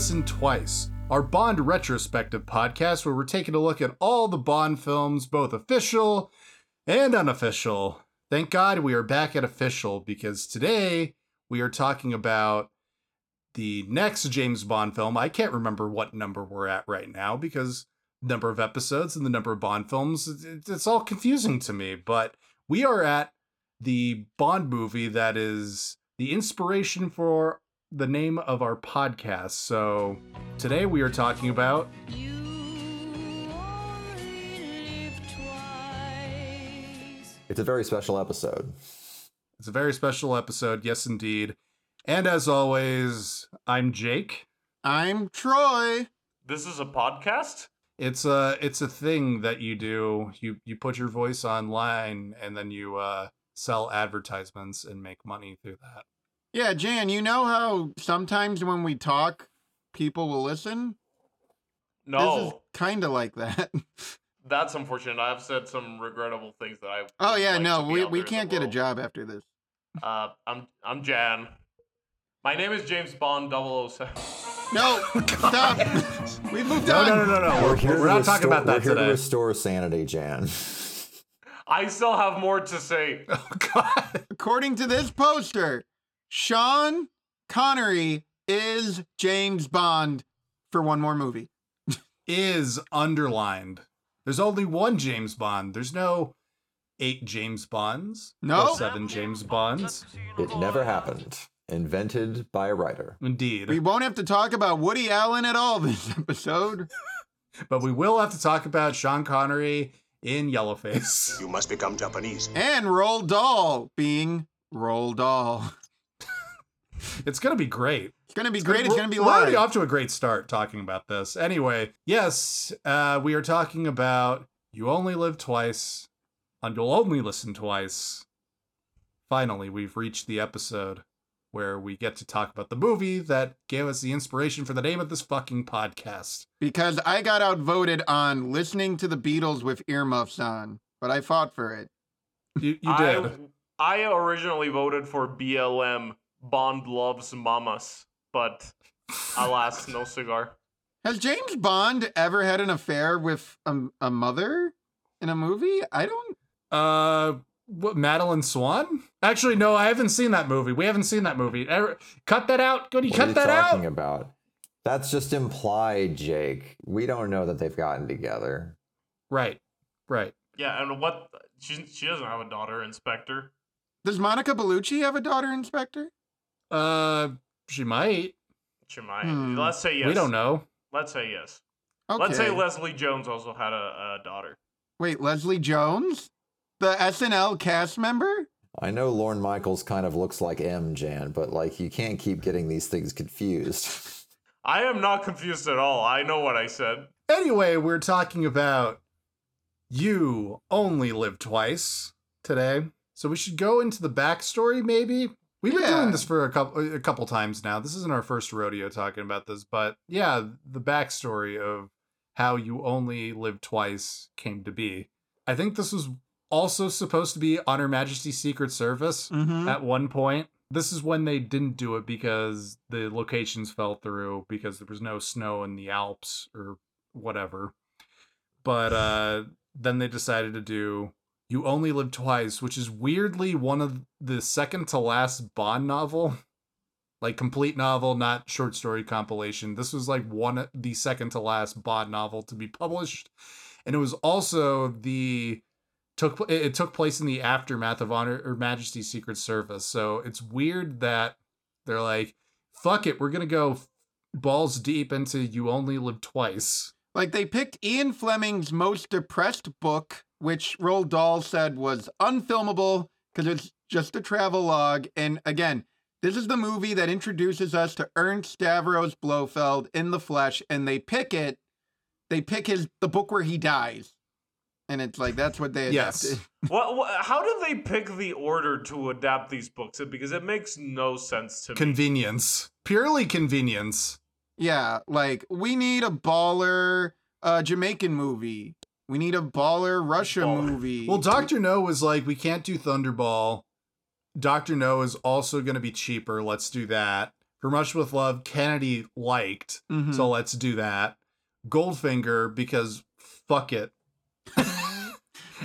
Listen Twice, our Bond retrospective podcast where we're taking a look at all the Bond films, both official and unofficial. Thank God we are back at official because today we are talking about the next James Bond film. I can't remember what number we're at right now because number of episodes and the number of Bond films, it's all confusing to me, but we are at the Bond movie that is the inspiration for the name of our podcast. So today we are talking about It's a very special episode. It's a very special episode, yes indeed. And as always, I'm Jake. I'm Troy. This is a podcast? It's a it's a thing that you do. You you put your voice online and then you uh sell advertisements and make money through that. Yeah, Jan, you know how sometimes when we talk, people will listen? This is No, kind of like that. that's unfortunate. I've said some regrettable things that I. oh, yeah, like no, we, we there in the can't get a job after this. Uh, I'm I'm Jan. My name is James Bond 007. No, stop. we moved No, on. no, no, no, no. We're, here we're to not talking about that We're here to restore sanity, Jan. I still have more to say. Oh god. According to this poster, Sean Connery is James Bond for one more movie. Is underlined. There's only one James Bond. There's no eight James Bonds. No. Or seven James Bonds. It never happened. Invented by a writer. Indeed. We won't have to talk about Woody Allen at all this episode. But we will have to talk about Sean Connery in Yellowface. You must become Japanese. And Roald Dahl being Roald Dahl. It's gonna be great. It's gonna be great. It's We're- gonna be We're already off to a great start talking about this. Anyway, yes, uh, we are talking about You Only Live Twice, and You'll Only Listen Twice. Finally, we've reached the episode where we get to talk about the movie that gave us the inspiration for the name of this fucking podcast. because I got outvoted on listening to the Beatles with earmuffs on, but I fought for it. You, you did. I, I originally voted for BLM. Bond loves mamas, but alas, no cigar. Has James Bond ever had an affair with a, a mother in a movie? I don't. Uh, what, Madeleine Swann? Actually, no, I haven't seen that movie. We haven't seen that movie. Er- Cut that out. Goody, What cut are you that talking out. about? That's just implied, Jake. We don't know that they've gotten together. Right, right. Yeah, and what? She she doesn't have a daughter, Inspector. Does Monica Bellucci have a daughter, Inspector? Uh, she might. She might. Hmm. Let's say yes. We don't know. Let's say yes. Okay. Let's say Leslie Jones also had a, a daughter. Wait, Leslie Jones, the SNL cast member. I know Lorne Michaels kind of looks like M, Jan, but like you can't keep getting these things confused. I am not confused at all. I know what I said. Anyway, we're talking about You Only Live Twice today. So we should go into the backstory, maybe. We've been doing this for a couple a couple times now. This isn't our first rodeo talking about this, but yeah, the backstory of how You Only Live Twice came to be. I think this was also supposed to be on Her Majesty's Secret Service Mm-hmm. at one point. This is when they didn't do it because the locations fell through because there was no snow in the Alps or whatever. But uh then they decided to do You Only Live Twice, which is weirdly one of the second to last Bond novel. Like complete novel, not short story compilation. This was like one the second to last Bond novel to be published. And it was also the took it took place in the aftermath of Honor or Majesty's Secret Service. So it's weird that they're like, "Fuck it, we're gonna go balls deep into You Only Live Twice." Like they picked Ian Fleming's most depressed book, which Roald Dahl said was unfilmable because it's just a travel log. And again, this is the movie that introduces us to Ernst Stavros Blofeld in the flesh, and they pick it. They pick his the book where he dies, and it's like that's what they Yes. adapted. What, what? How did they pick the order to adapt these books? Because it makes no sense to me. Convenience, purely convenience. Yeah, like we need a baller uh, Jamaican movie. We need a baller Russia Baller. movie. Well, Doctor No was like, "We can't do Thunderball." Doctor No is also going to be cheaper. Let's do that. For Much with Love, Kennedy liked, Mhm. so let's do that. Goldfinger because fuck it.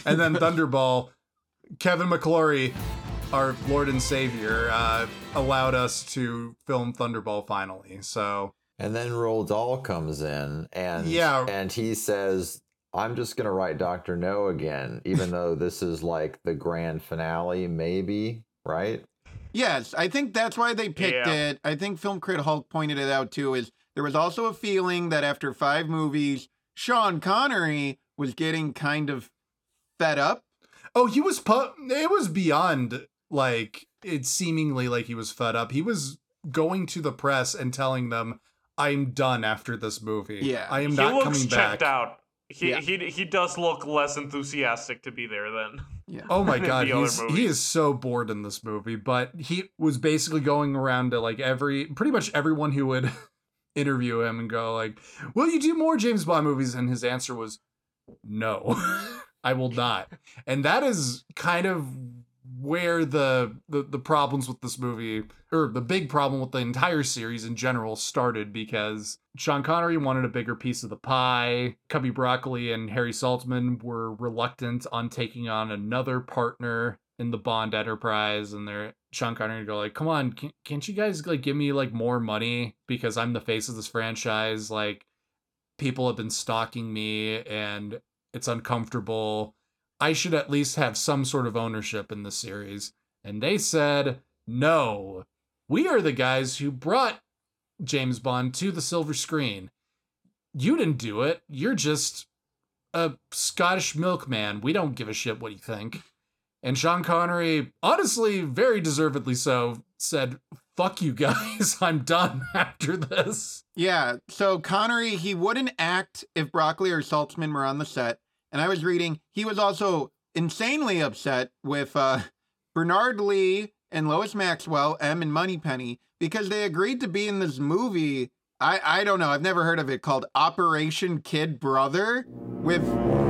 and then Thunderball, Kevin McClory, our Lord and Savior, uh, allowed us to film Thunderball finally. So And then Roald Dahl comes in and Yeah. and he says, I'm just gonna write Doctor No again, even though this is like the grand finale, maybe, right? Yes, I think that's why they picked Yeah. it. I think Film Crit Hulk pointed it out too. Is there was also a feeling that after five movies, Sean Connery was getting kind of fed up. Oh, he was pu- it was beyond like it seemingly like he was fed up. He was going to the press and telling them, "I'm done after this movie. Yeah. I am he not looks coming checked back." out. He, Yeah. he he does look less enthusiastic to be there then. Yeah. Oh my god, he's, he is so bored in this movie. But he was basically going around to like every, pretty much everyone who would interview him and go like, "Will you do more James Bond movies?" And his answer was, "No, I will not." And that is kind of where the, the the problems with this movie or the big problem with the entire series in general started because Sean Connery wanted a bigger piece of the pie. Cubby Broccoli and Harry Saltzman were reluctant on taking on another partner in the Bond enterprise and they're Sean Connery go like, "Come on, can, can't you guys like give me like more money because I'm the face of this franchise like people have been stalking me and it's uncomfortable. I should at least have some sort of ownership in the series." And they said, "No. We are the guys who brought James Bond to the silver screen. You didn't do it. You're just a Scottish milkman. We don't give a shit what you think. And Sean Connery, honestly, very deservedly so, said, Fuck you guys. I'm done after this. Yeah. So Connery, he wouldn't act if Broccoli or Saltzman were on the set. And I was reading, he was also insanely upset with uh, Bernard Lee and Lois Maxwell, M and Moneypenny, because they agreed to be in this movie. I, I don't know. I've never heard of it called Operation Kid Brother with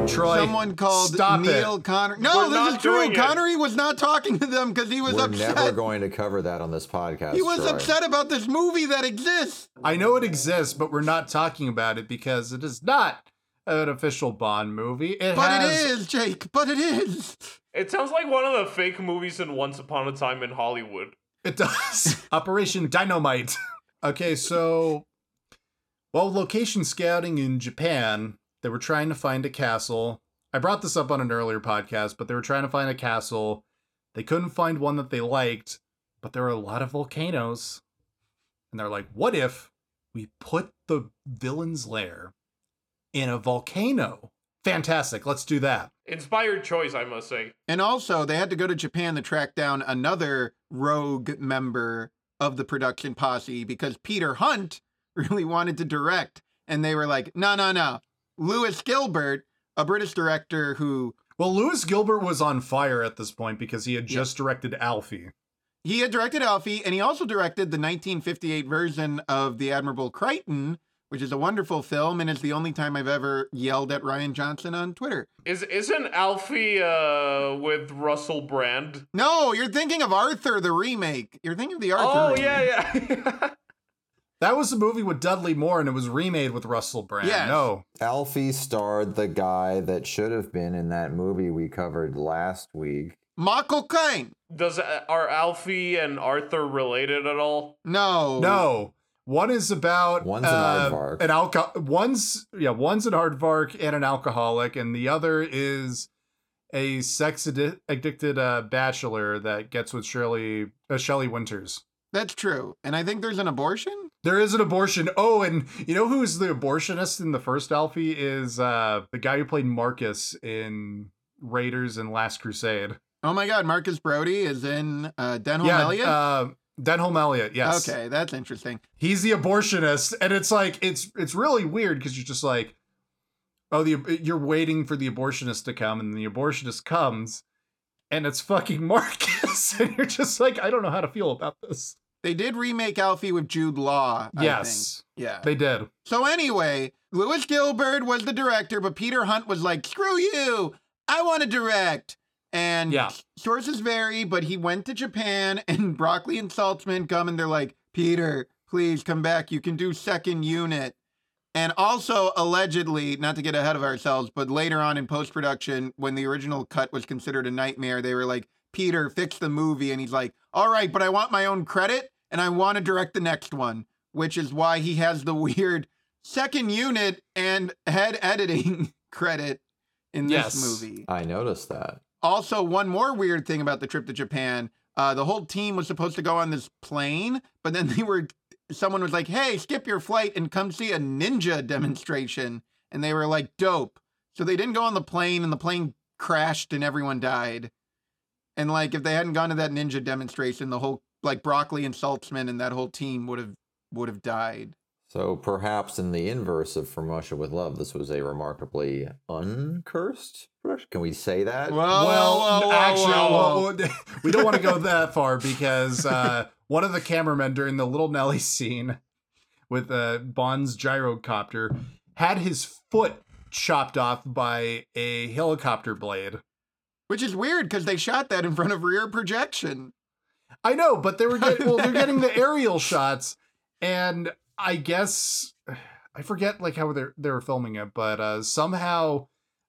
Troy. someone called stop Neil it. Connery. No, We're this is true. it. Connery was not talking to them because he was upset. We're never going to cover that on this podcast. he was Troy. upset about this movie that exists. I know it exists, but we're not talking about it because it is not an official Bond movie. It But has, it is, Jake. But it is. It sounds like one of the fake movies in Once Upon a Time in Hollywood. It does. Operation Dynamite. okay, so while location scouting in Japan, they were trying to find a castle. I brought this up on an earlier podcast, but they were trying to find a castle. They couldn't find one that they liked, but there are a lot of volcanoes. And they're like, what if we put the villain's lair in a volcano? Fantastic, let's do that. Inspired choice, I must say. And also, they had to go to Japan to track down another rogue member of the production posse because Peter Hunt really wanted to direct. And they were like, no, no, no. Lewis Gilbert, a British director who Well, Lewis Gilbert was on fire at this point because he had Yeah. just directed Alfie. he had directed Alfie and he also directed the 1958 version of The Admirable Crichton, which is a wonderful film and is the only time I've ever yelled at Rian Johnson on Twitter. Is isn't Alfie uh with Russell Brand? No, you're thinking of Arthur, the remake. You're thinking of the Arthur. Oh remake. yeah, yeah. That was a movie with Dudley Moore, and it was remade with Russell Brand. Yes. No, Alfie starred the guy that should have been in that movie we covered last week. Michael Caine. Does uh, are Alfie and Arthur related at all? No. no. One is about One's an uh, aardvark. An alco- One's yeah, one's an aardvark and an alcoholic, and the other is a sex addi- addicted uh, bachelor that gets with Shirley uh, Shelley Winters. That's true. And I think there's an abortion? There is an abortion. Oh, and you know who's the abortionist in the first Alfie is uh, the guy who played Marcus in Raiders and Last Crusade. Oh my god, Marcus Brody is in uh Denholm yeah, Elliott? uh, Denholm Elliott. Yes. Okay, that's interesting. he's the abortionist and it's like it's it's really weird because you're just like oh the you're waiting for the abortionist to come and the abortionist comes and it's fucking marcus and you're just like i don't know how to feel about this They did remake Alfie with Jude Law. I yes think. Yeah. they did So anyway, Lewis Gilbert was the director, but Peter Hunt was like, "Screw you! I want to direct." And Yeah. sources vary, but he went to Japan, and Broccoli and Saltzman come, and they're like, "Peter, please come back. You can do second unit. And also, allegedly, not to get ahead of ourselves, but later on in post production, when the original cut was considered a nightmare, they were like, Peter, fix the movie. And he's like, all right, but I want my own credit and I want to direct the next one, which is why he has the weird second unit and head editing credit in this Yes. movie. I noticed that. Also, one more weird thing about the trip to Japan. Uh, the whole team was supposed to go on this plane, but then they were someone was like, "Hey, skip your flight and come see a ninja demonstration." And they were like, "Dope." So they didn't go on the plane and the plane crashed and everyone died. And like if they hadn't gone to that ninja demonstration, the whole like Broccoli and Saltzman and that whole team would have would have died. So perhaps in the inverse of From Russia with Love, this was a remarkably uncursed production. Can we say that? Whoa, well, whoa, whoa, actually, whoa, whoa. well, well, we don't want to go that far because uh, one of the cameramen during the Little Nelly scene with uh, Bond's gyrocopter had his foot chopped off by a helicopter blade. which is weird because they shot that in front of rear projection. I know, but they were getting well, they're getting the aerial shots, and I guess I forget like how they they were filming it, but uh, somehow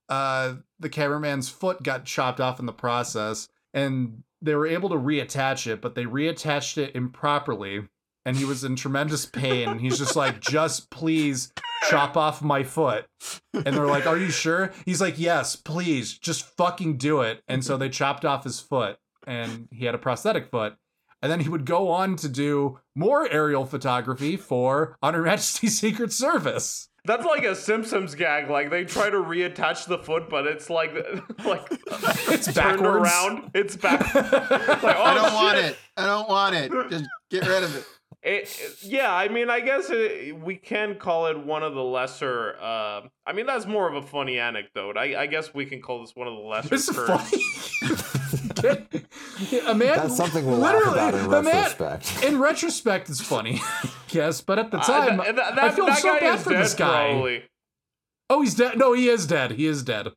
uh, the cameraman's foot got chopped off in the process, and they were able to reattach it, but they reattached it improperly, and he was in tremendous pain. He's just like, just please chop off my foot. And they're like, Are you sure? He's like, Yes, please, just fucking do it. And so they chopped off his foot and he had a prosthetic foot. And then he would go on to do more aerial photography for On Her Majesty's Secret Service. That's like a Simpsons gag. Like they try to reattach the foot, but it's like like It's turned backwards. around. It's back. Like, oh, I don't want it. I don't want it. Just get rid of it. It- it- yeah, I mean, I guess it, we can call it one of the lesser. Uh, I mean, that's more of a funny anecdote. I, I guess we can call this one of the lesser. This is funny. A man, That's something we'll laugh literally, about in a man- retrospect. in retrospect, it's funny. yes, but at the Uh, time, th- th- I that- feel that so bad is for this guy. Probably. Oh, he's dead. No, he is dead. He is dead.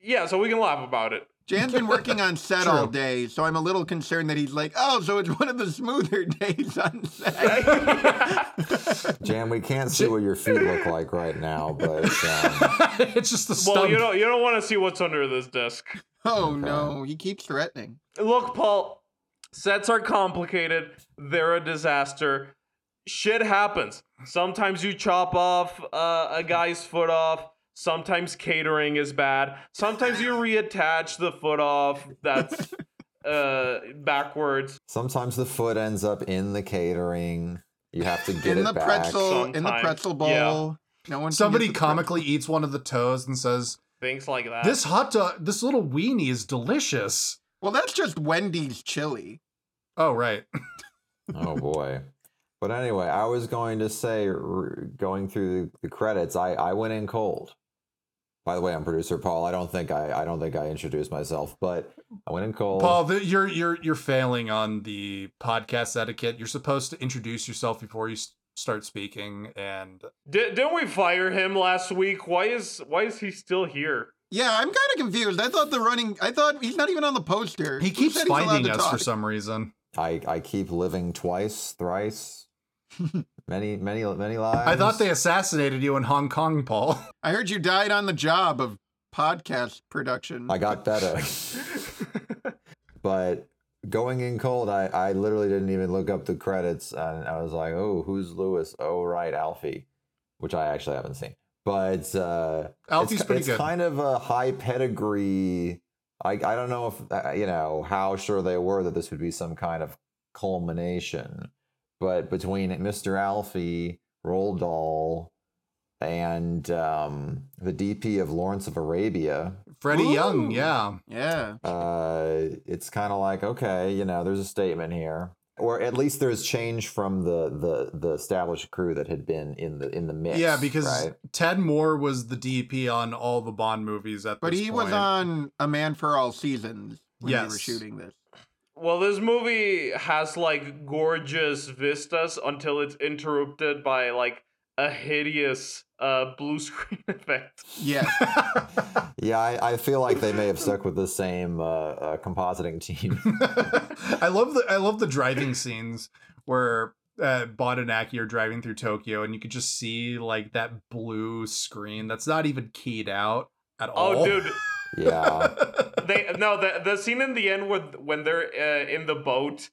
Yeah, so we can laugh about it. Jan's been working on set all day, so I'm a little concerned that he's like, oh, so it's one of the smoother days on set. Jan, we can't see what your feet look like right now, but um, it's just the stump. well, you don't you don't want to see what's under this desk. Oh no, he keeps threatening. Look, Paul, sets are complicated. They're a disaster. Shit happens. Sometimes you chop off uh, a guy's foot off. Sometimes catering is bad. Sometimes you reattach the foot off. That's uh, backwards. sometimes the foot ends up in the catering. You have to get it. in it the back. pretzel, in the pretzel bowl. Yeah. No one. Somebody get the comically eats one of the toes and says, Things like that. "This hot dog, this little weenie is delicious." Well, that's just Wendy's chili. Oh, right. Oh boy. But anyway, I was going to say, going through the, the credits, I, I went in cold. By the way, I'm producer Paul. I don't think I I don't think I introduced myself, but I went in cold. Paul, the, you're you're you're failing on the podcast etiquette. You're supposed to introduce yourself before you s- start speaking, and Di- didn't we fire him last week? Why is why is he still here? Yeah, I'm kind of confused. I thought the running. I thought he's not even on the poster. he keeps said finding to us for some reason. I I keep living twice, thrice, many many many lives. I thought they assassinated you in Hong Kong, Paul. I heard you died on the job of podcast production. I got better. but going in cold, I, I literally didn't even look up the credits, and I was like, "Oh, who's Lewis? Oh, right, Alfie," which I actually haven't seen. But uh, Alfie's it's, pretty it's good. kind of a high pedigree. I I don't know if uh, you know how sure they were that this would be some kind of culmination, but between Mr. Alfie, Roald Dahl, and um, the DP of Lawrence of Arabia, Freddie Young, yeah. yeah. uh, it's kind of like okay, you know, there's a statement here, or at least there's change from the the the established crew that had been in the in the mix. Yeah, because right? Ted Moore was the DP on all the Bond movies at the time. But this he was on A Man for All Seasons when they were shooting this. Well, this movie has like gorgeous vistas until it's interrupted by like a hideous uh blue screen effect. Yeah. yeah, I, I feel like they may have stuck with the same uh, uh, compositing team. I love the I love the driving scenes where uh, bought an Acura driving through Tokyo, and you could just see like that blue screen that's not even keyed out at all. Oh, dude, Yeah. they no the the scene in the end with when they're uh, in the boat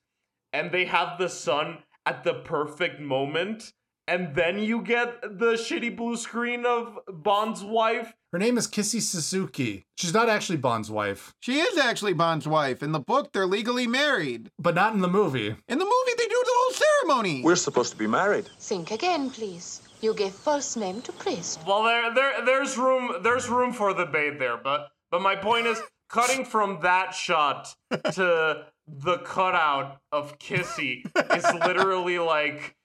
and they have the sun at the perfect moment and then you get the shitty blue screen of Bond's wife. Her name is Kissy Suzuki. She's not actually Bond's wife, She is actually Bond's wife. In the book, they're legally married. but not in the movie. In the movie, they do the whole ceremony. We're supposed to be married. Think again, please. You gave false name to priest. Well, there there there's room there's room for debate there, but but my point is cutting from that shot to the cutout of Kissy is literally like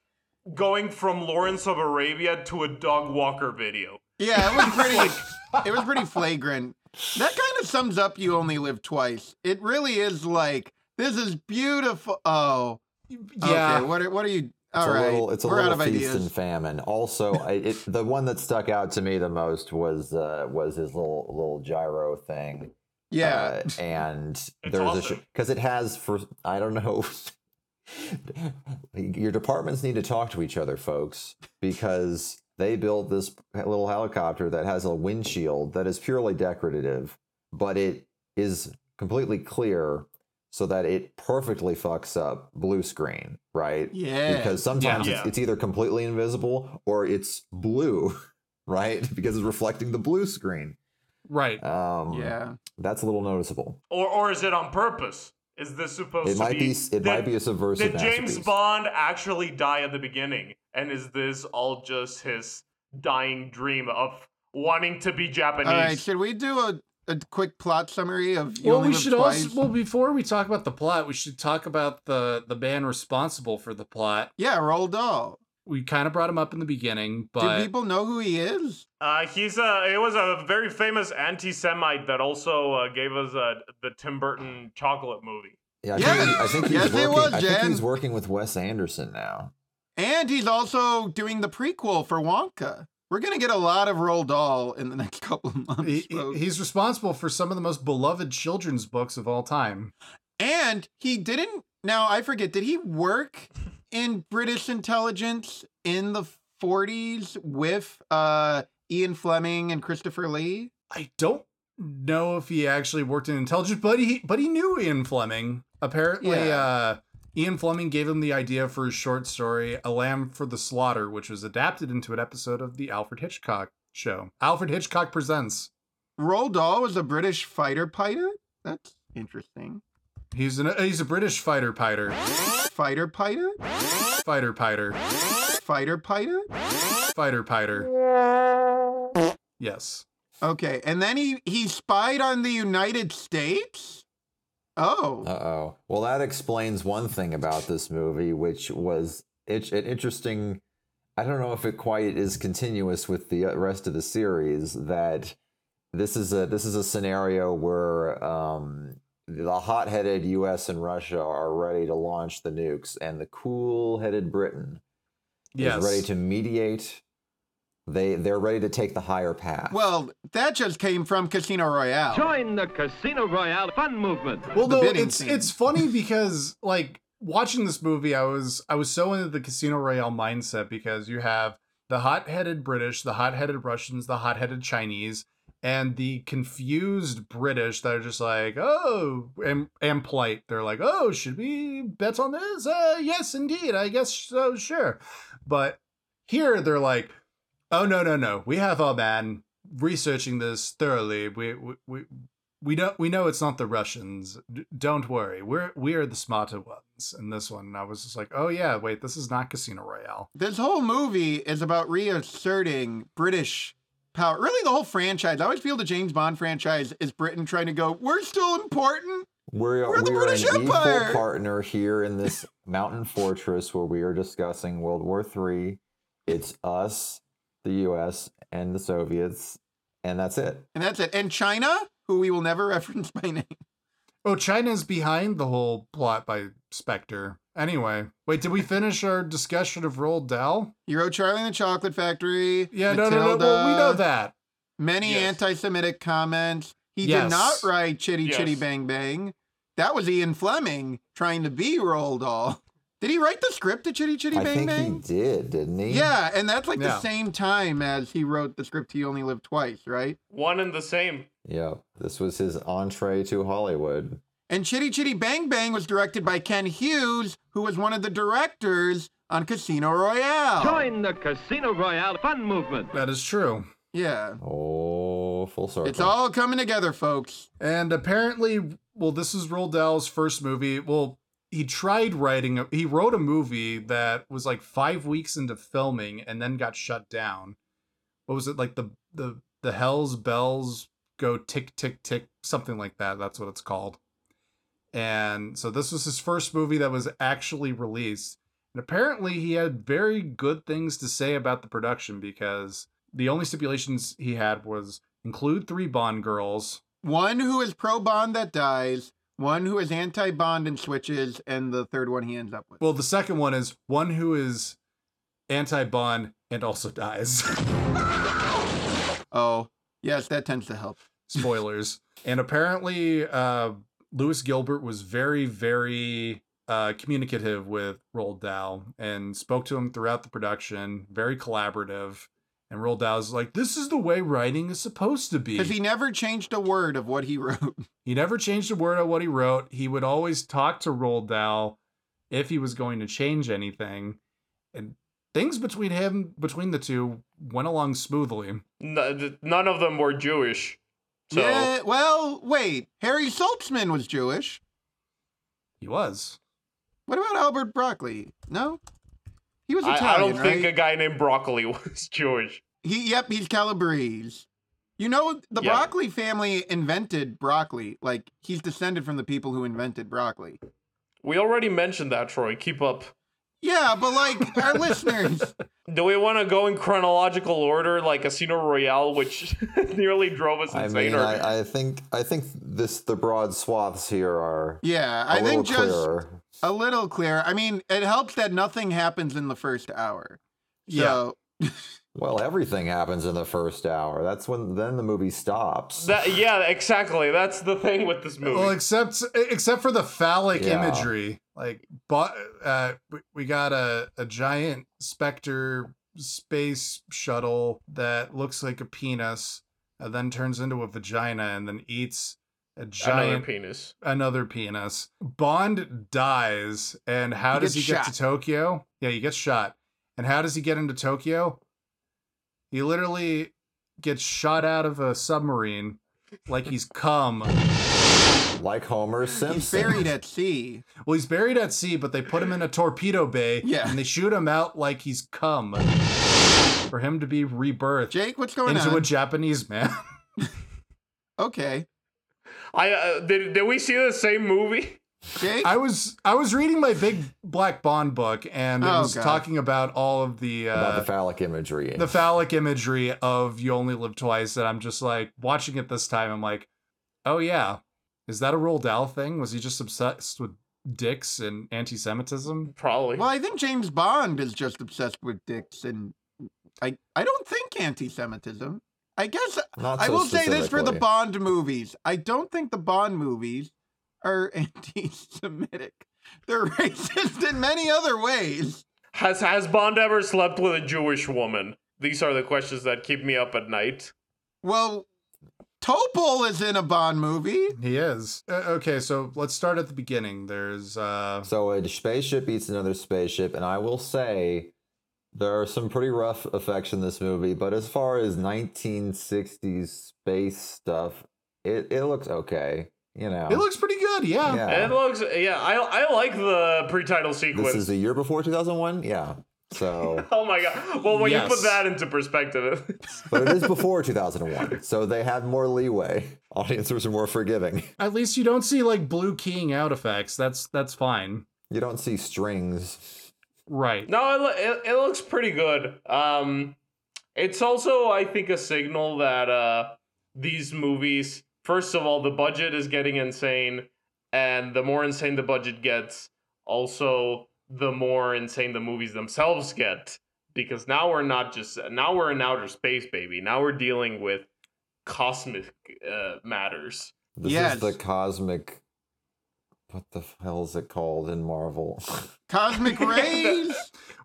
going from Lawrence of Arabia to a dog walker video. Yeah, it was pretty. it was pretty flagrant. That kind of sums up "You Only Live Twice." It really is like this is beautiful. Oh, Yeah. Okay, what are what are you? All it's right, a little, it's a we're little out of feast ideas. and famine. Also, I, it, the one that stuck out to me the most was uh, was his little little gyro thing. yeah, Uh, and It's there's awesome. a because it has for I don't know. Your departments need to talk to each other, folks, because they built this little helicopter that has a windshield that is purely decorative, but it is completely clear so that it perfectly fucks up blue screen, right? yeah. Because sometimes Yeah. It's, it's either completely invisible or it's blue, right? Because it's reflecting the blue screen. Right. Um, yeah. that's a little noticeable. Or or is it on purpose? Is this supposed It to might be. It did- might be a subversive Did James. Bond actually die at the beginning? And is this all just his dying dream of wanting to be Japanese? All right, should we do a, a quick plot summary of You well, Only we should Twice? also well before we talk about the plot, we should talk about the the man responsible for the plot. yeah, Roald Dahl. We kind of brought him up in the beginning, but Do people know who he is? Uh, he's a. It was a very famous anti-Semite that also uh, gave us uh, the Tim Burton chocolate movie. Yeah, I Yes. think, he- I think he's Yes, working. was, I think he's working with Wes Anderson now. And he's also doing the prequel for Wonka. We're gonna get a lot of Roald Dahl in the next couple of months. he, he's responsible for some of the most beloved children's books of all time. And he didn't. Now I forget. Did he work in British intelligence in the 40s with uh, Ian Fleming and Christopher Lee? I don't know if he actually worked in intelligence, but he but he knew Ian Fleming. Apparently, Yeah. uh, Ian Fleming gave him the idea for his short story "A Lamb for the Slaughter," which was adapted into an episode of the Alfred Hitchcock show. Alfred Hitchcock presents. Roald Dahl was a British fighter pilot. That's interesting. He's an he's a British fighter fighter Fighter pilot. fighter fighter Fighter pilot. fighter fighter. Yes. Okay, and then he he spied on the United States. Oh, Uh oh. Well, that explains one thing about this movie, which was it's an interesting. I don't know if it quite is continuous with the uh, rest of the series. That this is a this is a scenario where um, the hot-headed U.S. and Russia are ready to launch the nukes, and the cool-headed Britain Yes. is ready to mediate. They they're ready to take the higher path. well, that just came from Casino Royale. Join the Casino Royale fun movement. well the no bidding it's scene. it's funny because like watching this movie i was i was so into the casino royale mindset because you have the hot-headed british the hot-headed russians the hot-headed chinese and the confused british that are just like oh and, and polite they're like oh should we bet on this uh yes indeed i guess so sure but here they're like oh no no no we have our man researching this thoroughly we we, we we know we know it's not the Russians. D- don't worry. We're we are the smarter ones in this one. And I was just like, oh yeah, wait, this is not Casino Royale. This whole movie is about reasserting British power. Really, the whole franchise. I always feel the James Bond franchise is Britain trying to go, we're still important. We're, We're the we're British an Empire. equal partner here in this mountain fortress where we are discussing World War III. It's us, the U.S., and the Soviets, and that's it. And that's it. And China, who we will never reference by name. Oh, China's behind the whole plot by Spectre. Anyway, wait, did we finish our discussion of Roald Dahl? He wrote Charlie and the Chocolate Factory. Yeah, no, no, no. Well, we know that. Many Yes. anti Semitic comments. He Yes. did not write Chitty Chitty Bang Bang. That was Ian Fleming trying to be Roald Dahl. Did he write the script to Chitty Chitty I Bang think Bang? he did, didn't he? Yeah, and that's like the same time as he wrote the script He Only Lived Twice, right? One and the same. Yeah. This was his entree to Hollywood. And Chitty Chitty Bang Bang was directed by Ken Hughes, who was one of the directors on Casino Royale. Join the Casino Royale fun movement. That is true. Yeah. Oh, full circle. It's all coming together, folks. And apparently, well, this is Roald Dahl's first movie. Well, he tried writing, a, he wrote a movie that was like five weeks into filming and then got shut down. What was it like the the the Hell's Bells go tick tick tick something like that. That's what it's called. And so this was his first movie that was actually released. And apparently, he had very good things to say about the production because the only stipulations he had was include three Bond girls. One who is pro Bond that dies, one who is anti Bond and switches, and the third one he ends up with. Well, the second one is one who is anti Bond and also dies. Oh, yes, that tends to help. Spoilers. and apparently, uh, Lewis Gilbert was very, very uh, communicative with Roald Dahl and spoke to him throughout the production, very collaborative. And Roald Dahl's like, this is the way writing is supposed to be. Because he never changed a word of what he wrote. He never changed a word of what he wrote. He would always talk to Roald Dahl if he was going to change anything. And things between him, between the two, went along smoothly. N- none of them were Jewish. So Yeah, well, wait. Harry Saltzman was Jewish. He was. What about Albert Broccoli? No? He was I, Italian, I don't right? think a guy named Broccoli was Jewish. He, yep, he's Calabrese. You know, the Yeah. broccoli family invented broccoli. Like, he's descended from the people who invented broccoli. We already mentioned that, Troy. Keep up. Yeah, but like, our listeners, Do we want to go in chronological order, like Casino Royale, which nearly drove us insane? I insane? mean, or- I, I think I think this the broad swaths here are yeah, a I little think just clearer. a little clearer. I mean, it helps that nothing happens in the first hour. So, Well, everything happens in the first hour. That's when then the movie stops. That, yeah, exactly. That's the thing with this movie. Well, except except for the phallic Yeah. imagery, like, but uh, we, we got a a giant specter space shuttle that looks like a penis, and then turns into a vagina, and then eats a giant Another giant penis. another penis. Bond dies, and how He does he gets get to Tokyo? Yeah, he gets shot. And how does he get into Tokyo? He literally gets shot out of a submarine like he's cum. Like Homer Simpson. he's Simpson. buried at sea. Well, he's buried at sea, but they put him in a torpedo bay Yeah. and they shoot him out like he's cum for him to be rebirthed Jake, what's going into on? Into a Japanese man. okay. I uh, did. Did we see the same movie? Jake? I was I was reading my big black bond book and it Oh, was God. talking about all of the uh, about the phallic imagery. the phallic imagery of you only live twice and i'm just like watching it this time i'm like oh yeah is that a Roald Dahl thing was he just obsessed with dicks and anti-semitism Probably. well, I think James Bond is just obsessed with dicks and I I don't think anti-Semitism. I guess Not I will say this for the. Bond movies. I don't think the Bond movies are anti-Semitic. They're racist in many other ways. Has Has Bond ever slept with a Jewish woman? These are the questions that keep me up at night. Well, Topol is in a Bond movie. he is uh, okay so let's start at the beginning there's uh So a spaceship eats another spaceship, and I will say there are some pretty rough effects in this movie. But as far as 1960s space stuff, it it looks okay. You know, it looks pretty good yeah, Yeah. It looks. Yeah, I I like the pre-title sequence. this is the year before 2001. Yeah, so oh my god! Well, when you put that into perspective, but it is before 2001, so they had more leeway. Audiences are more forgiving. at least you don't see like blue keying out effects that's that's fine You don't see strings. right no, it, it it looks pretty good. Um, it's also I think a signal that uh these movies, first of all, the budget is getting insane, and the more insane the budget gets, also the more insane the movies themselves get. Because now we're not just now we're in outer space, baby. Now we're dealing with cosmic uh, matters. This Yes. is the cosmic What the hell is it called in Marvel? Cosmic rays.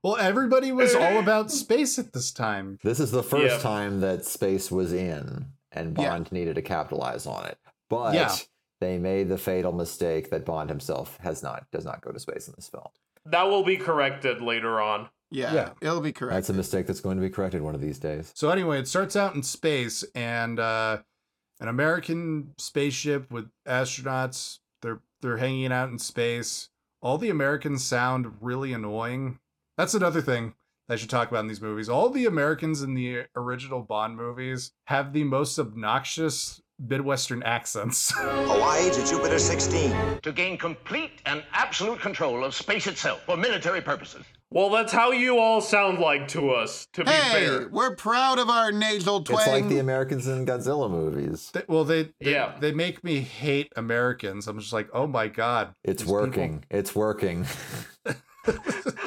Well, everybody was all about space at this time. this is the first Yeah. time that space was in, and Yeah. Bond needed to capitalize on it. But Yeah. they made the fatal mistake that Bond himself has not does not go to space in this film. That will be corrected later on. Yeah, Yeah. it'll be correct. That's a mistake that's going to be corrected one of these days. So anyway, it starts out in space, and uh, an American spaceship with astronauts. They're they're hanging out in space. All the Americans sound really annoying. That's another thing I should talk about in these movies. All the Americans in the original Bond movies have the most obnoxious Midwestern accents. Hawaii to Jupiter 16. To gain complete and absolute control of space itself for military purposes. Well, that's how you all sound like to us, to be hey, fair. we're proud of our nasal twang. It's like the Americans in Godzilla movies. They- well, they, they Yeah. they make me hate Americans. I'm just like, oh my god, It's these people- working. It's working.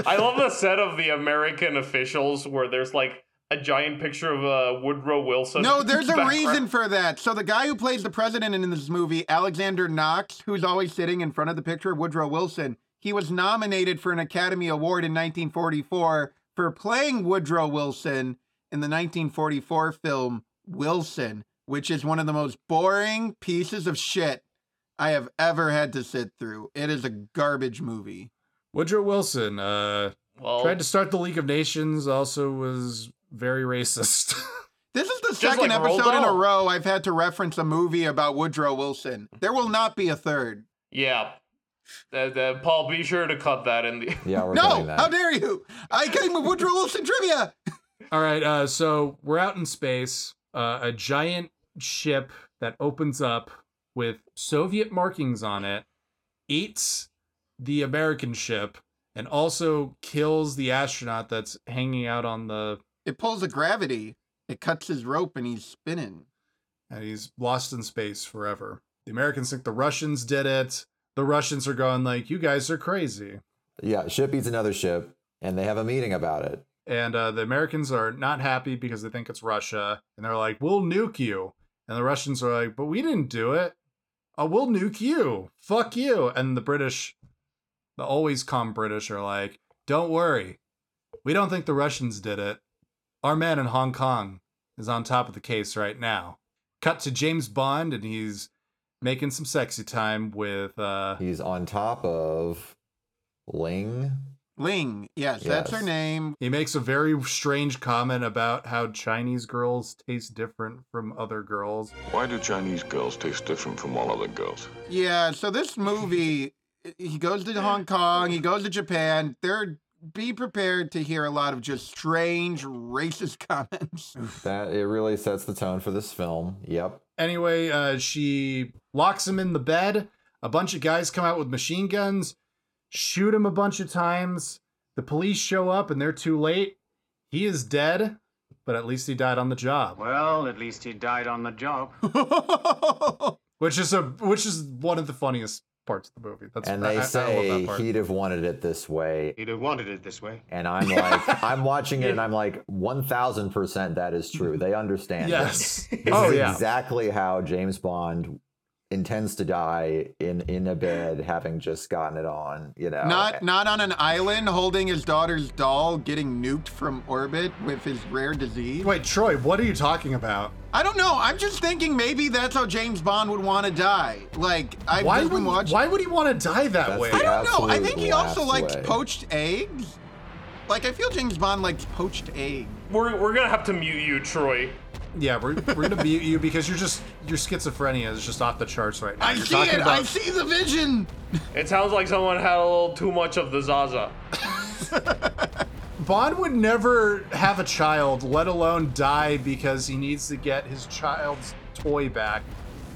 I love the set of the American officials where there's like a giant picture of uh, Woodrow Wilson. No, there's a reason for that. So the guy who plays the president in this movie, Alexander Knox, who's always sitting in front of the picture of Woodrow Wilson, he was nominated for an Academy Award in 1944 for playing Woodrow Wilson in the 1944 film Wilson, which is one of the most boring pieces of shit I have ever had to sit through. It is a garbage movie. Woodrow Wilson uh, Well, tried to start the League of Nations. Also was very racist. This is the Just second like episode in a row I've had to reference a movie about Woodrow Wilson. There will not be a third. yeah. Uh, uh, Paul, be sure to cut that in the. Yeah, we're No, that. how dare you? I came with Woodrow Wilson trivia. All right, uh, so we're out in space. Uh, a giant ship that opens up with Soviet markings on it eats the American ship and also kills the astronaut that's hanging out on the. It pulls a gravity. It cuts his rope and he's spinning. And he's lost in space forever. The Americans think the Russians did it. The Russians are going like, "You guys are crazy," Yeah, ship eats another ship, and they have a meeting about it. and uh, the Americans are not happy because they think it's Russia, and they're like, "We'll nuke you," and the Russians are like, "But we didn't do it. Oh, we'll nuke you. Fuck you." And the British, the always calm British, are like, "Don't worry, we don't think the Russians did it. Our man in Hong Kong is on top of the case right now." Cut to James Bond, and he's making some sexy time with uh, He's on top of Ling. Ling, yes, that's her name. He makes a very strange comment about how Chinese girls taste different from other girls. Why do Chinese girls taste different from all other girls? Yeah, so this movie, he goes to Hong Kong, he goes to Japan. There, be prepared to hear a lot of just strange racist comments. That it really sets the tone for this film. Yep. Anyway, uh, she locks him in the bed. A bunch of guys come out with machine guns, shoot him a bunch of times. The police show up and they're too late. He is dead, but at least he died on the job. Well, at least he died on the job. Which is a which is one of the funniest parts of the movie. That's And they I- I say that he'd have wanted it this way. He'd have wanted it this way. And I'm like, I'm watching it and I'm like, 1000% that is true. They understand. it. Yes. This oh is yeah. exactly how James Bond intends to die in in a bed having just gotten it on, you know. Not not on an island holding his daughter's doll, getting nuked from orbit with his rare disease. Wait, Troy, what are you talking about? I don't know. I'm just thinking maybe that's how James Bond would want to die. Like I've Why would been watching. why would he want to die that That's way? I don't know. I think he also last liked way. poached eggs. Like I feel James Bond likes poached eggs. We're, we're gonna have to mute you, Troy. Yeah, we're, we're gonna mute you because you're just your schizophrenia is just off the charts right now. I you're see it. about I see the vision. It sounds like someone had a little too much of the Zaza. Bond would never have a child, let alone die because he needs to get his child's toy back.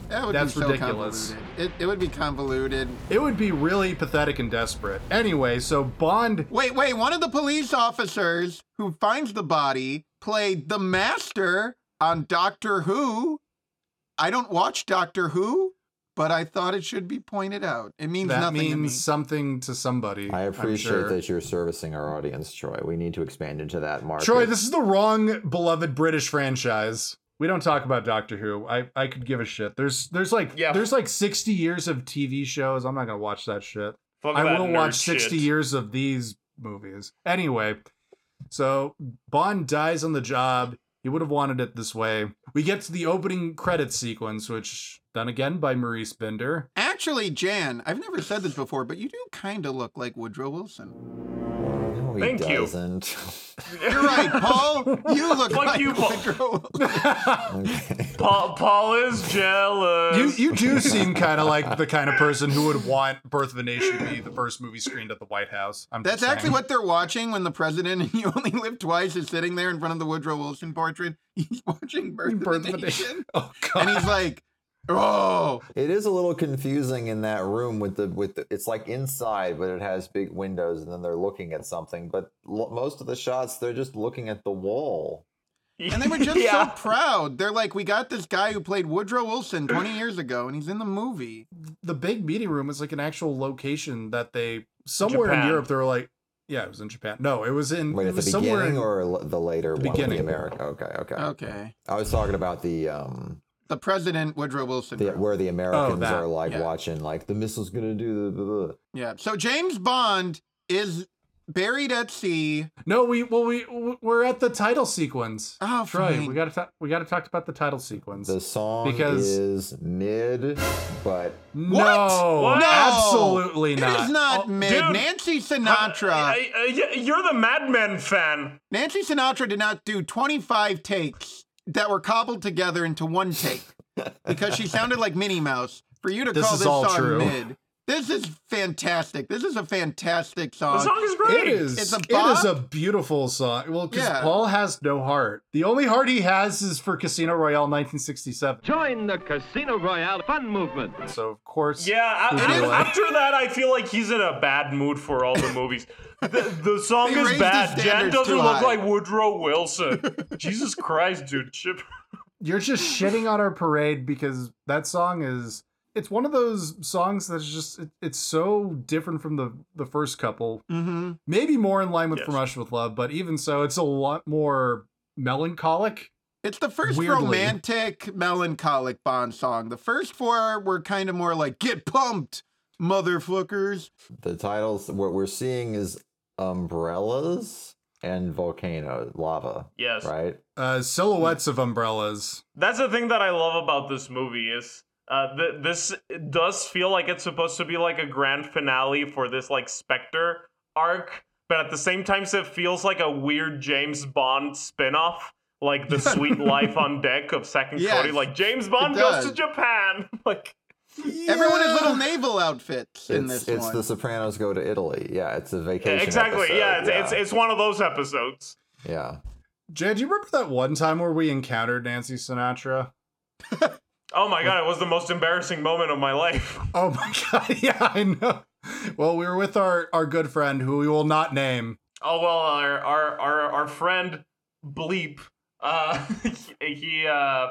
That would That's be so ridiculous. convoluted. It, it would be convoluted. It would be really pathetic and desperate. Anyway, so Bond Wait, wait. One of the police officers who finds the body played the master on Doctor Who. I don't watch Doctor Who, but I thought it should be pointed out. It means that nothing to me. means something to somebody. I appreciate sure. that you're servicing our audience, Troy. We need to expand into that market. Troy, this is the wrong beloved British franchise. we don't talk about Doctor Who. I I could give a shit. There's there's like Yeah. there's like 60 years of TV shows. I'm not gonna watch that shit. Fuck I will watch 60 shit. years of these movies. Anyway, so Bond dies on the job. He would have wanted it this way. We get to the opening credits sequence, which done again by Maurice Binder. Actually, Jan, I've never said this before, but you do kind of look like Woodrow Wilson. No, he Thank you. doesn't. You're right, Paul. You look Fuck like you, Paul. Okay. Paul, Paul is jealous. you do seem kind of like the kind of person who would want Birth of a Nation to be the first movie screened at the White House. I'm That's actually what they're watching when the president and you only live twice is sitting there in front of the Woodrow Wilson portrait. He's watching Birth, Birth of a Nation. Oh god. And he's like, oh, It is a little confusing in that room with the with the, it's like inside, but it has big windows, and then they're looking at something. But lo- most of the shots, they're just looking at the wall. And they were just yeah. so proud. They're like, we got this guy who played Woodrow Wilson 20 years ago, and he's in the movie. the big meeting room is like an actual location that they somewhere in Europe they were like yeah it was in japan no it was in Wait, it at the was somewhere beginning in, or the later The one with the beginning. America? Okay, okay. Okay. I was talking about the um The president, Woodrow Wilson. the, where the Americans Oh, are like yeah. watching like the missile's gonna do the. Blah, blah. Yeah. So James Bond is buried at sea. no we well we we're at the title sequence Oh, Troy, fine. we gotta talk we gotta talk about the title sequence The song Because- is mid, but no What? No! absolutely not It is not Oh, mid. dude. Nancy Uh, Sinatra. uh, uh, you're the Mad Men fan. Nancy Sinatra did not do 25 takes that were cobbled together into one take because she sounded like Minnie Mouse. For you to This call this song true. mid, this is fantastic. This is a fantastic song. The song is great. it is It's a it is a beautiful song well because Yeah. paul has no heart the only heart he has is for casino royale 1967 Join the Casino Royale fun movement. so of course Yeah, a- Would a- you like- after that, I feel like he's in a bad mood for all the movies. The, the song They is bad. Jan doesn't look high. like Woodrow Wilson. Jesus Christ, dude. Chip. you're just shitting on our parade because that song is it's one of those songs that's just it, it's so different from the the first couple Mm-hmm. maybe more in line with Yes. from Russia with love but even so it's a lot more melancholic It's the first Weirdly. romantic, melancholic Bond song. The first four were kind of more like "Get pumped, motherfuckers." the titles what we're seeing is umbrellas and volcano lava, Yes. right? uh silhouettes of umbrellas That's the thing that I love about this movie is uh, th- this does feel like it's supposed to be like a grand finale for this like Spectre arc, but at the same time, it feels like a weird James Bond spin-off, like the Suite Life on Deck of Second Yes, Cody. Like James Bond goes to. Japan. like Everyone has little naval outfits in it's this it's one. the Sopranos go to Italy. Yeah, it's a vacation. exactly, episode, yeah, it's, it's it's one of those episodes. yeah. Jay, do you remember that one time where we encountered Nancy Sinatra? Oh my god, it was the most embarrassing moment of my life. Oh my god, yeah, I know. Well, we were with our, our good friend who we will not name. Oh well, our our our, our friend Bleep, uh, he, uh,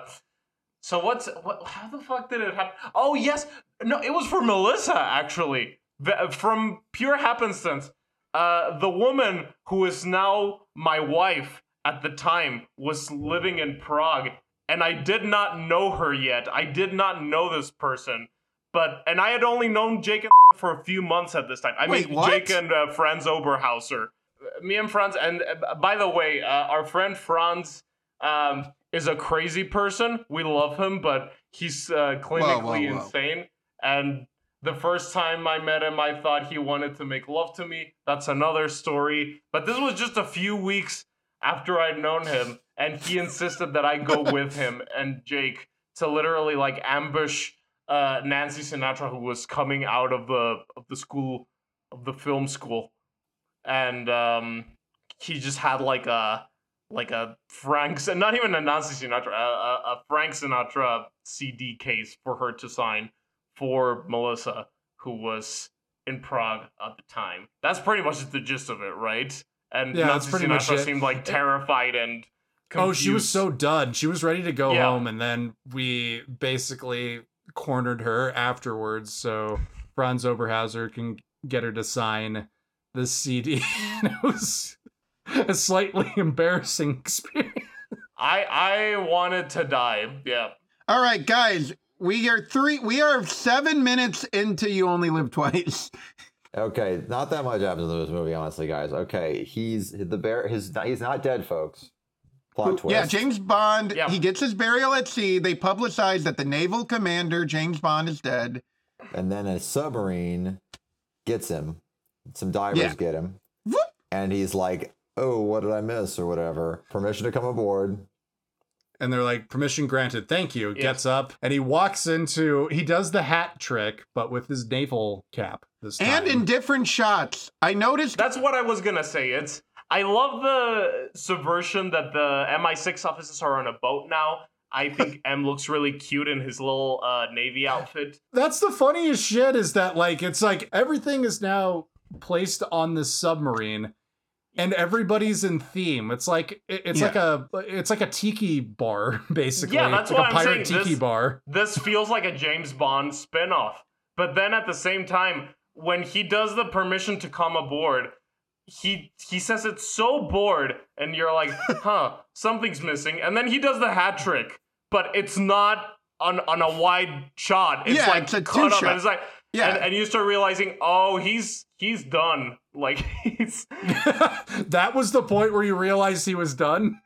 so what's what? How the fuck did it happen? Oh yes, no, it was for Melissa actually, The- from pure happenstance. Uh, the woman who is now my wife at the time was living in Prague, and I did not know her yet. I did not know this person. But and I had only known Jake and for a few months at this time. I Wait, mean, what? Jake and uh, Franz Oberhauser. Uh, Me and Franz, and uh, by the way, uh, our friend Franz um, is a crazy person. We love him, but he's uh, clinically whoa. insane. And the first time I met him, I thought he wanted to make love to me. That's another story. But this was just a few weeks after I'd known him, and he insisted that I go with him and Jake to literally like ambush uh, Nancy Sinatra, who was coming out of the of the school of the film school, and um, he just had like a like a Frank, not even a Nancy Sinatra, a, a, a Frank Sinatra CD case for her to sign for Melissa, who was in Prague at the time. That's pretty much the gist of it, right? And Yeah, Nancy Sinatra seemed like terrified and Oh, she was so done. She was ready to go Yeah. home, and then we basically cornered her afterwards so Franz Oberhauser can get her to sign the CD. and it was a slightly embarrassing experience. I I wanted to die. Yeah. All right, guys, we are three. We are seven minutes into You Only Live Twice. Okay, not that much happens in this movie, honestly, guys. Okay, he's the bear. His he's not dead, folks. Plot twist. Yeah, James Bond. Yeah. He gets his burial at sea. They publicize that the naval commander James Bond is dead. and then a submarine gets him. Some divers Yeah. get him, Whoop. and he's like, "Oh, what did I miss?" or whatever. Permission to come aboard. And they're like, permission granted, thank you. Yeah. Gets up and he walks into, he does the hat trick, but with his naval cap this time. And in different shots. I noticed. That's what I was gonna say. It's I love the subversion that the MI6 officers are on a boat now. I think M looks really cute in his little uh, navy outfit. That's the funniest shit is that like it's like everything is now placed on the submarine and everybody's in theme. It's like it's Yeah. like a it's like a tiki bar basically. Yeah, that's like what a I'm pirate saying. tiki This- bar. This feels like a James Bond spin-off. But then at the same time, when he does the permission to come aboard, he he says it's so bored, and you're like, huh, something's missing. And then he does the hat trick, but it's not on on a wide shot. It's Yeah, like it's a cut up, two-shot. and it's like Yeah. and, and you start realizing, oh, he's he's done. Like he's that was the point where you realized he was done.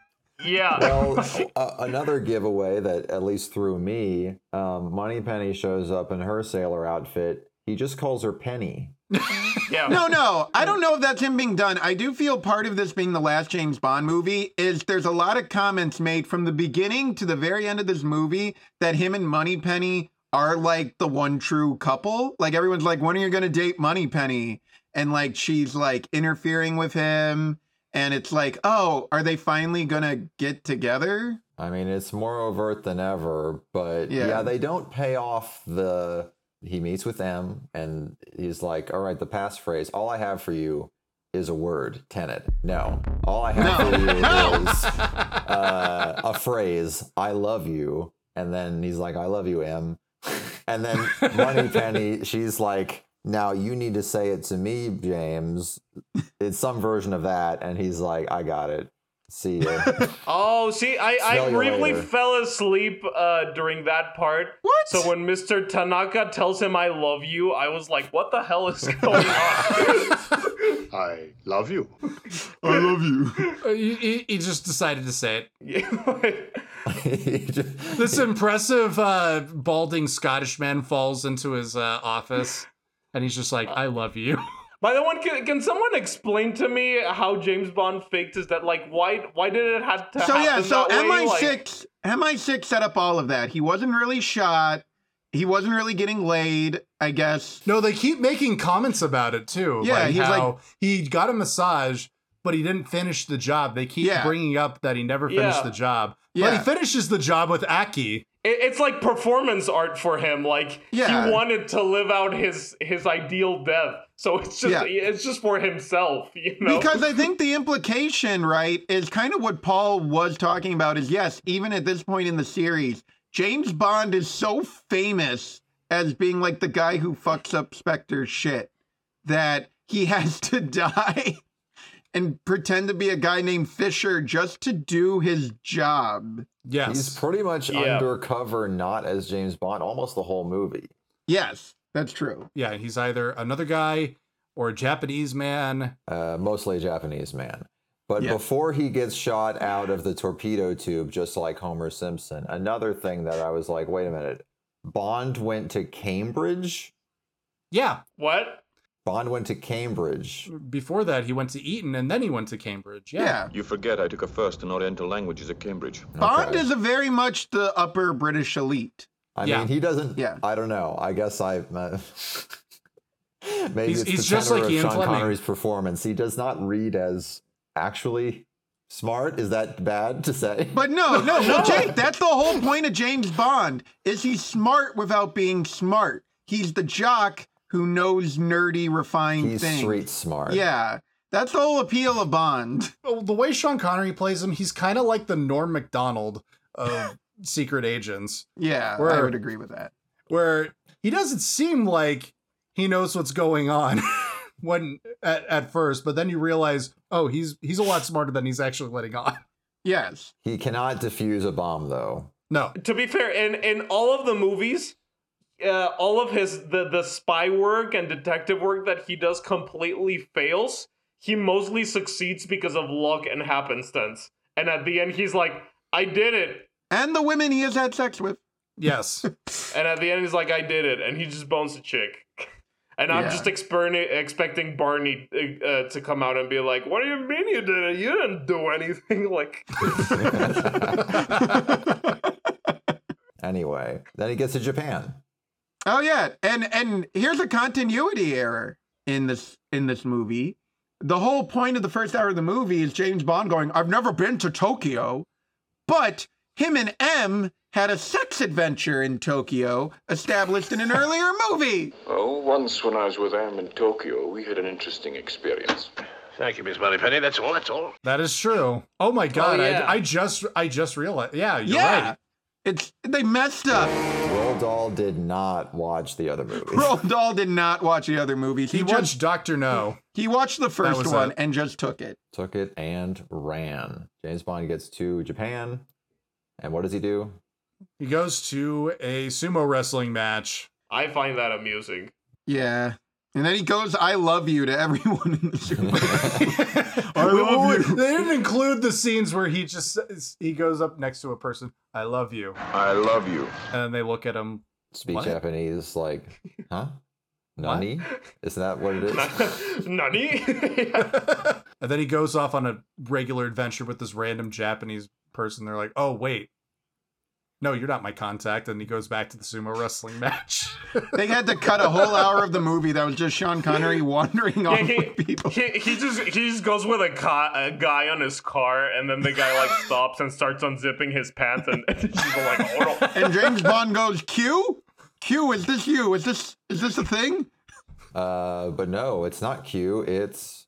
yeah. Well, uh, another giveaway that at least through me, um, Moneypenny shows up in her sailor outfit. He just calls her Penny. yeah. No, no, I don't know if that's him being done. I do feel part of this being the last James Bond movie is there's a lot of comments made from the beginning to the very end of this movie that him and Moneypenny are like the one true couple. Like everyone's like, when are you gonna date Moneypenny? And like she's like interfering with him, and it's like, oh, are they finally gonna get together? I mean, it's more overt than ever, but Yeah. yeah. they don't pay off the. He meets with them and he's like, All right, the passphrase, all I have for you is a word, tenet. No. All I have No. for you is uh, a phrase, I love you. And then he's like, I love you, M. And then Money Penny, she's like, Now you need to say it to me, James. It's some version of that. And he's like, I got it. See ya. Oh, see, I, I Smell you briefly later. fell asleep uh, during that part. What? So when Mr. Tanaka tells him I love you, I was like, what the hell is going on? I love you. I love you. Uh, He, he- he just decided to say it. Yeah, just- This impressive uh, balding Scottish man falls into his uh, office and he's just like, I love you. By the way, can, can someone explain to me how James Bond faked his that? Like, why why did it have to So happen yeah, so that way? Like- MI6 MI6 set up all of that. He wasn't really shot. He wasn't really getting laid, I guess. No, they keep making comments about it too. Yeah, like he's how like- he got a massage, but he didn't finish the job. They keep Yeah. bringing up that he never finished Yeah. the job, but Yeah. he finishes the job with Aki. It- it's like performance art for him. Like Yeah. he wanted to live out his his ideal death, so it's just Yeah. it's just for himself, you know. Because I think the implication, right, is kind of what Paul was talking about is yes, even at this point in the series, James Bond is so famous as being like the guy who fucks up Spectre's shit that he has to die and pretend to be a guy named Fisher just to do his job. Yes, He's pretty much Yeah. undercover, not as James Bond, almost the whole movie. Yes, that's true. yeah, he's either another guy or a Japanese man. Uh, mostly a Japanese man. But Yeah. before he gets shot out of the torpedo tube, just like Homer Simpson, another thing that I was like, wait a minute. Bond went to Cambridge? Yeah, what? Bond went to Cambridge. before that he went to Eton and then he went to Cambridge. Yeah. Yeah, You forget I took a first in Oriental languages at Cambridge. Bond Okay. is a very much the upper British elite. I Yeah. mean, he doesn't. Yeah. I don't know. I guess I. Uh, maybe He's- it's he's the just like of Ian Sean Fleming. Connery's performance. He does not read as actually smart. Is that bad to say? But no, no, no, Jake, that's the whole point of James Bond is he's smart without being smart. He's the jock who knows nerdy, refined things. He's things. street smart. Yeah. That's the whole appeal of Bond. The way Sean Connery plays him, he's kind of like the Norm Macdonald of Secret Agents. Yeah, I would agree with that. where he doesn't seem like he knows what's going on when at, at first, but then you realize, oh, he's he's a lot smarter than he's actually letting on. Yes. He cannot defuse a bomb, though. No. To be fair, in in all of the movies, uh, all of his the the spy work and detective work that he does completely fails. He mostly succeeds because of luck and happenstance. And at the end, he's like, "I did it." And the women he has had sex with. Yes. And at the end, he's like, "I did it," and he just bones a chick. And I'm Yeah. just exper- expecting Barney uh, to come out and be like, "What do you mean you did it? You didn't do anything." Like, Anyway, then he gets to Japan. Oh yeah, and and here's a continuity error in this in this movie. The whole point of the first hour of the movie is James Bond going, "I've never been to Tokyo," but him and M had a sex adventure in Tokyo established in an earlier movie. Oh, once when I was with M in Tokyo, we had an interesting experience. Thank you, Miss Moneypenny. That's all. That's all. That is true. Oh my god, oh, yeah. I, I just I just realized. Yeah, you're yeah, right. it's they messed up. Roald Dahl did not watch the other movies. Roald Dahl did not watch the other movies. He He, watched Doctor No. he watched the first one it. and just took it. Took it and ran. James Bond gets to Japan. And what does he do? He goes to a sumo wrestling match. I find that amusing. Yeah. And then he goes, I love you to everyone in the Super I love wait, wait. you. They didn't include the scenes where he just says, he goes up next to a person. I love you, I love you. and then they look at him. Speak What? Japanese, like, huh? Nani? Isn't that what it is? Nani? and then he goes off on a regular adventure with this random Japanese person. They're like, "Oh wait, no, you're not my contact." And he goes back to the sumo wrestling match. They had to cut a whole hour of the movie that was just Sean Connery wandering off he, with people. he, he just he just goes with a, ca- a guy on his car, and then the guy like stops and starts unzipping his pants, and, and she's like, "Oh no!" And James Bond goes, Q? Q, is this you? Is this is this a thing? Uh, but no, it's not Q. It's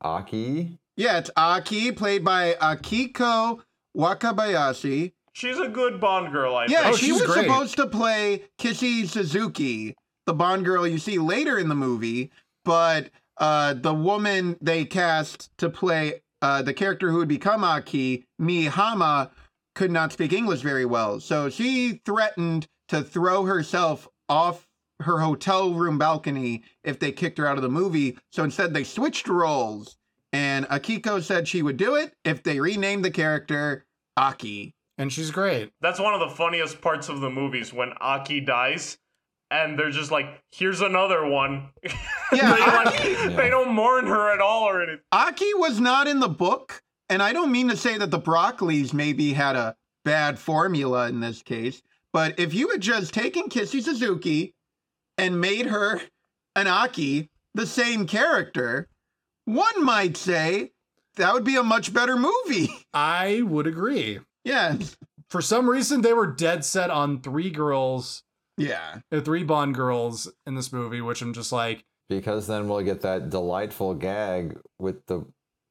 Aki. Yeah, it's Aki, played by Akiko Wakabayashi. She's a good Bond girl, I Yeah, Oh, think. she she's was great. supposed to play Kissy Suzuki, the Bond girl you see later in the movie, but uh, the woman they cast to play uh, the character who would become Aki, Mihama, could not speak English very well. So she threatened to throw herself off her hotel room balcony if they kicked her out of the movie. So instead, they switched roles. And Akiko said she would do it if they renamed the character Aki. And she's great. That's one of the funniest parts of the movies when Aki dies, and they're just like, "Here's another one." Yeah, they, like, Aki- they don't mourn her at all or anything. Aki was not in the book, and I don't mean to say that the Broccoli's maybe had a bad formula in this case, but if you had just taken Kissy Suzuki and made her an Aki, the same character, one might say that would be a much better movie. I would agree. Yeah. For some reason, they were dead set on three girls, Yeah. The three Bond girls in this movie, which I'm just like, Because then we'll get that delightful gag with the.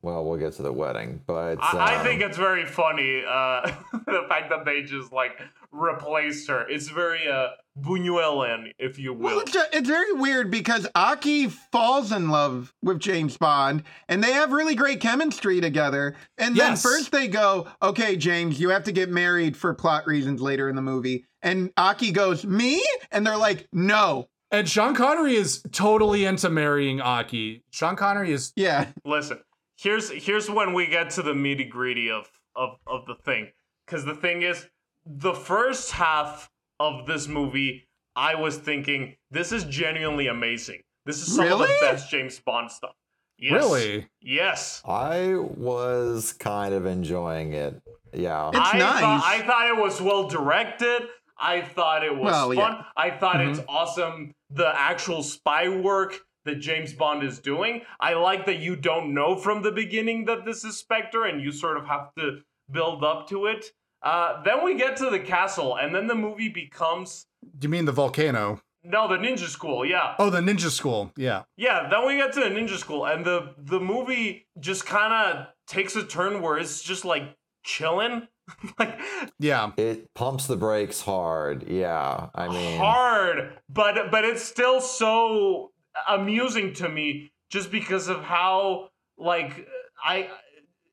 Well, we'll get to the wedding, but I, I um, think it's very funny uh, the fact that they just like replaced her. It's very uh, Buñuelan, if you will. Well, it's, ju- it's very weird because Aki falls in love with James Bond and they have really great chemistry together. And then Yes. first they go, okay, James, you have to get married for plot reasons later in the movie. And Aki goes, me? And they're like, no. and Sean Connery is totally into marrying Aki. Sean Connery is Yeah. Listen, here's here's when we get to the meaty gritty of of of the thing, because the thing is, the first half of this movie, I was thinking this is genuinely amazing. This is some of the best James Bond stuff. Yes. really. Yes. I was kind of enjoying it. Yeah. It's I nice. thought I thought it was well directed. I thought it was Well, fun. yeah. Mm-hmm. I thought it's awesome the actual spy work that James Bond is doing. I like that you don't know from the beginning that this is Spectre and you sort of have to build up to it. Uh, then we get to the castle, and then the movie becomes Do you mean the volcano? no the ninja school. Yeah, Oh, the ninja school. Yeah. yeah. Then we get to the ninja school, and the the movie just kind of takes a turn where it's just like chilling, like Yeah. It pumps the brakes hard. Yeah. I mean, hard, but but it's still so amusing to me just because of how like I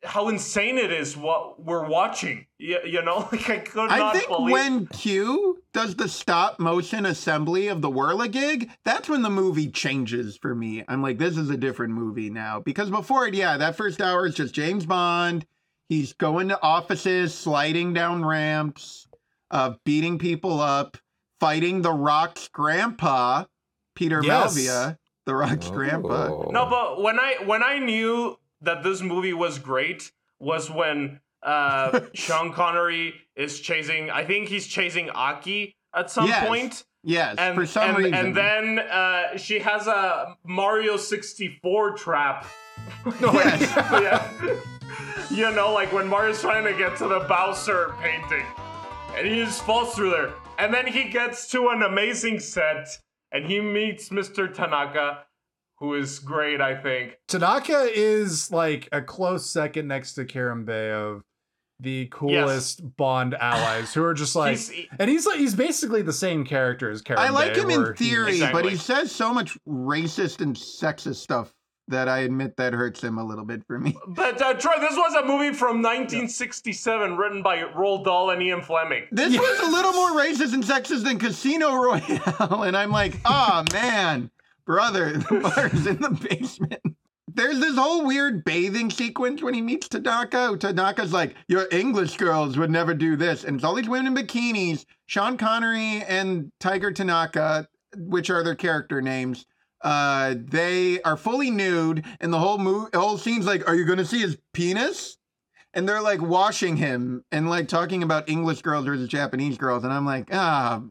how insane it is what we're watching. You, you know, like I could I not think believe. when Q does the stop motion assembly of the Whirligig, that's when the movie changes for me. I'm like, this is a different movie now. Because before it, yeah, that first hour is just James Bond. He's going to offices, sliding down ramps, uh, beating people up, fighting the Rock's grandpa, Peter Yes. Maivia, the Rock's grandpa. Oh. No, but when I when I knew that this movie was great was when uh Sean Connery is chasing. I think he's chasing Aki at some Yes. point. Yes, And, for some and, reason. and then uh, she has a Mario 64 trap. Yes. yeah. You know, like when Mario's trying to get to the Bowser painting, and he just falls through there. And then he gets to an amazing set, and he meets Mr. Tanaka, who is great, I think. Tanaka is like a close second next to Kerim Bey of the coolest Bond allies who are just like He's- and he's like he's basically the same character as Kerim I like him where in he- theory, Exactly. but he says so much racist and sexist stuff that I admit that hurts him a little bit for me. But uh, Troy, this was a movie from 1967, written by Roald Dahl and Ian Fleming. This was a little more racist and sexist than Casino Royale, and I'm like, oh man, brother, the bar's in the basement. There's this whole weird bathing sequence when he meets Tanaka. Tanaka's like, Your English girls would never do this. And it's all these women in bikinis. Sean Connery and Tiger Tanaka, which are their character names, uh, they are fully nude, and the whole mo- whole scene's like, Are you gonna see his penis? And they're like washing him and like talking about English girls versus Japanese girls. And I'm like, ah,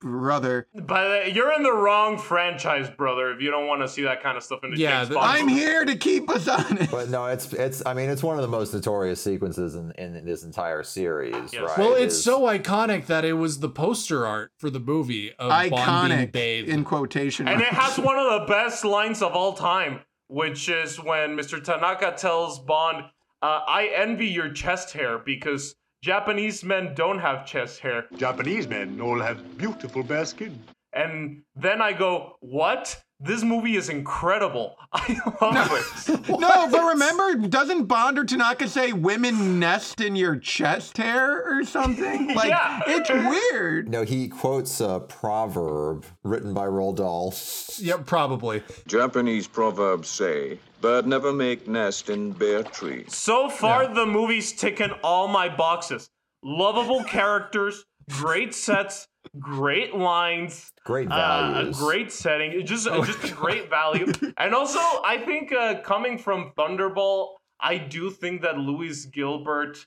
brother. But uh, you're in the wrong franchise, brother, if you don't want to see that kind of stuff in the Yeah, James the- Bond I'm movie. here to keep us honest. But no, it's it's. I mean, it's one of the most notorious sequences in, in this entire series, Yes. right? Well, It it's is- so iconic that it was the poster art for the movie of Bond being Iconic bathed. in quotation And it has one of the best lines of all time, which is when Mr. Tanaka tells Bond, uh, I envy your chest hair because Japanese men don't have chest hair. Japanese men all have beautiful bare skin. And then I go, What? This movie is incredible. I love it. No, but remember, doesn't Bond or Tanaka say women nest in your chest hair or something? Like, Yeah. it's weird. No, he quotes a proverb written by Roald Dahl. yeah, probably. Japanese proverbs say, bird never make nest in bare tree. So far, the movie's ticking all my boxes. Lovable characters, great sets, great lines, Great uh, a values. great setting, it just just great value. And also, I think uh, coming from Thunderball, I do think that Lewis Gilbert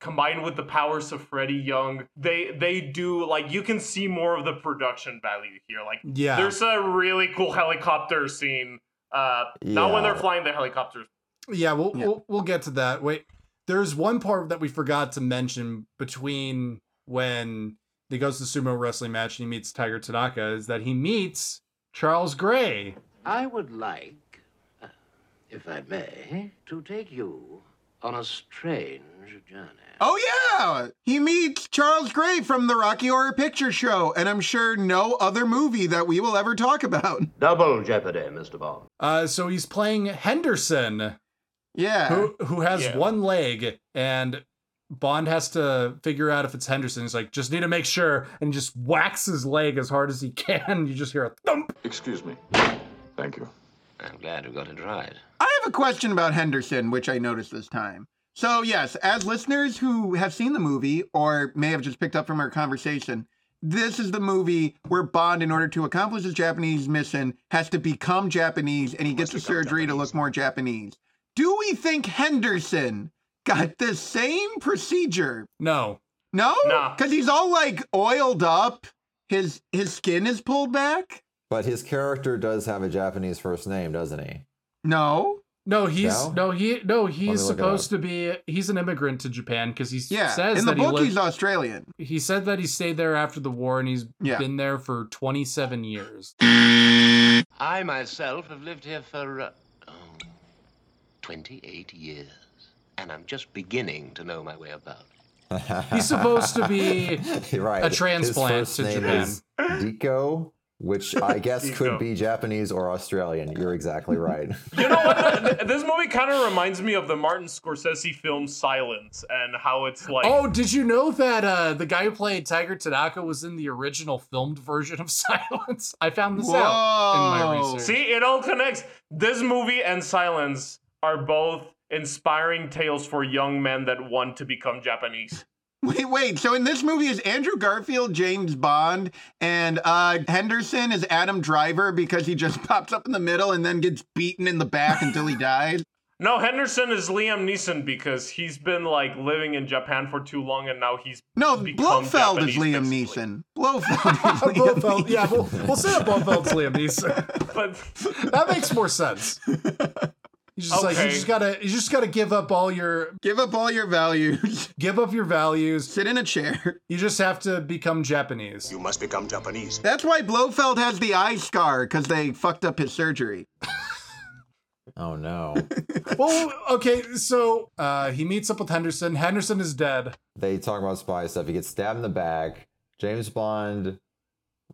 combined with the powers of Freddie Young, they they do like you can see more of the production value here. Like Yeah. there's a really cool helicopter scene. Uh not when they're flying the helicopters. Yeah, we'll, Yeah. we'll we'll get to that. Wait, there's one part that we forgot to mention between when he goes to the sumo wrestling match and he meets Tiger Tanaka is that he meets Charles Gray. I would like, uh, if I may, to take you on a strange journey. Oh, yeah. He meets Charles Gray from the Rocky Horror Picture Show, and I'm sure no other movie that we will ever talk about. Double jeopardy, Mr. Bond. Uh, so he's playing Henderson, Yeah. who who has Yeah. one leg, and Bond has to figure out if it's Henderson. He's like, just need to make sure, and he just whacks his leg as hard as he can. You just hear a thump. Excuse me. Thank you. I'm glad you got it right. I have a question about Henderson, which I noticed this time. So, yes, as listeners who have seen the movie or may have just picked up from our conversation, this is the movie where Bond, in order to accomplish his Japanese mission, has to become Japanese and he gets a surgery to look more Japanese. Do we think Henderson got the same procedure? No, No? No. Because he's all like oiled up. His his skin is pulled back? But his character does have a Japanese first name, doesn't he? No. No, he's No? no, he no, he's supposed to be. He's an immigrant to Japan because he Yeah. says In the that he book, lived. he's Australian. he said that he stayed there after the war and he's Yeah. been there for 27 years. I myself have lived here for, uh, oh, 28 years. And I'm just beginning to know my way about. He's supposed to be right. a transplant His first to name Japan. is Dikko. Which I guess could go. be Japanese or Australian. You're exactly right. You know what? Th- th- this movie kind of reminds me of the Martin Scorsese film Silence and how it's like. Oh, did you know that uh, the guy who played Tiger Tanaka was in the original filmed version of Silence? I found this out in my research. See, it all connects. This movie and Silence are both inspiring tales for young men that want to become Japanese. Wait, wait. So in this movie is Andrew Garfield James Bond and uh Henderson is Adam Driver because he just pops up in the middle and then gets beaten in the back until he dies. No, Henderson is Liam Neeson because he's been like living in Japan for too long and now he's No, become Blofeld is Liam basically. Neeson. Blofeld is Liam Blofeld, yeah, we'll, we'll say that Blofeld's Liam Neeson. But That makes more sense. You just like you just gotta you just gotta give up all your Give up all your values. give up your values. Sit in a chair. You just have to become Japanese. You must become Japanese. That's why Blofeld has the eye scar because they fucked up his surgery. Oh no. well, okay, so uh, he meets up with Henderson. Henderson is dead. they talk about spy stuff. He gets stabbed in the back. James Bond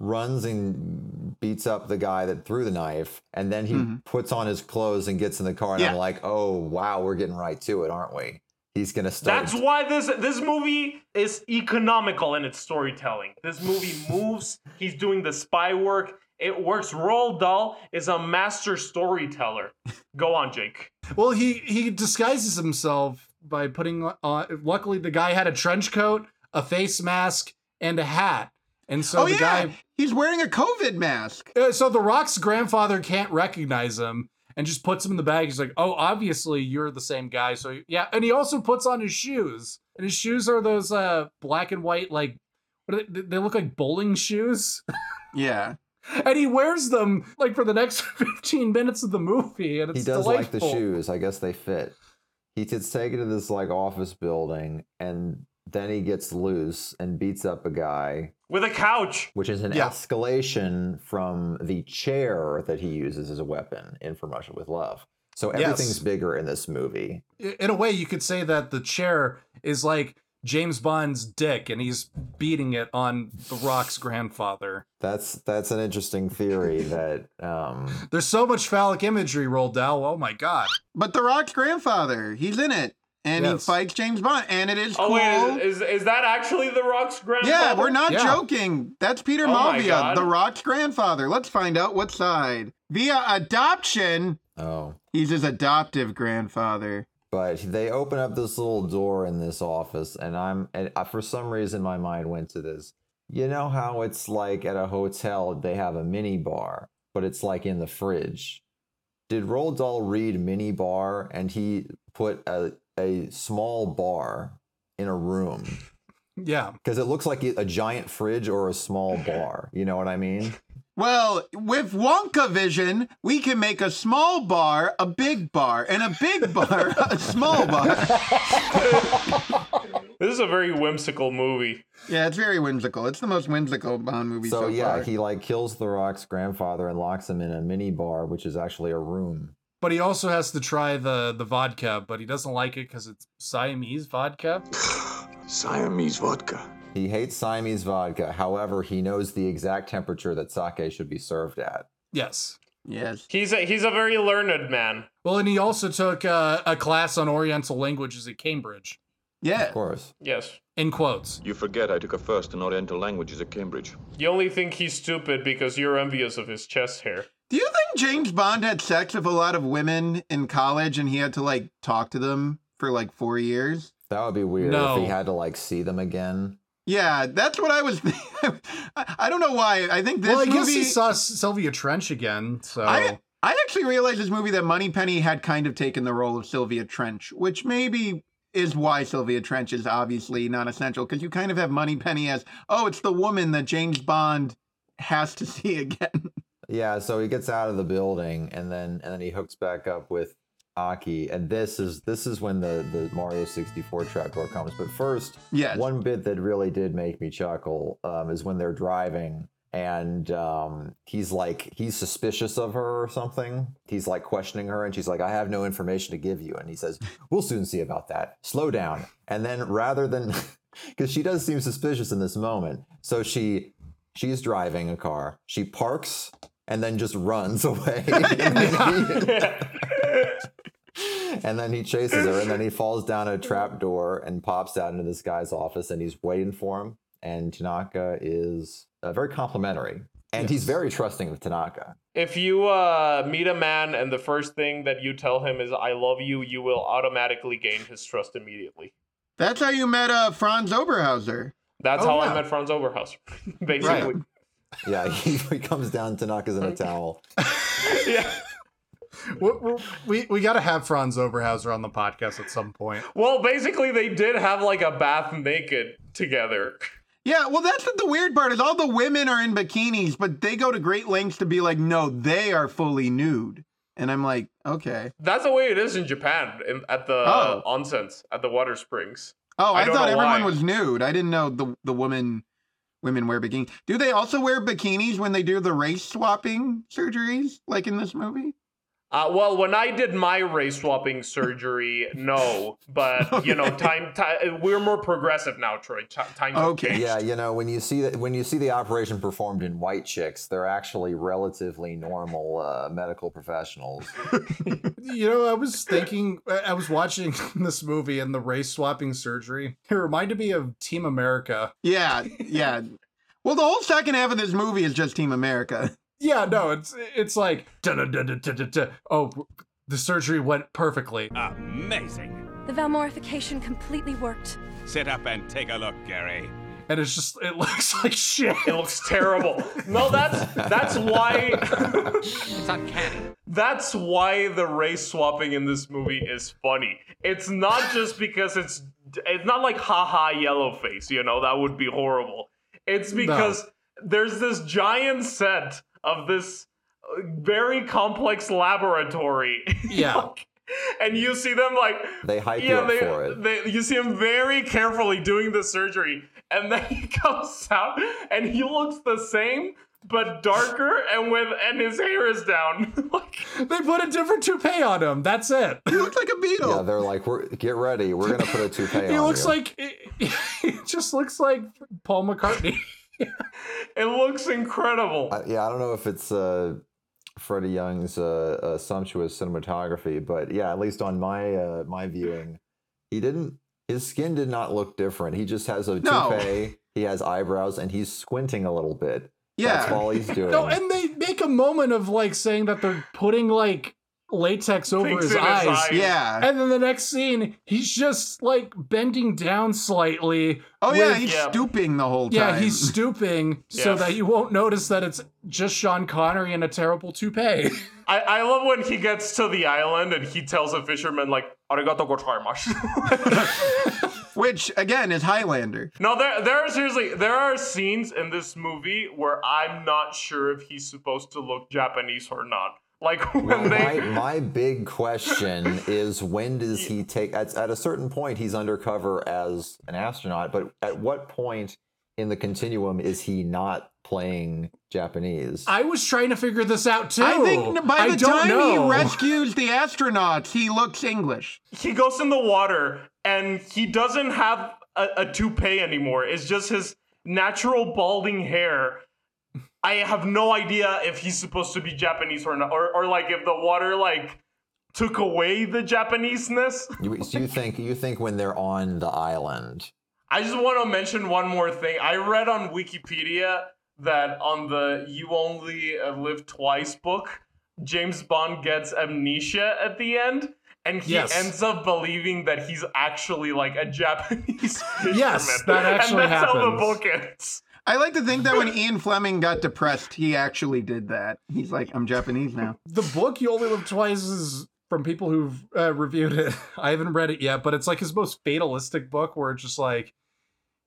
runs and beats up the guy that threw the knife, and then he Mhm. puts on his clothes and gets in the car. And I'm like, oh wow, we're getting right to it, aren't we? He's gonna start. that's why this this movie is economical in its storytelling. This movie moves. He's doing the spy work. It works. Roald Dahl is a master storyteller. Go on, Jake. Well, he he disguises himself by putting on. Luckily, the guy had a trench coat, a face mask, and a hat. And so oh the yeah, guy, he's wearing a COVID mask. uh, so the Rock's grandfather can't recognize him and just puts him in the bag. He's like, "Oh, obviously you're the same guy." So yeah, and he also puts on his shoes, and his shoes are those uh black and white like. What are they, they look like bowling shoes, Yeah. and he wears them like for the next 15 minutes of the movie, and it's he does like the shoes. I guess they fit. He gets taken to this like office building, and then he gets loose and beats up a guy, With a couch. which is an Yeah. escalation from the chair that he uses as a weapon in From Russia with Love. So Yes. everything's bigger in this movie. in a way you could say that the chair is like James Bond's dick and he's beating it on the Rock's grandfather. That's that's an interesting theory that um There's so much phallic imagery rolled out. Oh my god. But The Rock's grandfather, he's in it. And he fights James Bond. And it is Oh cool. wait, is, is that actually the Rock's grandfather? yeah, we're not Yeah. joking. That's Peter Oh Maivia, The Rock's grandfather. Let's find out what side. Via adoption, oh he's his adoptive grandfather. but they open up this little door in this office and i'm and I, for some reason my mind went to this you know how it's like at a hotel they have a mini bar but it's like in the fridge did Roald Dahl read mini bar and he put a, a small bar in a room Yeah. because it looks like a giant fridge or a small bar you know what i mean Well, with Wonka vision, we can make a small bar a big bar, and a big bar a small bar. This is a very whimsical movie. Yeah, it's very whimsical. It's the most whimsical Bond movie so, so yeah far. he like kills the rock's grandfather and locks him in a mini bar which is actually a room But he also has to try the the vodka, but he doesn't like it because it's Siamese vodka. Siamese vodka. He hates Siamese vodka. However, he knows the exact temperature that sake should be served at. Yes. yes. He's a he's a very learned man. Well, and he also took uh, a class on Oriental languages at Cambridge. Yeah. Of course. Yes. In quotes. You forget I took a first in Oriental languages at Cambridge. You only think he's stupid because you're envious of his chest hair. Do you think James Bond had sex with a lot of women in college and he had to like talk to them for like four years? That would be weird No. if he had to like see them again. Yeah, that's what I was. I, I don't know why. I think this well, I movie. guess he saw Sylvia Trench again. So I, I actually realized this movie that Moneypenny had kind of taken the role of Sylvia Trench, which maybe is why Sylvia Trench is obviously not essential because you kind of have Moneypenny as, oh, it's the woman that James Bond has to see again. Yeah, so he gets out of the building and then and then he hooks back up with Aki, and this is this is when the the Mario 64 trapdoor comes. But first, Yes. one bit that really did make me chuckle um, is when they're driving and um, he's like he's suspicious of her or something. He's like questioning her, and she's like, "I have no information to give you." And he says, "We'll soon see about that. Slow down." And then rather than because she does seem suspicious in this moment, so she she's driving a car. She parks and then just runs away. and, then he, and then he chases her, and then he falls down a trap door and pops out into this guy's office, and he's waiting for him. And Tanaka is uh, very complimentary, and he's very trusting of Tanaka. If you uh, meet a man and the first thing that you tell him is "I love you," you will automatically gain his trust immediately. That's how you met uh, Franz Oberhauser. That's Oh, how yeah. I met Franz Oberhauser, basically. Yeah, he, he comes down, Tanaka's in a towel. yeah. We, we, we got to have Franz Oberhauser on the podcast at some point. Well, basically, they did have like a bath naked together. Yeah, well, that's what the weird part is. All the women are in bikinis, but they go to great lengths to be like, no, they are fully nude. And I'm like, okay. That's the way it is in Japan in, at the Oh. onsens, at the water springs. Oh, I I, thought everyone why. was nude. I didn't know the the women women wear bikinis. Do they also wear bikinis when they do the race swapping surgeries, like in this movie? Uh, well, when I did my race swapping surgery, no, but you know, time, time we're more progressive now, Troy. Ti- Times have Okay. changed. Yeah, you know when you see that when you see the operation performed in white chicks, they're actually relatively normal uh, medical professionals. You know, I was thinking, I I was watching this movie and the race swapping surgery. It reminded me of Team America. Yeah, yeah. Well, the whole second half of this movie is just Team America. Yeah, no, it's it's like oh, the surgery went perfectly. Amazing. The Valmorification completely worked. Sit up and take a look, Gary. And it's just it looks like shit. It looks terrible. No, that's that's why It's uncanny. that's why the race swapping in this movie is funny. It's not just because it's it's not like haha yellow face, you know, that would be horrible. It's because there's this giant set of this uh, very complex laboratory. Yeah. and you see them like They hype you yeah, up they, for it. they you see him very carefully doing the surgery, and then he comes out and he looks the same but darker and with and his hair is down. like They put a different toupee on him. That's it. He looks like a beetle. Yeah, they're like, "We're get ready. We're gonna put a toupee on him. He on looks you." like he just looks like Paul McCartney. it looks incredible. I, yeah, I don't know if it's uh, Freddie Young's uh, uh, sumptuous cinematography, but yeah, at least on my uh, my viewing, he didn't. His skin did not look different. He just has a No. toupee. He has eyebrows, and he's squinting a little bit. Yeah, that's all he's doing. No, and they make a moment of like saying that they're putting like latex over his his eyes. eyes. Yeah. And then the next scene, he's just like bending down slightly. Oh yeah, he's Yeah. stooping the whole time. yeah, he's stooping so that you won't notice that it's just Sean Connery in a terrible toupee. I, I love when he gets to the island and he tells a fisherman like arigato gozaimasu. Which again is Highlander. No, there there are seriously there are scenes in this movie where I'm not sure if he's supposed to look Japanese or not. Like when Well, they my, my big question is when does he take at, at a certain point he's undercover as an astronaut but at what point in the continuum is he not playing japanese I was trying to figure this out too. I think by the time know. he rescues the astronauts, he looks English. he goes in the water and he doesn't have a, a toupee anymore. It's just his natural balding hair. I have no idea if he's supposed to be Japanese or not, or, or like if the water like took away the Japaneseness. you, so you think you think when they're on the island I just want to mention one more thing. I read on Wikipedia that on the "You Only uh, Live Twice" book, James Bond gets amnesia at the end, and he Yes. ends up believing that he's actually like a Japanese fisherman. Yes, that actually and that's how the book ends. I like to think that when Ian Fleming got depressed, he actually did that. He's like, I'm Japanese now. the book "You Only Live Twice" is from people who've uh, reviewed it. I haven't read it yet, but it's like his most fatalistic book, where it's just like,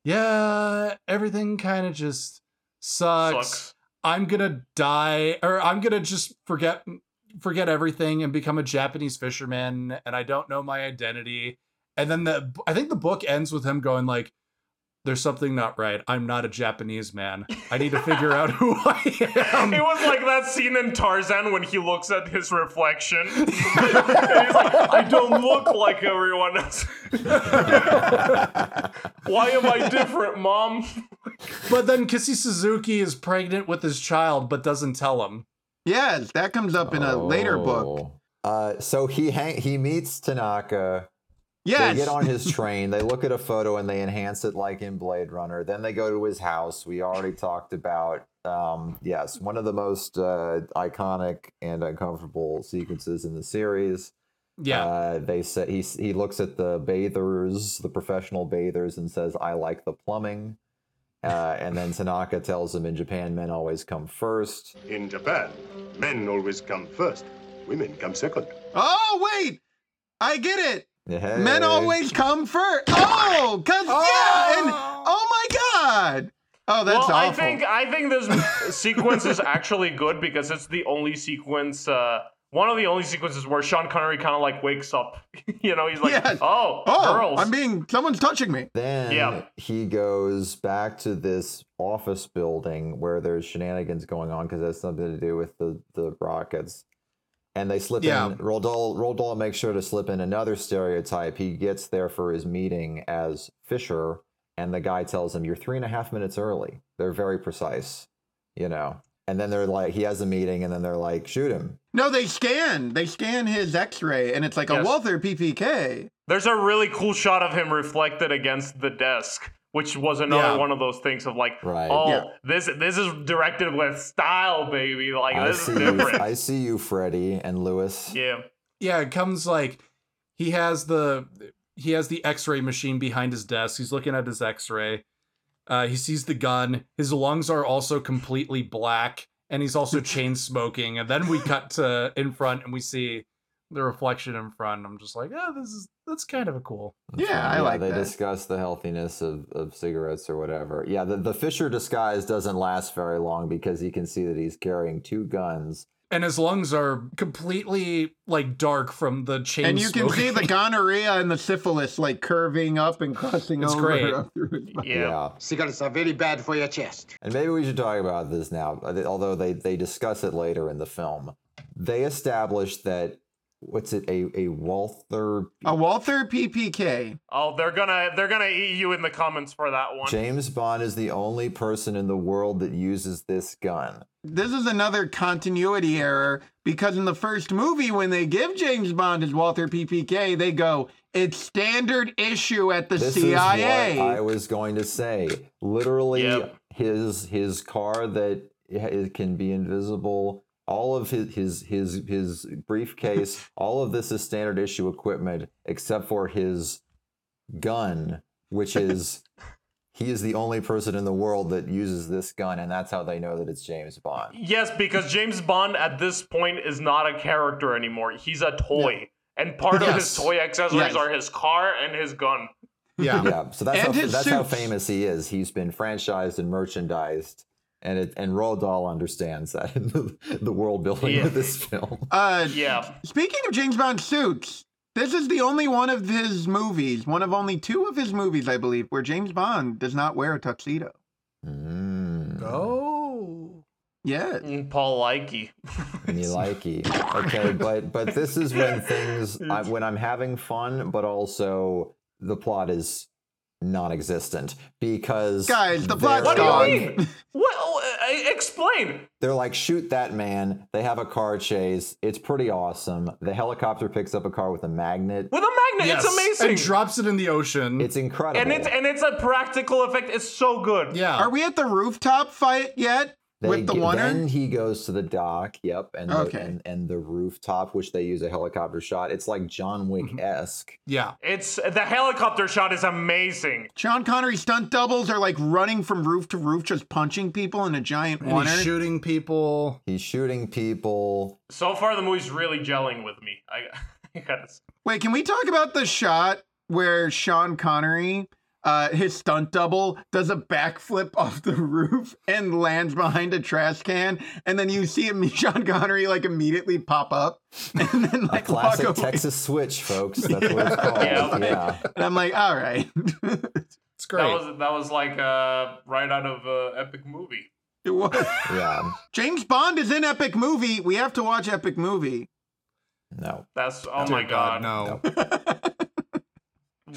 yeah, everything kind of just sucks. Sucks. I'm gonna die, or I'm gonna just forget forget everything and become a Japanese fisherman, and I don't know my identity. And then the I think the book ends with him going like, "There's something not right. I'm not a Japanese man. I need to figure out who I am." It was like that scene in Tarzan when he looks at his reflection. and he's like, I don't look like everyone else. Why am I different, mom? But then Kissy Suzuki is pregnant with his child, but doesn't tell him. Yes, that comes up in a later book. Oh. Uh, so he hang- he meets Tanaka. Yes. They get on his train. They look at a photo and they enhance it like in Blade Runner. Then they go to his house. We already talked about um, yes, one of the most uh, iconic and uncomfortable sequences in the series. Yeah. Uh, they say he he looks at the bathers, the professional bathers, and says, "I like the plumbing." Uh, and then Tanaka tells him, "In Japan, men always come first. In Japan, men always come first, women come second. Oh, wait. I get it. Hey. Men always come first. Oh, cause yeah, and oh my god. Oh, that's well, awful. I think I think this sequence is actually good because it's the only sequence, uh, one of the only sequences where Sean Connery kind of like wakes up. you know, he's like, Yes. "Oh, oh, girls." I'm being someone's touching me. Then Yeah. he goes back to this office building where there's shenanigans going on because that's something to do with the, the rockets. And they slip Yeah. in. Roald Dahl, Roldol makes sure to slip in another stereotype. He gets there for his meeting as Fisher, and the guy tells him, You're three and a half minutes early. They're very precise, you know. And then they're like, He has a meeting, and then they're like, Shoot him. No, they scan. They scan his X-ray, and it's like a Yes. Walther PPK. There's a really cool shot of him reflected against the desk, which was another Yeah. one of those things of like, Right. oh, Yeah. this this is directed with style, baby. Like I this see is you, different. I see you, Freddie and Lewis. yeah. Yeah, it comes like he has the he has the X-ray machine behind his desk. He's looking at his X-ray. Uh, he sees the gun. His lungs are also completely black, and he's also chain smoking. And then we cut to in front, and we see the reflection in front. I'm just like, oh, this is that's kind of a cool. Yeah, I like they that. discuss the healthiness of, of cigarettes or whatever. Yeah, the, the Fisher disguise doesn't last very long because you can see that he's carrying two guns. And his lungs are completely like dark from the chain. And you can see the gonorrhea and the syphilis like curving up and crossing It's over great. up through his body. Yeah. Cigarettes are very bad for your chest. And maybe we should talk about this now, although they, they discuss it later in the film. They establish that, what's it, a, a Walther A Walther PPK. Oh, they're gonna they're gonna eat you in the comments for that one. James Bond is the only person in the world that uses this gun. This is another continuity error because in the first movie, when they give James Bond his Walther PPK, they go, it's standard issue at the This CIA. is what I was going to say. Literally, Yep. his his car that it can be invisible. All of his his his his briefcase. all of this is standard issue equipment, except for his gun, which is he is the only person in the world that uses this gun, and that's how they know that it's James Bond. Yes, because James Bond at this point is not a character anymore. He's a toy. And part of his toy accessories Yes. are his car and his gun. Yeah. Yeah, so that's how And his that's how famous he is. He's been franchised and merchandised. And it, and Roald Dahl understands that in the, the world building Yeah. of this film. Uh, Yeah. Speaking of James Bond suits, this is the only one of his movies, one of only two of his movies, I believe, where James Bond does not wear a tuxedo. Mm. Oh. Yeah. Mm, Paul Likey. And you likey. Okay, but but this is when things I, when I'm having fun, but also the plot is non-existent because Guys, the plot's What do gone. you mean? What? Explain. They're like, shoot that man. They have a car chase. It's pretty awesome. The helicopter picks up a car with a magnet. With a magnet, it's amazing. And drops it in the ocean. It's incredible. and it's and it's a practical effect. It's so good. yeah. Are we at the rooftop fight yet? They with the get- one Then he goes to the dock. Yep, and the, and, and the rooftop, which they use a helicopter shot. It's like John mm-hmm. Wick esque. yeah. It's the helicopter shot is amazing. Sean Connery stunt doubles are like running from roof to roof, just punching people in a giant And water. he's shooting people. He's shooting people. So far, the movie's really gelling with me. I, I gotta. Wait, can we talk about the shot where Sean Connery, uh, his stunt double, does a backflip off the roof and lands behind a trash can, and then you see him, Sean Connery, like immediately pop up and then A like walk classic away. Texas switch, folks. That's what it's called. Yeah. Yeah. And I'm like, all right. It's great. That was that was like uh, right out of uh, epic movie. It was. Yeah. James Bond is in Epic Movie. We have to watch Epic Movie. No. That's oh Dear my god. no.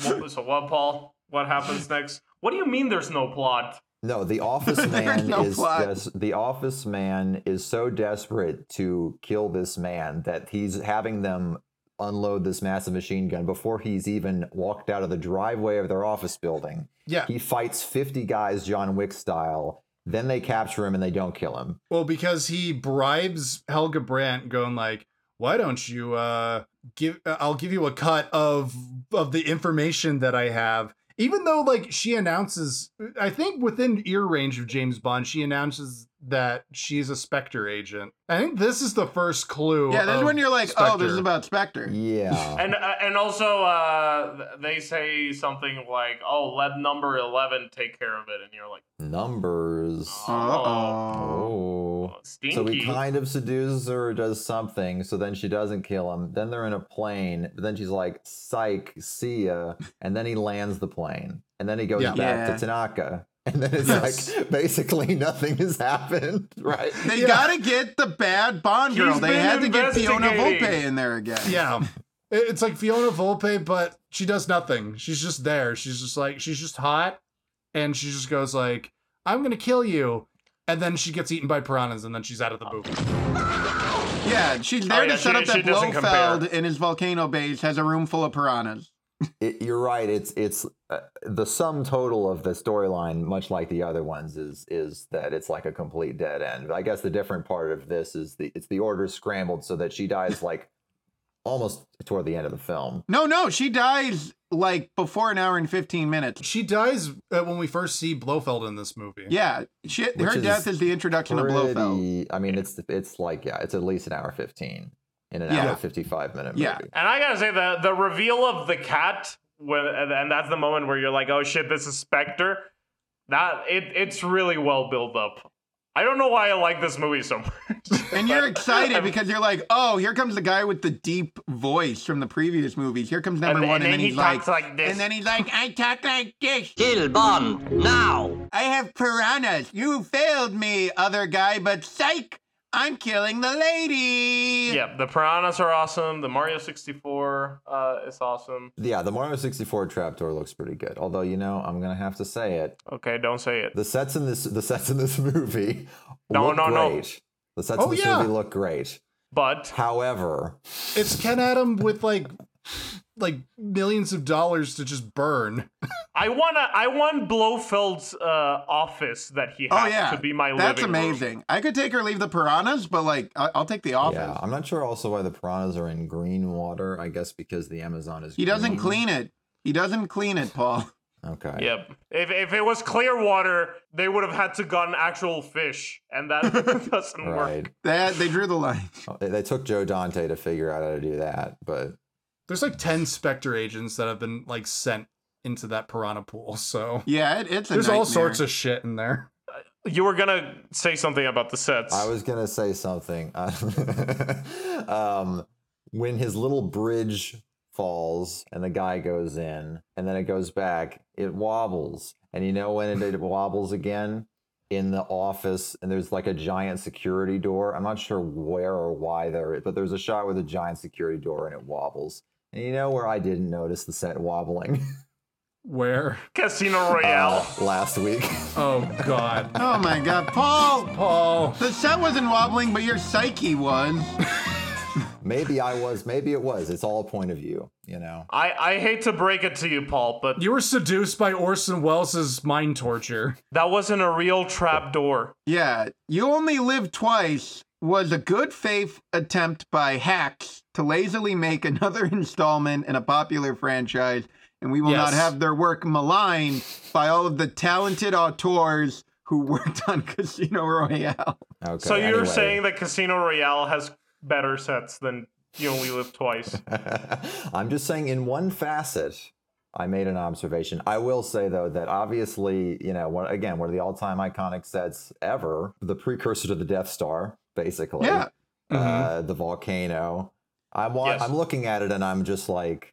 What- so what, Paul? What happens next? What do you mean there's no plot? No, the office man no is des- the office man is so desperate to kill this man that he's having them unload this massive machine gun before he's even walked out of the driveway of their office building. Yeah. He fights 50 guys John Wick style. Then they capture him and they don't kill him. Well, because he bribes Helga Brandt, going like, "Why don't you uh give? uh, I'll give you a cut of of the information that I have." Even though, like, she announces, I think within ear range of James Bond, she announces that she's a Spectre agent. I think this is the first clue. Yeah, this is when you're like, oh, this is about Spectre. Yeah. And uh, and also uh, they say something like, "Oh, let number eleven take care of it," and you're like, Numbers. Uh-oh. Oh. So he kind of seduces her or does something, so then she doesn't kill him. Then they're in a plane, but then she's like, psych, see ya. And then he lands the plane. And then he goes Yeah. back Yeah. to Tanaka. And then it's Yes. like basically nothing has happened, right? They Yeah. gotta get the bad Bond girl. He's they had to get Fiona. Volpe in there again. Yeah. It's like Fiona Volpe, but she does nothing. She's just there. She's just like she's just hot, and she just goes like, "I'm gonna kill you," and then she gets eaten by piranhas, and then she's out of the oh. movie. Yeah, she's oh, there Oh, yeah, to set she- up that she doesn't Blofeld compare. in his volcano base has a room full of piranhas. It, you're right. It's it's uh, the sum total of the storyline, much like the other ones, is is that it's like a complete dead end. I guess the different part of this is the it's the order scrambled so that she dies like almost toward the end of the film. No, no, she dies like before an hour and 15 minutes. She dies uh, when we first see Blofeld in this movie. Yeah, she, her is death is the introduction of Blofeld. I mean, it's it's like yeah, it's at least an hour fifteen in an Yeah. hour fifty five minute movie. Yeah. And I gotta say the the reveal of the cat when and and that's the moment where you're like, oh shit, this is Spectre. That it it's really well built up. I don't know why I like this movie so much. And you're excited because you're like, oh, here comes the guy with the deep voice from the previous movies. Here comes number And- one, and and, then then he he's like, like this. and then he's like, I talk like this. Kill Bond now. I have piranhas. You failed me, other guy, but psych, I'm killing the lady. yeah, the piranhas are awesome. The Mario 64 uh, is awesome. Yeah, the Mario 64 trapdoor looks pretty good. Although, you know, I'm gonna have to say it. Okay, don't say it. The sets in this the sets in this movie No, look no, no. great. The sets Oh, in this yeah. movie look great. But However, It's Ken Adam with like like millions of dollars to just burn. I wanna I want Blofeld's uh, office that he has Oh yeah, to be my That's living room. That's amazing. I could take or leave the piranhas, but like, I- I'll take the office. yeah, I'm not sure also why the piranhas are in green water. I guess because the Amazon is He doesn't clean it. He doesn't clean it, Paul. Okay. Yep. If if it was clear water, they would have had to gotten actual fish, and that doesn't work. Right. That they drew the line. They, they took Joe Dante to figure out how to do that, but There's like 10 Spectre agents that have been like sent into that piranha pool. So Yeah, it, it's a there's all sorts of shit in there. You were gonna say something about the sets. I was gonna say something. um, when his little bridge falls and the guy goes in, and then it goes back, it wobbles, and you know when it, it wobbles again in the office, and there's like a giant security door. I'm not sure where or why there is, but there's a shot with a giant security door and it wobbles. And you know where I didn't notice the set wobbling Where? Casino Royale. Uh, last week. Oh god. Oh my god, Paul! Paul. The set wasn't wobbling, but your psyche was. maybe I was, maybe it was. It's all a point of view, you know. I, I hate to break it to you, Paul, but You were seduced by Orson Welles' mind torture. that wasn't a real trap door. Yeah, You Only Live Twice was a good faith attempt by hacks to lazily make another installment in a popular franchise, and we will not have their work maligned by all of the talented auteurs who worked on Casino Royale. Okay. so you're anyway. saying that Casino Royale has better sets than You Only Live Twice? I'm just saying, in one facet, I made an observation. I will say though that obviously, you know, one, again, one of the all-time iconic sets ever, the precursor to the Death Star, basically. Yeah. Uh, the volcano. I'm Yes. I'm looking at it and I'm just like,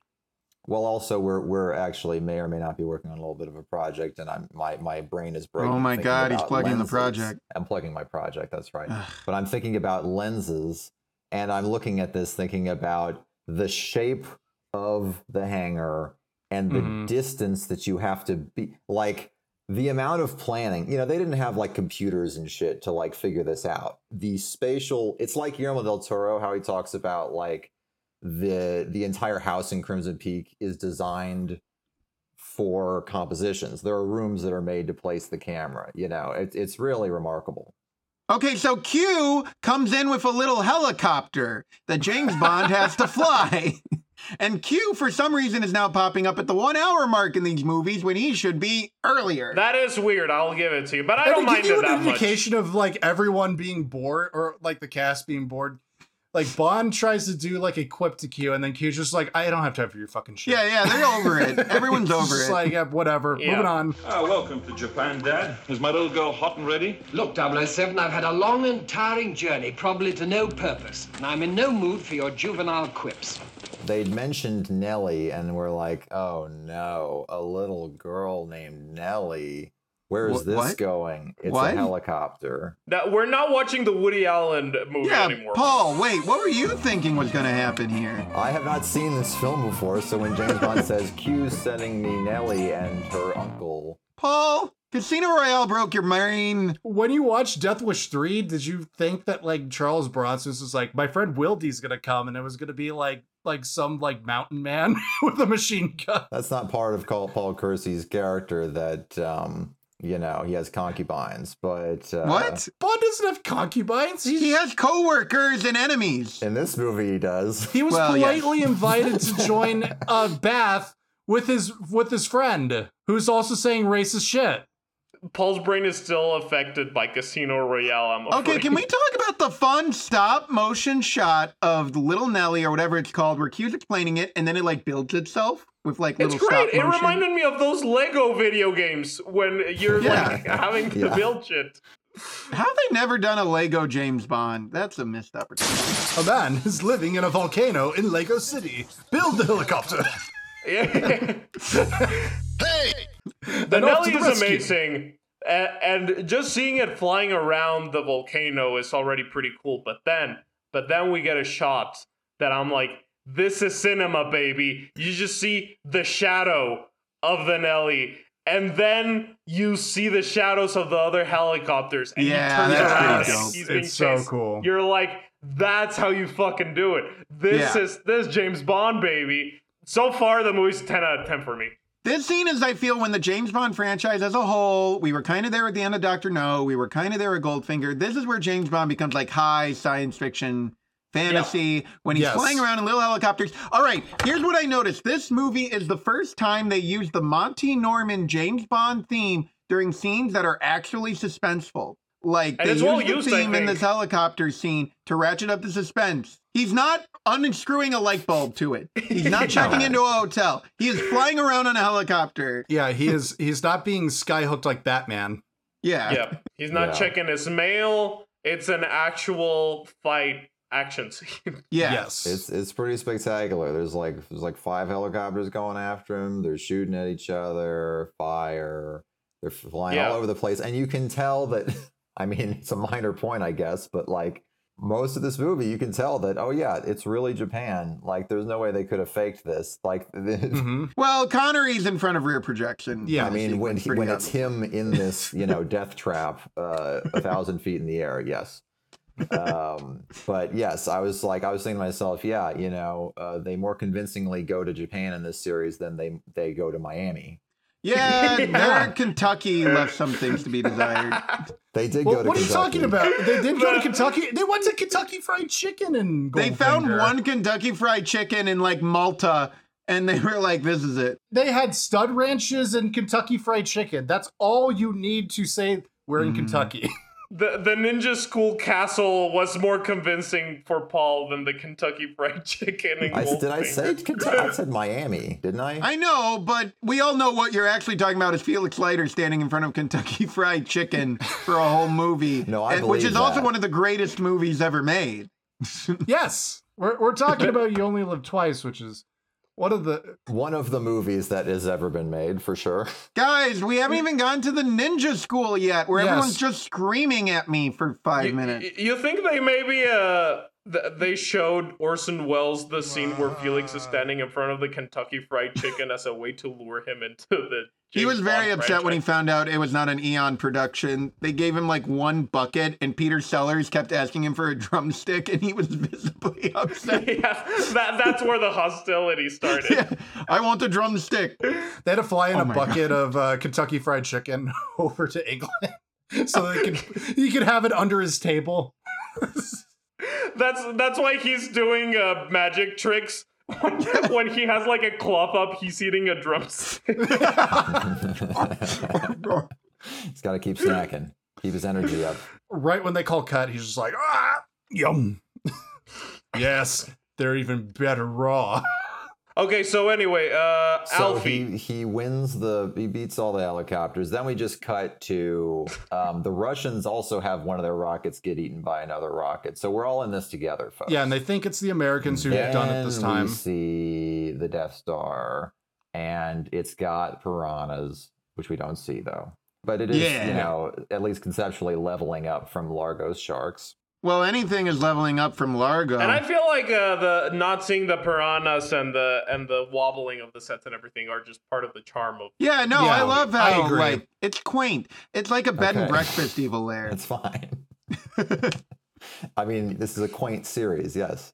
well, also we're we're actually may or may not be working on a little bit of a project, and I'm my my brain is breaking. Oh my God, he's plugging the project. I'm plugging my project. That's right. but I'm thinking about lenses, and I'm looking at this thinking about the shape of the hanger and the Mhm. distance that you have to be like the amount of planning, you know, they didn't have like computers and shit to like figure this out. The spatial, it's like Guillermo del Toro, how he talks about like the the entire house in Crimson Peak is designed for compositions. There are rooms that are made to place the camera. You know, it, it's really remarkable. Okay, so Q comes in with a little helicopter that James Bond has to fly. And Q, for some reason, is now popping up at the one hour mark in these movies when he should be earlier. That is weird. I'll give it to you, but I And don't to mind give you it that an much. indication of like everyone being bored or like the cast being bored. Like Bond tries to do like a quip to Q, and then Q's just like, "I don't have time for your fucking shit." Yeah, yeah, they're over it. Everyone's It's over just it. Like, yeah, whatever. Yeah. Moving on. Ah, welcome to Japan, Dad. Is my little girl hot and ready? Look, 007, I've had a long and tiring journey, probably to no purpose, and I'm in no mood for your juvenile quips. They'd mentioned Nellie, and we're like, oh no, a little girl named Nellie. Where's Wh- this what? going? It's What? a helicopter. That we're not watching the Woody Allen movie yeah, anymore. Paul, wait, what were you thinking was going to happen here? I have not seen this film before, so when James Bond says Q's sending me Nellie and her uncle, Paul, Casino Royale broke your brain. When you watched Death Wish 3, did you think that like Charles Bronson was like, my friend Wildey's gonna come and it was gonna be like like some like mountain man with a machine gun? that's not part of Paul Paul Kersey's character that um you know he has concubines, but uh, What? Bond doesn't have concubines. He's, He has coworkers and enemies. In this movie, he does. he was Well, yes. politely invited to join a bath with his with his friend, who's also saying racist shit. Paul's brain is still affected by Casino Royale. I'm afraid. Okay, can we talk about the fun stop motion shot of Little Nelly or whatever it's called, where Q's explaining it and then it like builds itself with like little. It's little great. It motion? reminded me of those Lego video games when you're Yeah. like having to Yeah. build shit. How have they never done a Lego James Bond? That's a missed opportunity. A man is living in a volcano in Lego City. Build the helicopter. Yeah. The And off to Nelly is rescue. amazing. And just seeing it flying around the volcano is already pretty cool. But then, but then we get a shot that I'm like, this is cinema, baby. You just see the shadow of the Nelly. And then you see the shadows of the other helicopters. And Yeah, he turns that's pretty around and dope. It's so chased. cool. You're like, that's how you fucking do it. This Yeah. is this James Bond, baby. So far, the movie's 10 out of 10 for me. This scene is, I feel, when the James Bond franchise as a whole, we were kind of there at the end of Doctor No, we were kind of there at Goldfinger. This is where James Bond becomes like high science fiction fantasy when he's Yes. flying around in little helicopters. All right, here's what I noticed. This movie is the first time they used the Monty Norman James Bond theme during scenes that are actually suspenseful. Like And they it's use well the used, theme in this helicopter scene to ratchet up the suspense. He's not unscrewing a light bulb to it. He's not checking into a hotel. He is flying around on a helicopter. Yeah, he is. He's not being skyhooked like Batman. Yeah. Yep. He's not Yeah. checking his mail. It's an actual fight action scene. Yeah. Yes. It's it's pretty spectacular. There's like there's like five helicopters going after him. They're shooting at each other, fire. They're flying Yeah. all over the place, and you can tell that. I mean, it's a minor point, I guess, but like most of this movie, you can tell that. Oh yeah, it's really Japan. Like, there's no way they could have faked this. Like, Mhm. Well, Connery's in front of rear projection. Yeah, I mean, when he, when it's him in this, you know, death trap, uh, a thousand feet in the air, yes. Um, but yes, I was like, I was thinking to myself, yeah, you know, uh, they more convincingly go to Japan in this series than they they go to Miami. Yeah, Yeah. their Kentucky left some things to be desired. They did Well, go to Kentucky. what are you talking about? They did go to Kentucky. They went to Kentucky Fried Chicken and They found one Kentucky Fried Chicken in like Malta, and they were like, "This is it." They had stud ranches and Kentucky Fried Chicken. That's all you need to say we're in Mm. Kentucky. The the ninja school castle was more convincing for Paul than the Kentucky Fried Chicken. And I, s- did I say Kentucky? I said Miami, didn't I? I know, but we all know what you're actually talking about is Felix Leiter standing in front of Kentucky Fried Chicken for a whole movie, No, I and- which believe is also one of the greatest movies ever made. yes, we're we're talking about You Only Live Twice, which is one of the One of the movies that has ever been made, for sure. Guys, we haven't even gotten to the ninja school yet, where Yes. everyone's just screaming at me for five You, minutes. y- you think they maybe uh th- they showed Orson Welles the scene where Felix is standing in front of the Kentucky Fried Chicken as a way to lure him into the. He James was very Bond upset when he found out it was not an Eon production. They gave him like one bucket, and Peter Sellers kept asking him for a drumstick, and he was visibly upset. yeah, that, that's where the hostility started. Yeah, I want a drumstick. They had to fly in Oh a my bucket of uh, Kentucky Fried Chicken over to England so they could he could have it under his table. That's that's why he's doing uh, magic tricks. When, when he has like a cloth up, he's eating a drumstick. He's got to keep snacking, keep his energy up. Right when they call cut, he's just like, ah, yum. yes, they're even better raw. Okay, so anyway, uh, So Alfie. he he wins the he beats all the helicopters. Then we just cut to um, the Russians also have one of their rockets get eaten by another rocket. So we're all in this together, folks. Yeah, and they think it's the Americans who've done it this time. We see the Death Star, and it's got piranhas, which we don't see though. But it is, Yeah. you know, at least conceptually leveling up from Largo's sharks. Well, anything is leveling up from Largo. And I feel like uh, the not seeing the piranhas and the and the wobbling of the sets and everything are just part of the charm of. yeah, no, Yeah, I love I how agree. like it's quaint. It's like a bed and breakfast evil lair. It's fine. I mean, this is a quaint series, yes.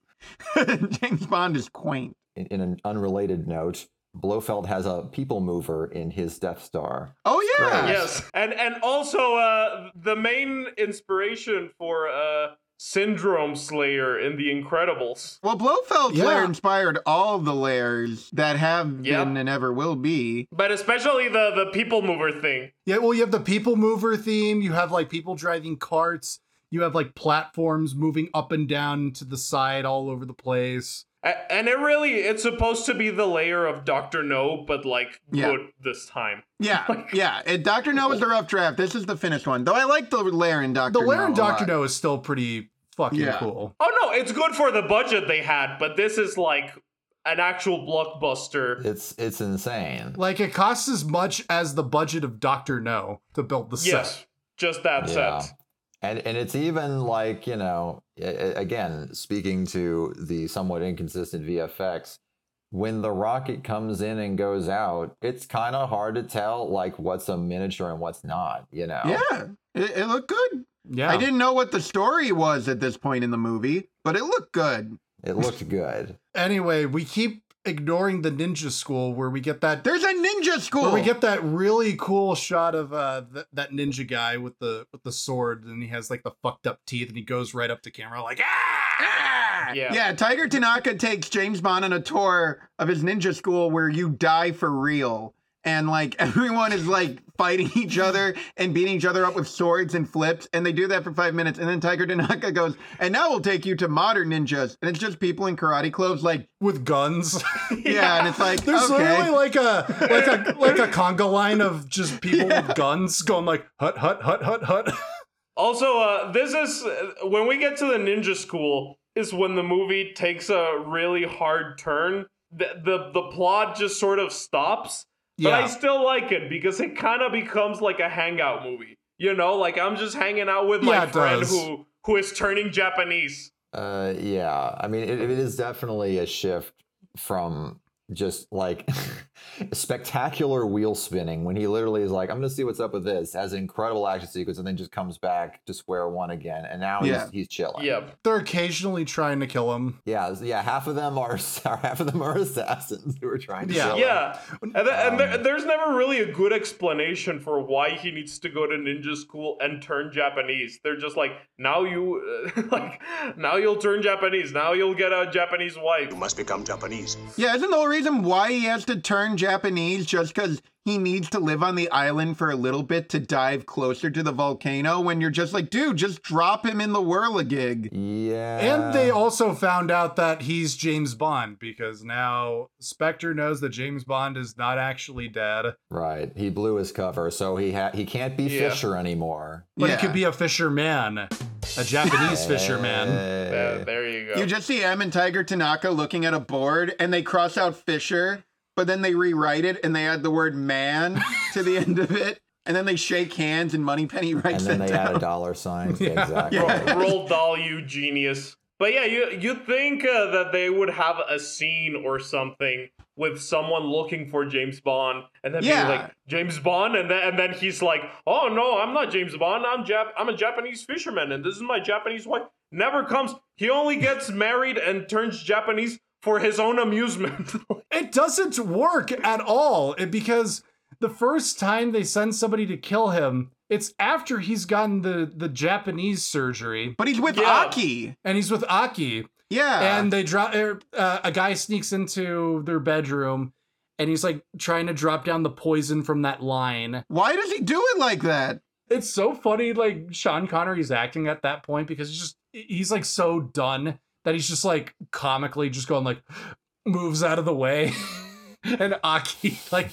James Bond is quaint. In, in an unrelated note, Blofeld has a people mover in his Death Star. Oh yeah. Yes, and and also uh, the main inspiration for uh, Syndrome's lair in The Incredibles. Well, Blofeld's Yeah. lair inspired all the lairs that have Yep. been and ever will be. But especially the the people mover thing. Yeah, well, you have the people mover theme. You have like people driving carts. You have like platforms moving up and down to the side all over the place. A- And it really, it's supposed to be the layer of Doctor No, but like Yeah. good this time. Yeah, yeah. And Doctor No was the rough draft. This is the finished one. Though I like the layer in Doctor. The layer and No a Doctor. No is still pretty fucking Yeah. cool. Oh no, it's good for the budget they had, but this is like an actual blockbuster. It's it's insane. Like it costs as much as the budget of Doctor No to build the set. Yes, just that Yeah. set. And and it's even like, you know, a- a- again, speaking to the somewhat inconsistent VFX, when the rocket comes in and goes out, it's kind of hard to tell like what's a miniature and what's not, you know. Yeah, it, it looked good. Yeah. I didn't know what the story was at this point in the movie, but it looked good. It looked good. Anyway, we keep ignoring the ninja school where we get that There's a ninja school. where we get that really cool shot of uh th- that ninja guy with the with the sword and he has like the fucked up teeth and he goes right up to camera like ah Yeah. Yeah, Tiger Tanaka takes James Bond on a tour of his ninja school where you die for real. And like everyone is like fighting each other and beating each other up with swords and flips. And they do that for five minutes. And then Tiger Tanaka goes, and now we'll take you to modern ninjas. And it's just people in karate clothes, like, with guns. yeah. And it's like, There's okay. literally like a like a like a conga line of just people with guns going like hut hut hut hut hut. Also, uh, this is uh, when we get to the ninja school is when the movie takes a really hard turn. The the, the plot just sort of stops, but I still like it because it kind of becomes like a hangout movie. You know, like I'm just hanging out with Yeah, my it friend does. who who is turning Japanese. Uh, yeah. I mean, it, it is definitely a shift from just like spectacular wheel spinning when he literally is like, I'm going to see what's up with this, has an incredible action sequence, and then just comes back to square one again. And now Yeah. he's, he's chilling. Yep. They're occasionally trying to kill him. Yeah. Yeah. Half of them are, half of them are assassins who are trying to Yeah. kill him. Yeah, and, th- and there, Um, there's never really a good explanation for why he needs to go to ninja school and turn Japanese. They're just like, now you, uh, like, now you'll turn Japanese. Now you'll get a Japanese wife. You must become Japanese. Yeah, isn't the whole reason why he has to turn Japanese just because he needs to live on the island for a little bit to dive closer to the volcano when you're just like, dude, just drop him in the whirligig. Yeah. And they also found out that he's James Bond because now Spectre knows that James Bond is not actually dead. Right. He blew his cover, so he ha- he can't be Yeah. Fisher anymore. But Yeah. he could be a fisherman, a Japanese fisherman. Uh, there you go. You just see M and Tiger Tanaka looking at a board and they cross out Fisher, but then they rewrite it and they add the word man to the end of it. And then they shake hands and Moneypenny And writes And then that they down. add a dollar sign. Yeah. Exactly. Roll, Roald Dahl, you genius. But yeah, you you think uh, that they would have a scene or something with someone looking for James Bond, and then Yeah. being like James Bond, and then and then he's like, "Oh no, I'm not James Bond. I'm Jap. I'm a Japanese fisherman, and this is my Japanese wife." Never comes. He only gets married and turns Japanese for his own amusement. It doesn't work at all because the first time they send somebody to kill him, it's after he's gotten the the Japanese surgery, But he's with Yeah. Aki. and he's with Aki. Yeah. and they drop er, uh, a guy sneaks into their bedroom and he's like trying to drop down the poison from that line Why does he do it like that? it's so funny like sean connery's acting at that point because he's just he's like so done that he's just like comically just going like moves out of the way and aki like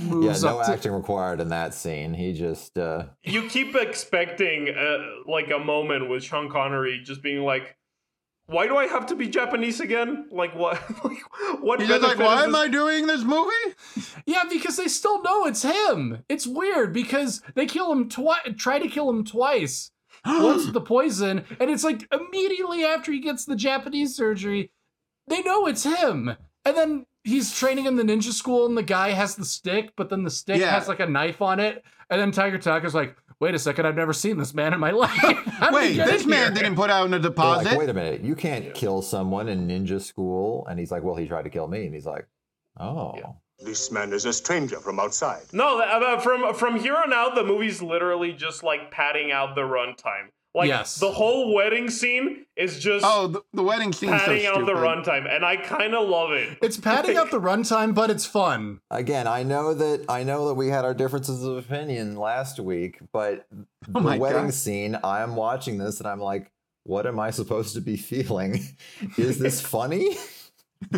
Yeah, no up to acting required in that scene. He just uh you keep expecting uh, like a moment with Sean Connery just being like, "Why do I have to be Japanese again? Like what? like, what?" He's just like, why am this- I doing this movie? yeah because they still know it's him it's weird because they kill him twice try to kill him twice once with the poison, and it's like immediately after he gets the Japanese surgery, they know it's him. And then he's training in the ninja school, and the guy has the stick, but then the stick Yeah. has like a knife on it. And then Tiger Talker's like, wait a second, I've never seen this man in my life. How did he Wait, this man here?" didn't put out in a deposit. like, wait a minute, you can't kill someone in ninja school. And he's like, Well, he tried to kill me. And he's like, Oh. This man is a stranger from outside. No, uh, from from here on out, the movie's literally just like padding out the runtime. Like Yes. the whole wedding scene is just oh, the, the wedding scene so padding out the runtime, and I kind of love it. It's padding out the runtime, but it's fun. Again, I know that I know that we had our differences of opinion last week, but the Oh my wedding God. scene, I am watching this and I'm like, what am I supposed to be feeling? Is this funny?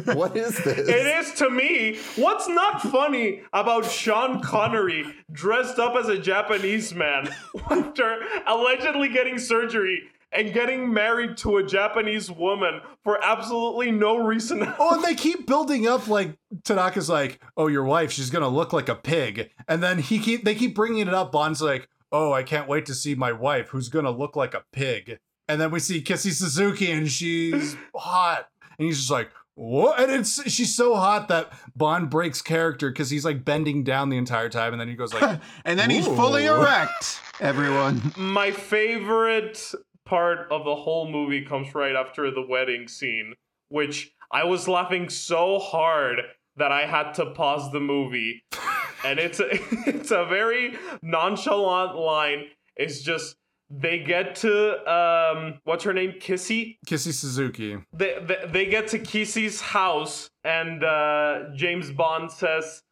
what is this? It is to me. What's not funny about Sean Connery dressed up as a Japanese man after allegedly getting surgery and getting married to a Japanese woman for absolutely no reason? Oh, and they keep building up like Tanaka's like, "Oh, your wife, she's gonna look like a pig," and then he keep they keep bringing it up. Bond's like, "Oh, I can't wait to see my wife, who's gonna look like a pig." And then we see Kissy Suzuki, and she's hot, and he's just like, "What?" And it's she's so hot that Bond breaks character because he's like bending down the entire time, and then he goes like, And then he's fully erect, everyone. My favorite part of the whole movie comes right after the wedding scene, which I was laughing so hard that I had to pause the movie. and it's a, it's a very nonchalant line. It's just they get to um what's her name? Kissy? "Kissy Suzuki." They they, they get to Kissy's house and uh James Bond says,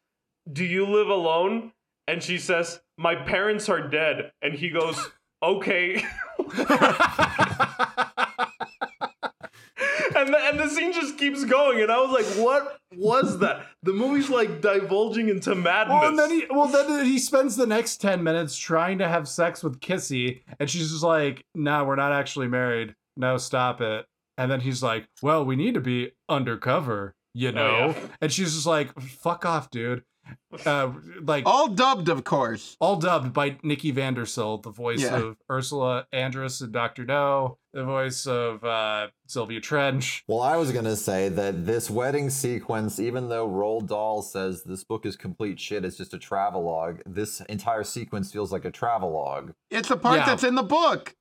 "Do you live alone?" And she says, "My parents are dead." And he goes, "Okay." and the, and the scene just keeps going and i was like what was that the movie's like divulging into madness Well, and then he well then he spends the next ten minutes trying to have sex with Kissy, and she's just like, "No, we're not actually married. No, stop it." And then he's like, "Well, we need to be undercover, you oh, know." yeah. And she's just like, "Fuck off, dude." Uh, like All dubbed, of course. all dubbed by Nikki van der Zyl, the voice Yeah. of Ursula Andress and Doctor No, the voice of uh, Sylvia Trench. Well, I was gonna say that this wedding sequence, even though Roald Dahl says this book is complete shit, it's just a travelogue. This entire sequence feels like a travelogue. It's the part Yeah. that's in the book.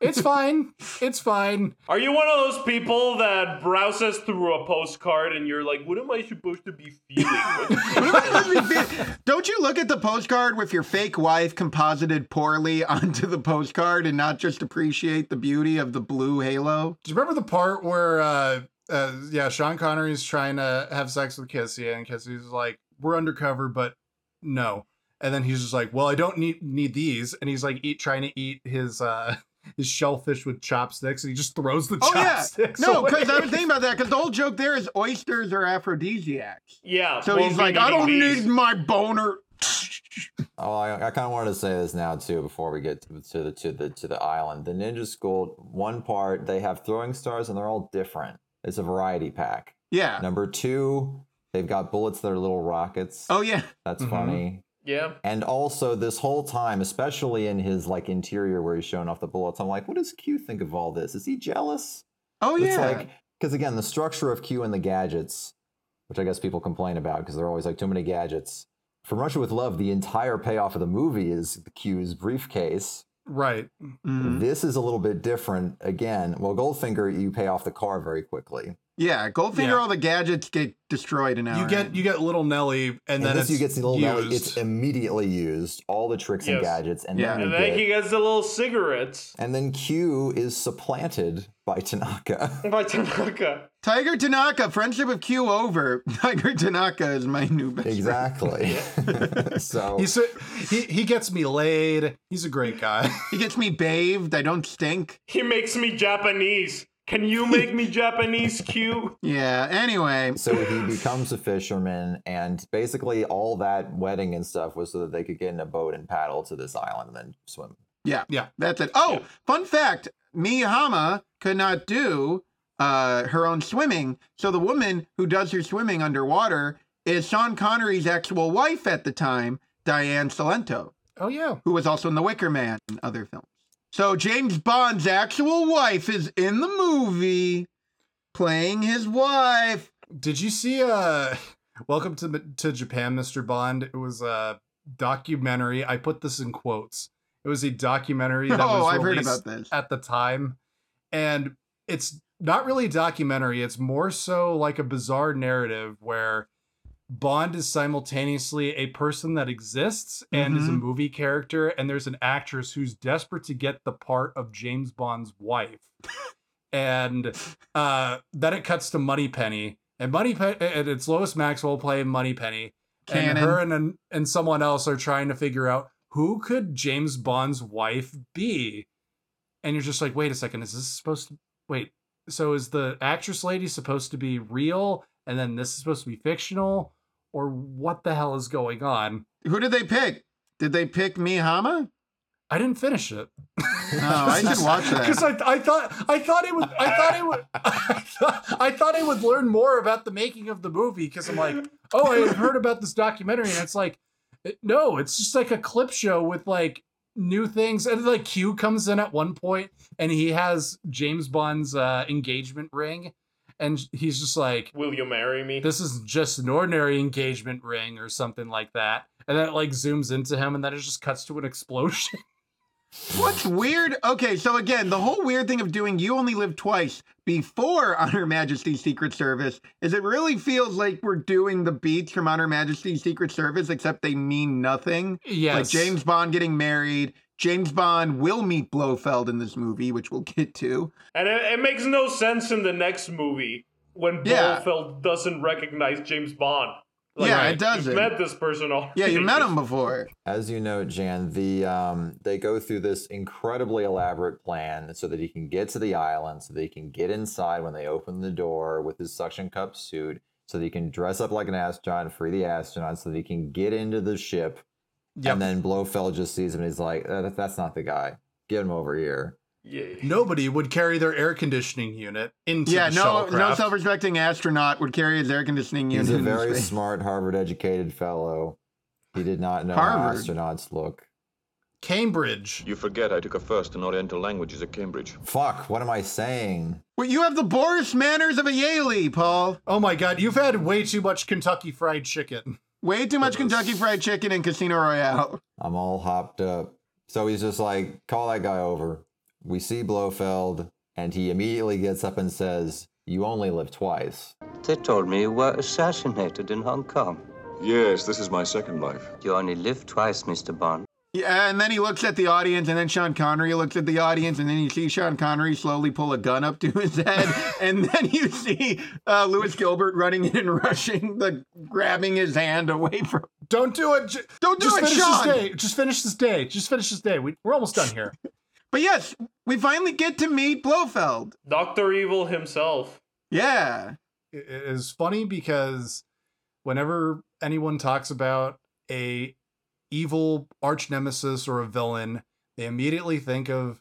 It's fine. It's fine. are you one of those people that browses through a postcard and you're like what am i supposed to be feeling Don't you look at the postcard with your fake wife composited poorly onto the postcard and not just appreciate the beauty of the blue halo? Do you remember the part where, uh, uh, yeah, Sean Connery's trying to have sex with Kissy, and Kissy's like, "We're undercover, but no." And then he's just like, "Well, I don't need need these," and he's like, eat trying to eat his uh his shellfish with chopsticks, and he just throws the Oh yeah, chopsticks. no, because I was thinking about that. Because the whole joke there is oysters are aphrodisiacs. yeah So won't he's like, I don't these." need my boner. Oh, I, I kind of wanted to say this now too before we get to, to the to the to the island. The Ninja School, one part they have throwing stars and they're all different. It's a variety pack. Yeah. Number two, they've got bullets that are little rockets. Oh yeah. That's Mhm. funny. Yeah And also, this whole time, especially in his like interior where he's showing off the bullets, I'm like, what does Q think of all this? Is he jealous? Oh It's yeah. like because again, the structure of Q and the gadgets, which I guess people complain about because they're always like too many gadgets. From Russia with Love, the entire payoff of the movie is the Q's briefcase. Right. Mhm. This is a little bit different. Again, well, Goldfinger, you pay off the car very quickly. Yeah, Goldfinger, Yeah. all the gadgets get destroyed in hour. You get you get little Nelly, and, And, then this it's you get the little Nelly, it's immediately used. All the tricks and gadgets, and Yeah. then, And you then get- he gets the little cigarettes and then Q is supplanted by Tanaka. by Tanaka. Tiger Tanaka, friendship of Q over. Tiger Tanaka is my new best friend. exactly. so He's a, he he gets me laid. He's a great guy. He gets me bathed. I don't stink. He makes me Japanese. Can you make me Japanese, cute? Yeah. Anyway, so he becomes a fisherman, and basically all that wedding and stuff was so that they could get in a boat and paddle to this island and then swim. yeah, Yeah. that's it. Oh, fun fact: Mie Hama could not do uh, her own swimming, so the woman who does her swimming underwater is Sean Connery's actual wife at the time, Diane Cilento, Oh yeah. who was also in The Wicker Man and other films. So James Bond's actual wife is in the movie, playing his wife. Did you see uh Welcome to to Japan, Mr. Bond? It was a documentary. I put this in quotes. It was a documentary that Oh, was I've heard released at the time. And it's not really a documentary, it's more so like a bizarre narrative where Bond is simultaneously a person that exists and is a Mhm. movie character, and there's an actress who's desperate to get the part of James Bond's wife. and uh, then it cuts to Moneypenny, and Money Penny, and it's Lois Maxwell playing Moneypenny, and her and and someone else are trying to figure out who could James Bond's wife be, and you're just like, wait a second, is this supposed to wait? So is the actress lady supposed to be real, and then this is supposed to be fictional, or what the hell is going on? Who did they pick? Did they pick Mie Hama? I didn't finish it. Oh, I should watch that. because I, I thought I thought it would I thought it would I thought, I thought I would learn more about the making of the movie because I'm like oh I had heard about this documentary and it's like no it's just like a clip show with like new things and like Q comes in at one point and he has James Bond's uh, engagement ring and he's just like Will you marry me? this is just an ordinary engagement ring or something like that and then it like zooms into him and then it just cuts to an explosion What's weird? Okay, so again, the whole weird thing of doing You Only Live Twice before On Her Majesty's Secret Service is it really feels like we're doing the beats from On Her Majesty's Secret Service, except they mean nothing. yes Like James Bond getting married. James Bond will meet Blofeld in this movie, which we'll get to. And it, it makes no sense in the next movie when Yeah. Blofeld doesn't recognize James Bond. Yeah, it You've doesn't. met this person already. Yeah, you met him before. As you know, Jan, the um, they go through this incredibly elaborate plan so that he can get to the island, so that he can get inside when they open the door with his suction cup suit, so that he can dress up like an astronaut and free the astronaut, so that he can get into the ship. Yep. And then Blofeld just sees him and he's like, "Uh, "That's not the guy. Get him over here." Yeah. nobody would carry their air conditioning unit into Yeah, the no, no shuttlecraft. self-respecting astronaut would carry his air conditioning unit. He's a very space. smart, Harvard-educated fellow. He did not know Harvard. how astronauts look. Cambridge. You forget I took a first in Oriental languages at Cambridge. Fuck! What am I saying? Well, you have the Boris manners of a Yaley, Paul. Oh my god, you've had way too much Kentucky Fried Chicken. Way too much Kentucky Fried Chicken and Casino Royale. I'm all hopped up. So he's just like, call that guy over. We see Blofeld, and he immediately gets up and says, You only live twice. They told me you were assassinated in Hong Kong. Yes, this is my second life. You only live twice, Mr. Bond. Yeah, and then he looks at the audience, and then Sean Connery looks at the audience, and then you see Sean Connery slowly pull a gun up to his head, and then you see uh, Lewis Gilbert running in and rushing, the grabbing his hand away from. Don't do it. J- Don't do just it, finish Sean. this day. Just finish this day. Just finish this day. We, we're almost done here. But yes, we finally get to meet Blofeld. Dr. Evil himself. Yeah, It it is funny because whenever anyone talks about a evil arch nemesis or a villain, they immediately think of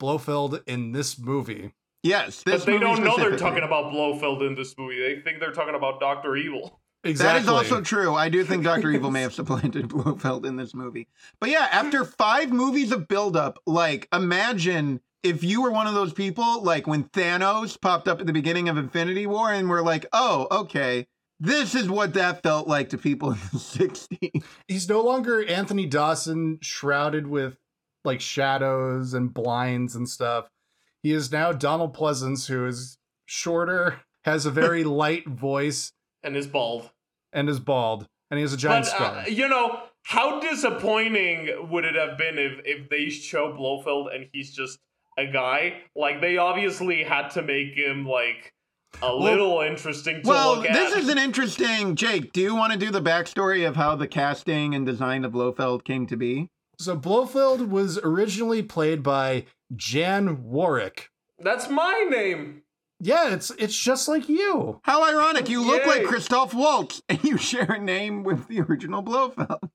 Blofeld in this movie. yes. This But they movie don't know they're talking about Blofeld in this movie. They think they're talking about Dr. Evil. Exactly. That is also true. I do think Dr. Evil may have supplanted Blofeld in this movie. But yeah, after five movies of buildup, like imagine if you were one of those people, like when Thanos popped up at the beginning of Infinity War, and we're like, oh, okay, this is what that felt like to people in the 60s. He's no longer Anthony Dawson shrouded with like shadows and blinds and stuff. He is now Donald Pleasence, who is shorter, has a very light voice, and is bald. and is bald, and he has a giant But, scar. uh, you know, how disappointing would it have been if, if they show Blofeld and he's just a guy? Like, they obviously had to make him, like, a little interesting to Well, look at. this is an interesting. Jake, do you want to do the backstory of how the casting and design of Blofeld came to be? So Blofeld was originally played by Jan Warwick. That's my name. Yeah, it's it's just like you. How ironic! You look like Christoph Waltz, and you share a name with the original Blofeld.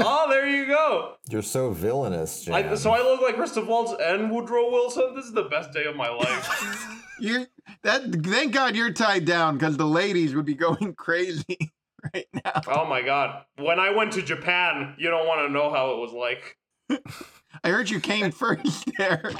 oh, there you go. You're so villainous, Jan. I, so I look like Christoph Waltz and Woodrow Wilson. This is the best day of my life. You that thank God you're tied down because the ladies would be going crazy right now. oh my god. When I went to Japan, you don't want to know how it was like. I heard you came first there.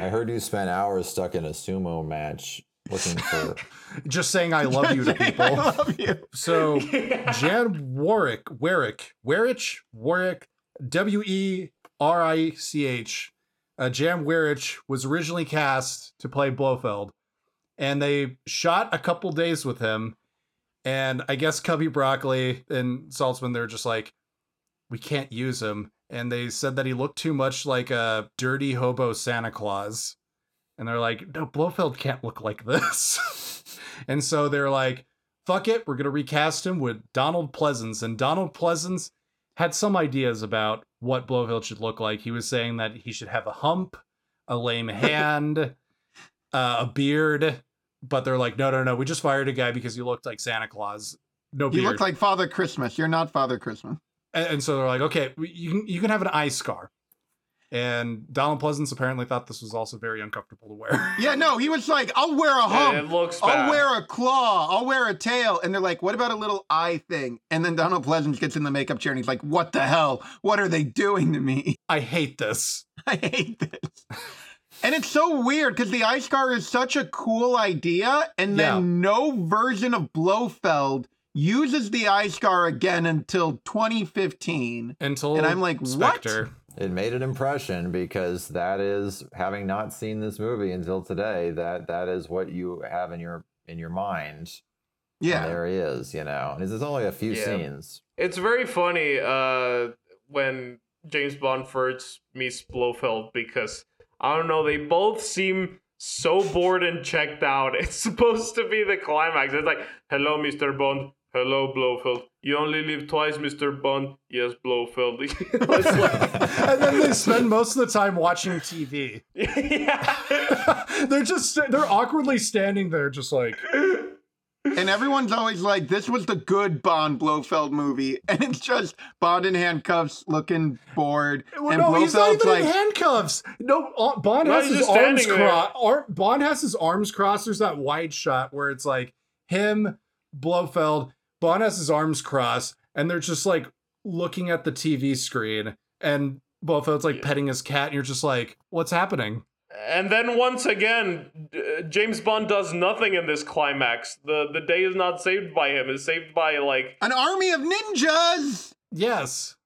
I heard you spent hours stuck in a sumo match looking for. Just saying I love you to people. I love you. So Jan Warwick, Warwick, Warich, Warwick, W E R I C H. Uh, Jan Warwick was originally cast to play Blofeld, and they shot a couple days with him. And I guess Cubby Broccoli and Saltzman, they're just like, we can't use him. And they said that he looked too much like a dirty hobo Santa Claus. And they're like, no, Blofeld can't look like this. and so they're like, fuck it, we're gonna recast him with Donald Pleasence. And Donald Pleasence had some ideas about what Blofeld should look like. He was saying that he should have a hump, a lame hand, uh, a beard. But they're like, no, no, no, we just fired a guy because he looked like Santa Claus. No You beard. look like Father Christmas. You're not Father Christmas. and, and so they're like, okay, you can you can have an eye scar. And Donald Pleasence apparently thought this was also very uncomfortable to wear. Yeah, no, he was like, I'll wear a hump. it looks bad. I'll wear a claw. I'll wear a tail. And they're like, what about a little eye thing? And then Donald Pleasence gets in the makeup chair and he's like, what the hell? What are they doing to me? I hate this. I hate this. And it's so weird because the eye scar is such a cool idea, and then Yeah. no version of Blofeld uses the eye scar again until 2015. Until And I'm like, what? It made an impression because that is having not seen this movie until today. That that is what you have in your in your mind. And Yeah. there he is. You know, and there's only a few Yeah. scenes. It's very funny uh, when James Bond first meets Blofeld because I don't know, they both seem so bored and checked out. It's supposed to be the climax. It's like, hello, Mr. Bond. Hello, Blofeld. You only live twice, Mr. Bond. Yes, Blofeld. And then they spend most of the time watching TV. yeah. they're just they're awkwardly standing there, just like And everyone's always like, this was the good Bond Blofeld movie. And it's just Bond in handcuffs looking bored. Well, and no, he's not Blofeld's even in like, handcuffs. No, uh, Bond has his arms standing there. crossed. Bond has his arms crossed. There's that wide shot where it's like him, Blofeld. Bond has his arms crossed, and they're just like looking at the TV screen, and Blofeld's like petting his cat, and you're just like, "What's happening?" And then once again, uh, James Bond does nothing in this climax. The the day is not saved by him. It's saved by like an army of ninjas! Yes.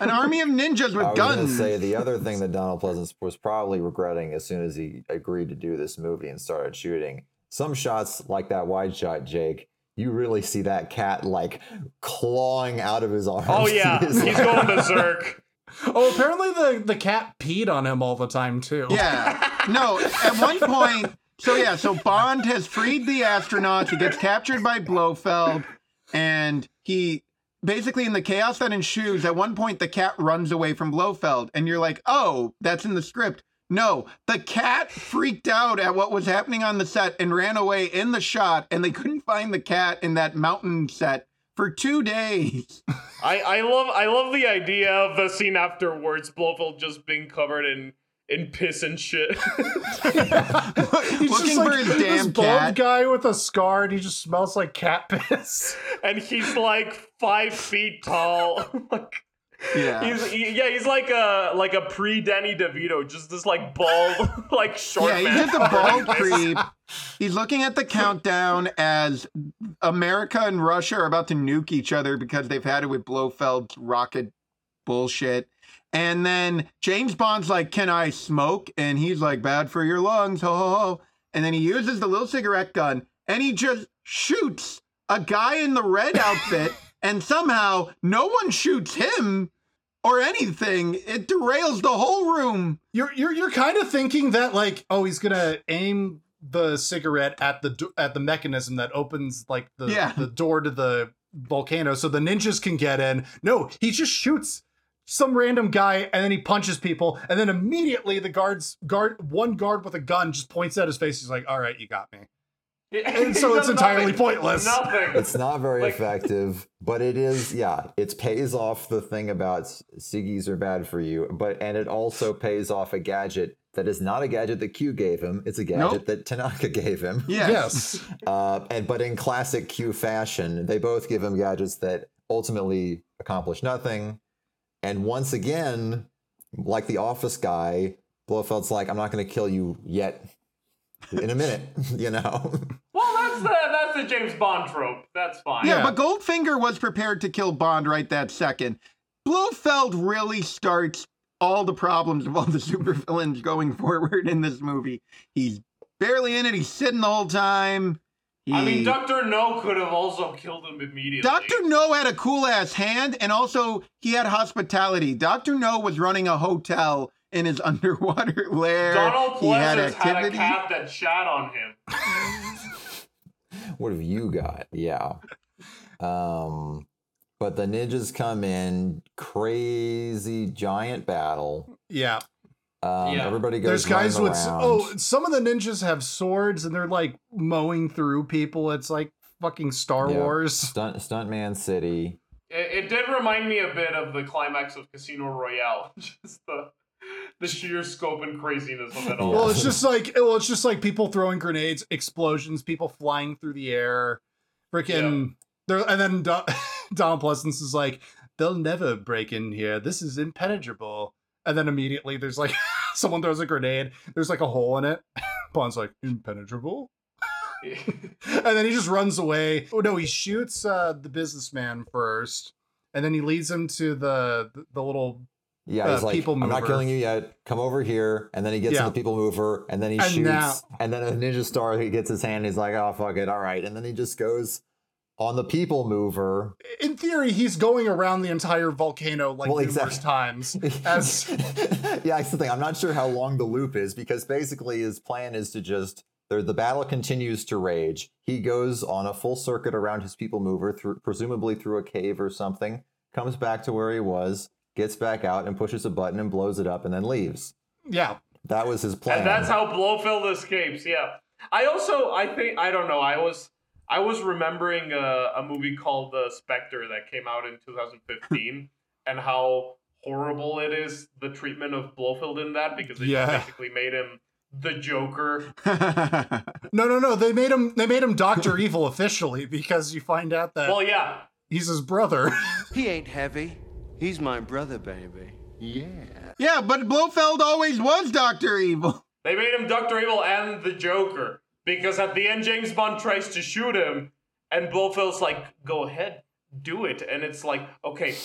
An army of ninjas with I with was going to guns. say the other thing that Donald Pleasence was probably regretting as soon as he agreed to do this movie and started shooting. Some shots like that wide shot, Jake, you really see that cat like clawing out of his arms. Oh yeah, He's he's going berserk. Oh, apparently the the cat peed on him all the time too. Yeah. No, at one point, so yeah, so Bond has freed the astronauts. He gets captured by Blofeld, and he basically, in the chaos that ensues, at one point, the cat runs away from Blofeld, and you're like, oh, that's in the script. No, the cat freaked out at what was happening on the set and ran away in the shot, and they couldn't find the cat in that mountain set for two days. I, I love I love the idea of the scene afterwards, Blofeld just being covered in in piss and shit. He's Looking just for like his this damn bald cat. guy with a scar, and he just smells like cat piss. and he's like five feet tall. like Yeah. He's he, yeah, he's like a like a pre Danny DeVito, just this like bald, like short yeah, he's just a bald creep. He's looking at the countdown as America and Russia are about to nuke each other because they've had it with Blofeld's rocket bullshit. And then James Bond's like, Can I smoke? And he's like, Bad for your lungs. Ho, ho, ho. And then he uses the little cigarette gun and he just shoots a guy in the red outfit. and somehow no one shoots him or anything. It derails the whole room. You're you're you're kind of thinking that like, oh, he's gonna aim the cigarette at the do- at the mechanism that opens like the Yeah. the door to the volcano, so the ninjas can get in. No, he just shoots some random guy and then he punches people, and then immediately the guards guard one guard with a gun just points at his face. He's like, "All right, you got me." And so it's entirely nothing. pointless. Nothing. It's not very Like- effective, but it is. Yeah, it pays off the thing about s- ciggies are bad for you, but and it also pays off a gadget that is not a gadget that Q gave him. It's a gadget Nope. that Tanaka gave him. Yes. Yes. Uh, and but in classic Q fashion, they both give him gadgets that ultimately accomplish nothing. And once again, like the office guy, Blofeld's like, "I'm not going to kill you yet." In a minute, you know. Well, that's the that's the James Bond trope. That's fine. Yeah, but Goldfinger was prepared to kill Bond right that second. Blofeld really starts all the problems of all the supervillains going forward in this movie. He's barely in it. He's sitting the whole time. I mean, Doctor No could have also killed him immediately. Dr. No had a cool ass hand, and also he had hospitality. Dr. No was running a hotel in his underwater lair. Donald he had Pleasence had, a activity. cat that shat on him. what have you got? Yeah. Um, but the ninjas come in, crazy giant battle. Yeah. Um, Yeah. Everybody goes. There's guys running with around. oh, some of the ninjas have swords and they're like mowing through people. It's like fucking Star Yeah. Wars. Stunt Stuntman City. It, it did remind me a bit of the climax of Casino Royale. Just the the sheer scope and craziness of it all. Well, it's just like well, it's just like people throwing grenades, explosions, people flying through the air, freaking. There and then Don, Donald Pleasence is like, "They'll never break in here. This is impenetrable." And then immediately there's like someone throws a grenade. There's like a hole in it. Bond's like, "Impenetrable." and then he just runs away. Oh no, he shoots uh, the businessman first, and then he leads him to the the, the little Yeah, uh, he's like, people I'm not killing you yet. Come over here. And then he gets Yeah. the people mover, and then he And shoots. now- and then a ninja star, he gets his hand. He's like, oh, fuck it. All right. And then he just goes on the people mover. in theory, he's going around the entire volcano like Well, numerous exact- times. As yeah, that's the thing. I'm not sure how long the loop is because basically his plan is to just the, the battle continues to rage. He goes on a full circuit around his people mover through presumably through a cave or something, comes back to where he was, gets back out and pushes a button and blows it up and then leaves. yeah, That was his plan. And that's how Blofeld escapes. Yeah. I also, I think, I don't know. I was, I was remembering a, a movie called The Spectre that came out in 2015, and how horrible it is the treatment of Blofeld in that because they Yeah. basically made him the Joker. no, no, no. They made him. They made him Doctor Evil officially because you find out that Well, yeah. he's his brother. He ain't heavy. He's my brother, baby. Yeah. yeah, but Blofeld always was Dr. Evil. They made him Doctor Evil and the Joker because at the end James Bond tries to shoot him, and Blofeld's like, "Go ahead, do it." And it's like, okay,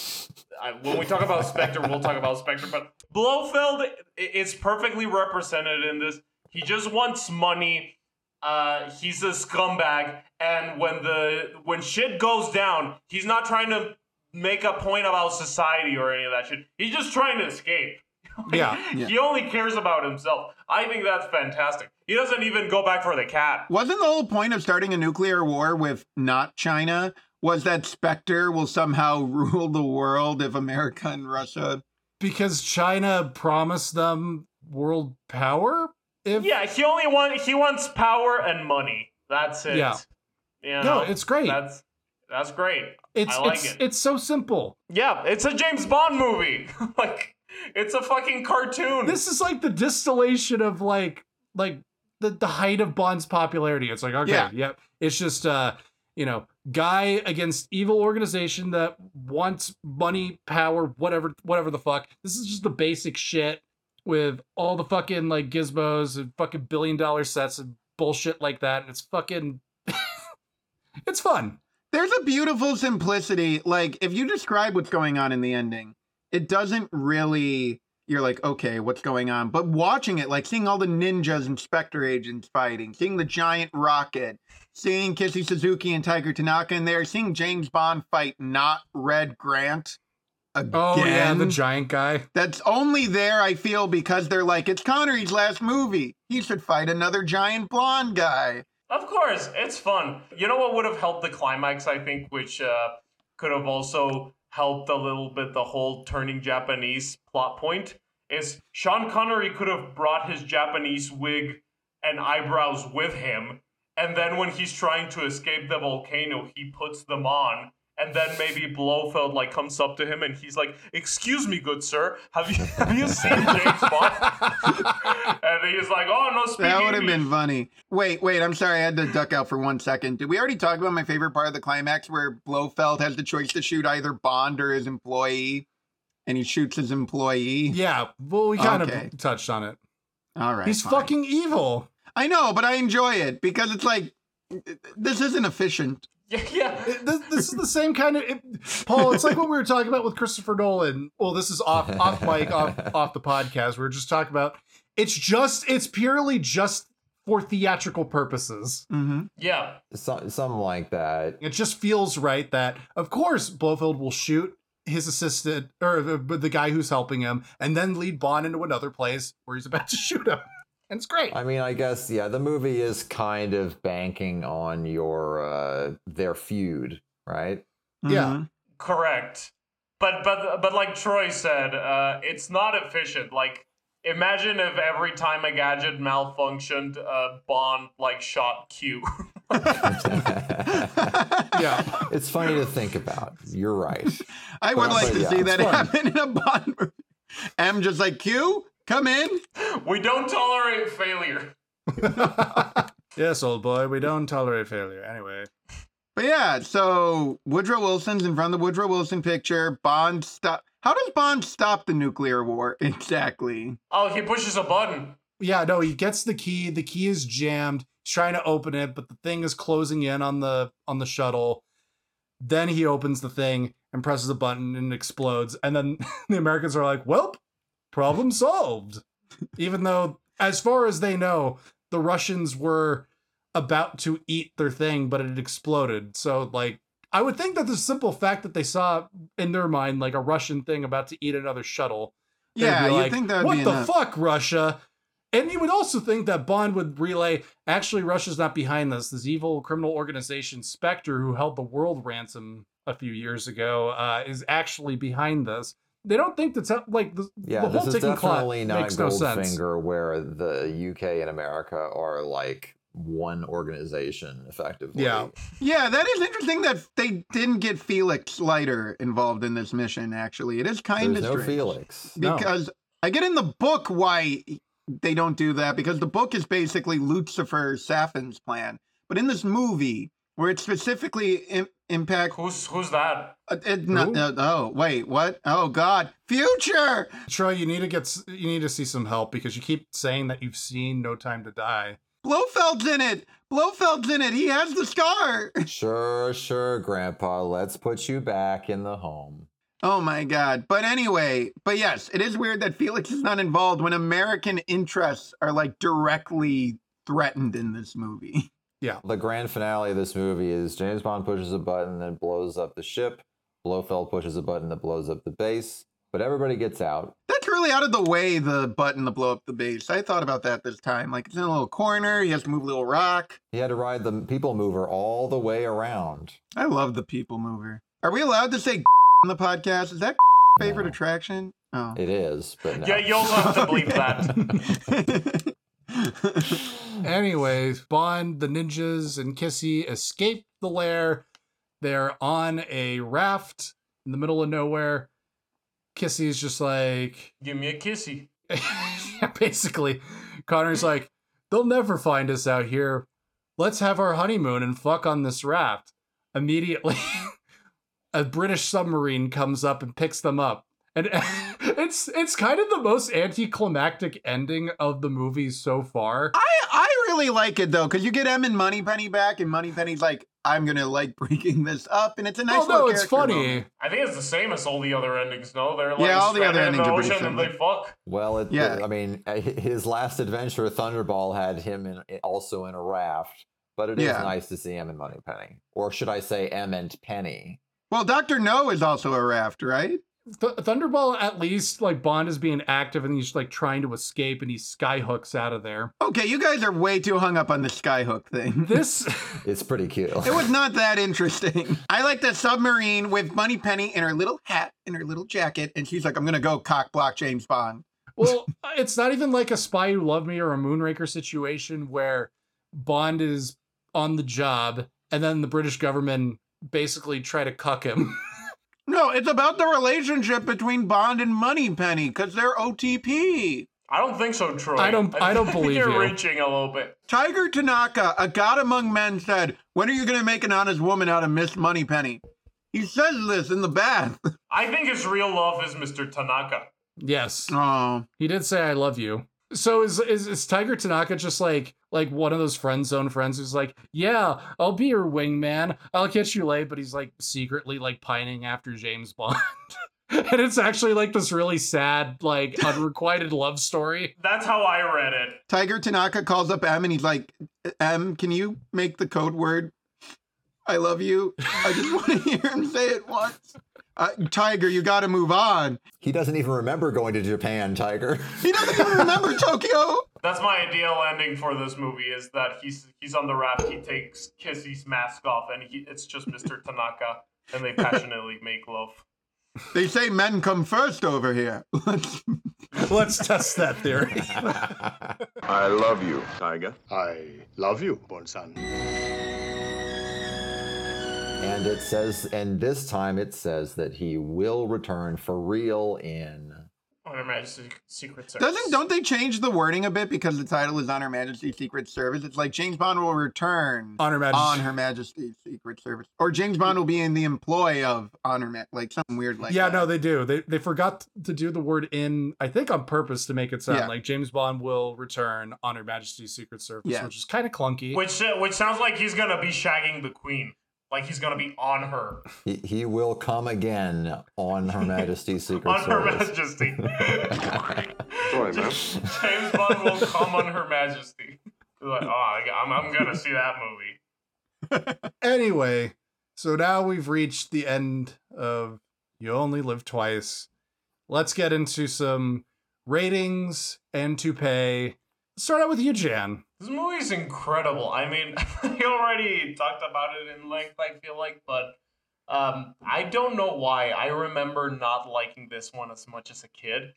I, when we talk about Spectre, we'll talk about Spectre. But Blofeld is perfectly represented in this. He just wants money. Uh, he's a scumbag, and when the when shit goes down, he's not trying to make a point about society or any of that shit. He's just trying to escape. yeah, He only cares about himself. I think that's fantastic. He doesn't even go back for the cat. Wasn't the whole point of starting a nuclear war with not China was that Spectre will somehow rule the world if America and Russia because China promised them world power. If Yeah, he only want he wants power and money. That's it. Yeah. You No, it's great. That's that's great. It's I like it's it. it's so simple. yeah, it's a James Bond movie. like it's a fucking cartoon. This is like the distillation of like like the the height of Bond's popularity. It's like okay, Yeah. yep. It's just uh you know guy against evil organization that wants money, power, whatever, whatever the fuck. This is just the basic shit with all the fucking like gizmos and fucking billion dollar sets and bullshit like that. And it's fucking, it's fun. There's a beautiful simplicity. Like, if you describe what's going on in the ending, it doesn't really, you're like, okay, what's going on? But watching it, like seeing all the ninjas and Spectre agents fighting, seeing the giant rocket, seeing Kissy Suzuki and Tiger Tanaka in there, seeing James Bond fight not Red Grant. Again. Oh yeah, the giant guy. That's only there, I feel, because they're like, it's Connery's last movie. He should fight another giant blonde guy. Of course, it's fun. You know what would have helped the climax, I think, which uh, could have also helped a little bit the whole turning Japanese plot point, is Sean Connery could have brought his Japanese wig and eyebrows with him, and then when he's trying to escape the volcano, he puts them on. And then maybe Blofeld like comes up to him and he's like, "Excuse me, good sir, have you have you seen James Bond?" and he's like, "Oh no, speak That would have been funny. Wait, wait, I'm sorry, I had to duck out for one second. Did we already talk about my favorite part of the climax where Blofeld has the choice to shoot either Bond or his employee? And he shoots his employee. Yeah, well, we kind Okay. of touched on it. All right. He's fine. fucking evil. I know, but I enjoy it because it's like this isn't efficient. Yeah, yeah. This, this is the same kind of it, Paul. It's like what we were talking about with Christopher Nolan. Well, this is off off mic, off off the podcast. We are just talking about. It's just. It's purely just for theatrical purposes. Mm-hmm. Yeah. So, something like that. It just feels right that, of course, Blofeld will shoot his assistant or the, the guy who's helping him, and then lead Bond into another place where he's about to shoot him, and it's great. I mean, I guess yeah, the movie is kind of banking on your uh their feud, right? Yeah. Correct. But but but like Troy said, uh, it's not efficient. Like imagine if every time a gadget malfunctioned, uh, Bond like shot Q. yeah. It's funny to think about. You're right. I would But- like but to yeah, see that fun. happen in a Bond movie. M just like Q, come in. we don't tolerate failure. Yes, old boy, we don't tolerate failure. Anyway, But yeah, so Woodrow Wilson's in front of the Woodrow Wilson picture. Bond stop. How does Bond stop the nuclear war exactly? Oh, he pushes a button. yeah, no, he gets the key. The key is jammed. He's trying to open it, but the thing is closing in on the on the shuttle. Then he opens the thing and presses a button and explodes. And then the Americans are like, "Well, problem solved." Even though, as far as they know, the Russians were about to eat their thing, but it exploded. So, like, I would think that the simple fact that they saw in their mind like a Russian thing about to eat another shuttle. Yeah, you'd like, think that what the enough." fuck, Russia? And you would also think that Bond would relay, actually, Russia's not behind this. This evil criminal organization, Spectre, who held the world ransom a few years ago, uh, is actually behind this. They don't think that's like the, Yeah, the whole this is ticking clock definitely not makes no sense. Goldfinger, where the UK and America are like one organization, effectively. Yeah. Yeah, that is interesting that they didn't get Felix Leiter involved in this mission. Actually, it is kind There's of no strange Felix. No. because I get in the book why they don't do that because the book is basically Lucifer Safin's plan, but in this movie where it specifically Im- impact Who's who's that? uh, it, not, Who? uh, oh wait what oh god future Troy, you need to get s- you need to see some help because you keep saying that you've seen No Time to Die. Blofeld's in it Blofeld's in it he has the scar Sure, sure, Grandpa. Let's put you back in the home. Oh my god. But anyway, but yes, it is weird that Felix is not involved when American interests are like directly threatened in this movie. Yeah. The grand finale of this movie is James Bond pushes a button that blows up the ship. Blofeld pushes a button that blows up the base, but everybody gets out. That's really out of the way, the button to blow up the base. I thought about that this time. Like it's in a little corner, he has to move a little rock. He had to ride the people mover all the way around. I love the people mover. Are we allowed to say on the podcast? Is that favorite No. attraction? Oh. It is, but no. Yeah, you'll have to believe that. Anyways, Bond, the ninjas, and Kissy escape the lair. They're on a raft in the middle of nowhere. Kissy's just like, Give me a kissy. basically, Connor's like, they'll never find us out here. Let's have our honeymoon and fuck on this raft. immediately a British submarine comes up and picks them up. And it's it's kind of the most anticlimactic ending of the movie so far. I I really like it though, because you get M and Moneypenny back, and Moneypenny's like, I'm gonna like breaking this up, and it's a nice. Oh no, it's funny. moment. I think it's the same as all the other endings. No, they're like Yeah, all the other stranded in endings the are pretty and they fuck. Well, it, Yeah. I mean, uh, his last adventure, Thunderball, had him in, also in a raft. But it is Yeah. nice to see M and Moneypenny, or should I say M and Penny? Well, Doctor No is also a raft, right? Th- Thunderball, at least, like Bond is being active and he's like trying to escape and he skyhooks out of there. Okay, you guys are way too hung up on the skyhook thing. This It's pretty cute. It was not that interesting. I like the submarine with Bunny Moneypenny in her little hat and her little jacket, and she's like, "I'm gonna go cock block James Bond." well, it's not even like a Spy Who Loved Me or a Moonraker situation where Bond is on the job and then the British government basically try to cuck him. No, it's about the relationship between Bond and Moneypenny because they're OTP. I don't think so, Troy. I don't- I don't think believe you're you. reaching a little bit. Tiger Tanaka, a god among men, said, "When are you gonna make an honest woman out of Miss Moneypenny?" He says this in the bath. I think his real love is Mr. Tanaka. yes. Oh, He did say I love you. So is, is is Tiger Tanaka just like like one of those friend zone friends who's like, yeah, I'll be your wingman. I'll catch you late, but he's like secretly like pining after James Bond. and it's actually like this really sad, like unrequited love story. That's how I read it. Tiger Tanaka calls up M and he's like, "M, can you make the code word? I love you. I just want to hear him say it once." Uh, Tiger, you got to move on. He doesn't even remember going to Japan, Tiger. He doesn't even remember Tokyo. That's my ideal ending for this movie is that he's he's on the raft, he takes Kissy's mask off, and he it's just Mr. Tanaka, and they passionately make love. They say men come first over here. Let's test that theory. I love you, Tiger. I love you, Bonsan. And it says, and this time it says that he will return for real in. On Her Majesty's Secret Service. Doesn't don't they change the wording a bit because the title is on Her Majesty's Secret Service? It's like James Bond will return On Her Majesty's- on Her Majesty's Secret Service, or James Bond will be in the employ of on Her Ma- like something weird like yeah, that. no, they do. They they forgot to do the word in, I think on purpose to make it sound Yeah. like James Bond will return on Her Majesty's Secret Service, Yeah. which is kind of clunky. Which uh, which sounds like he's gonna be shagging the queen. Like he's gonna be on her. He, he will come again on Her Majesty's Secret on her Service. majesty. Sorry, man. James Bond will come on her majesty. You're like, oh, I- I'm, I'm gonna see that movie. anyway, so now we've reached the end of You Only Live Twice. Let's get into some ratings and to pay. Start out with you, Jan. This movie's incredible. I mean, I already talked about it in length, I feel like, but um, I don't know why. I remember not liking this one as much as a kid.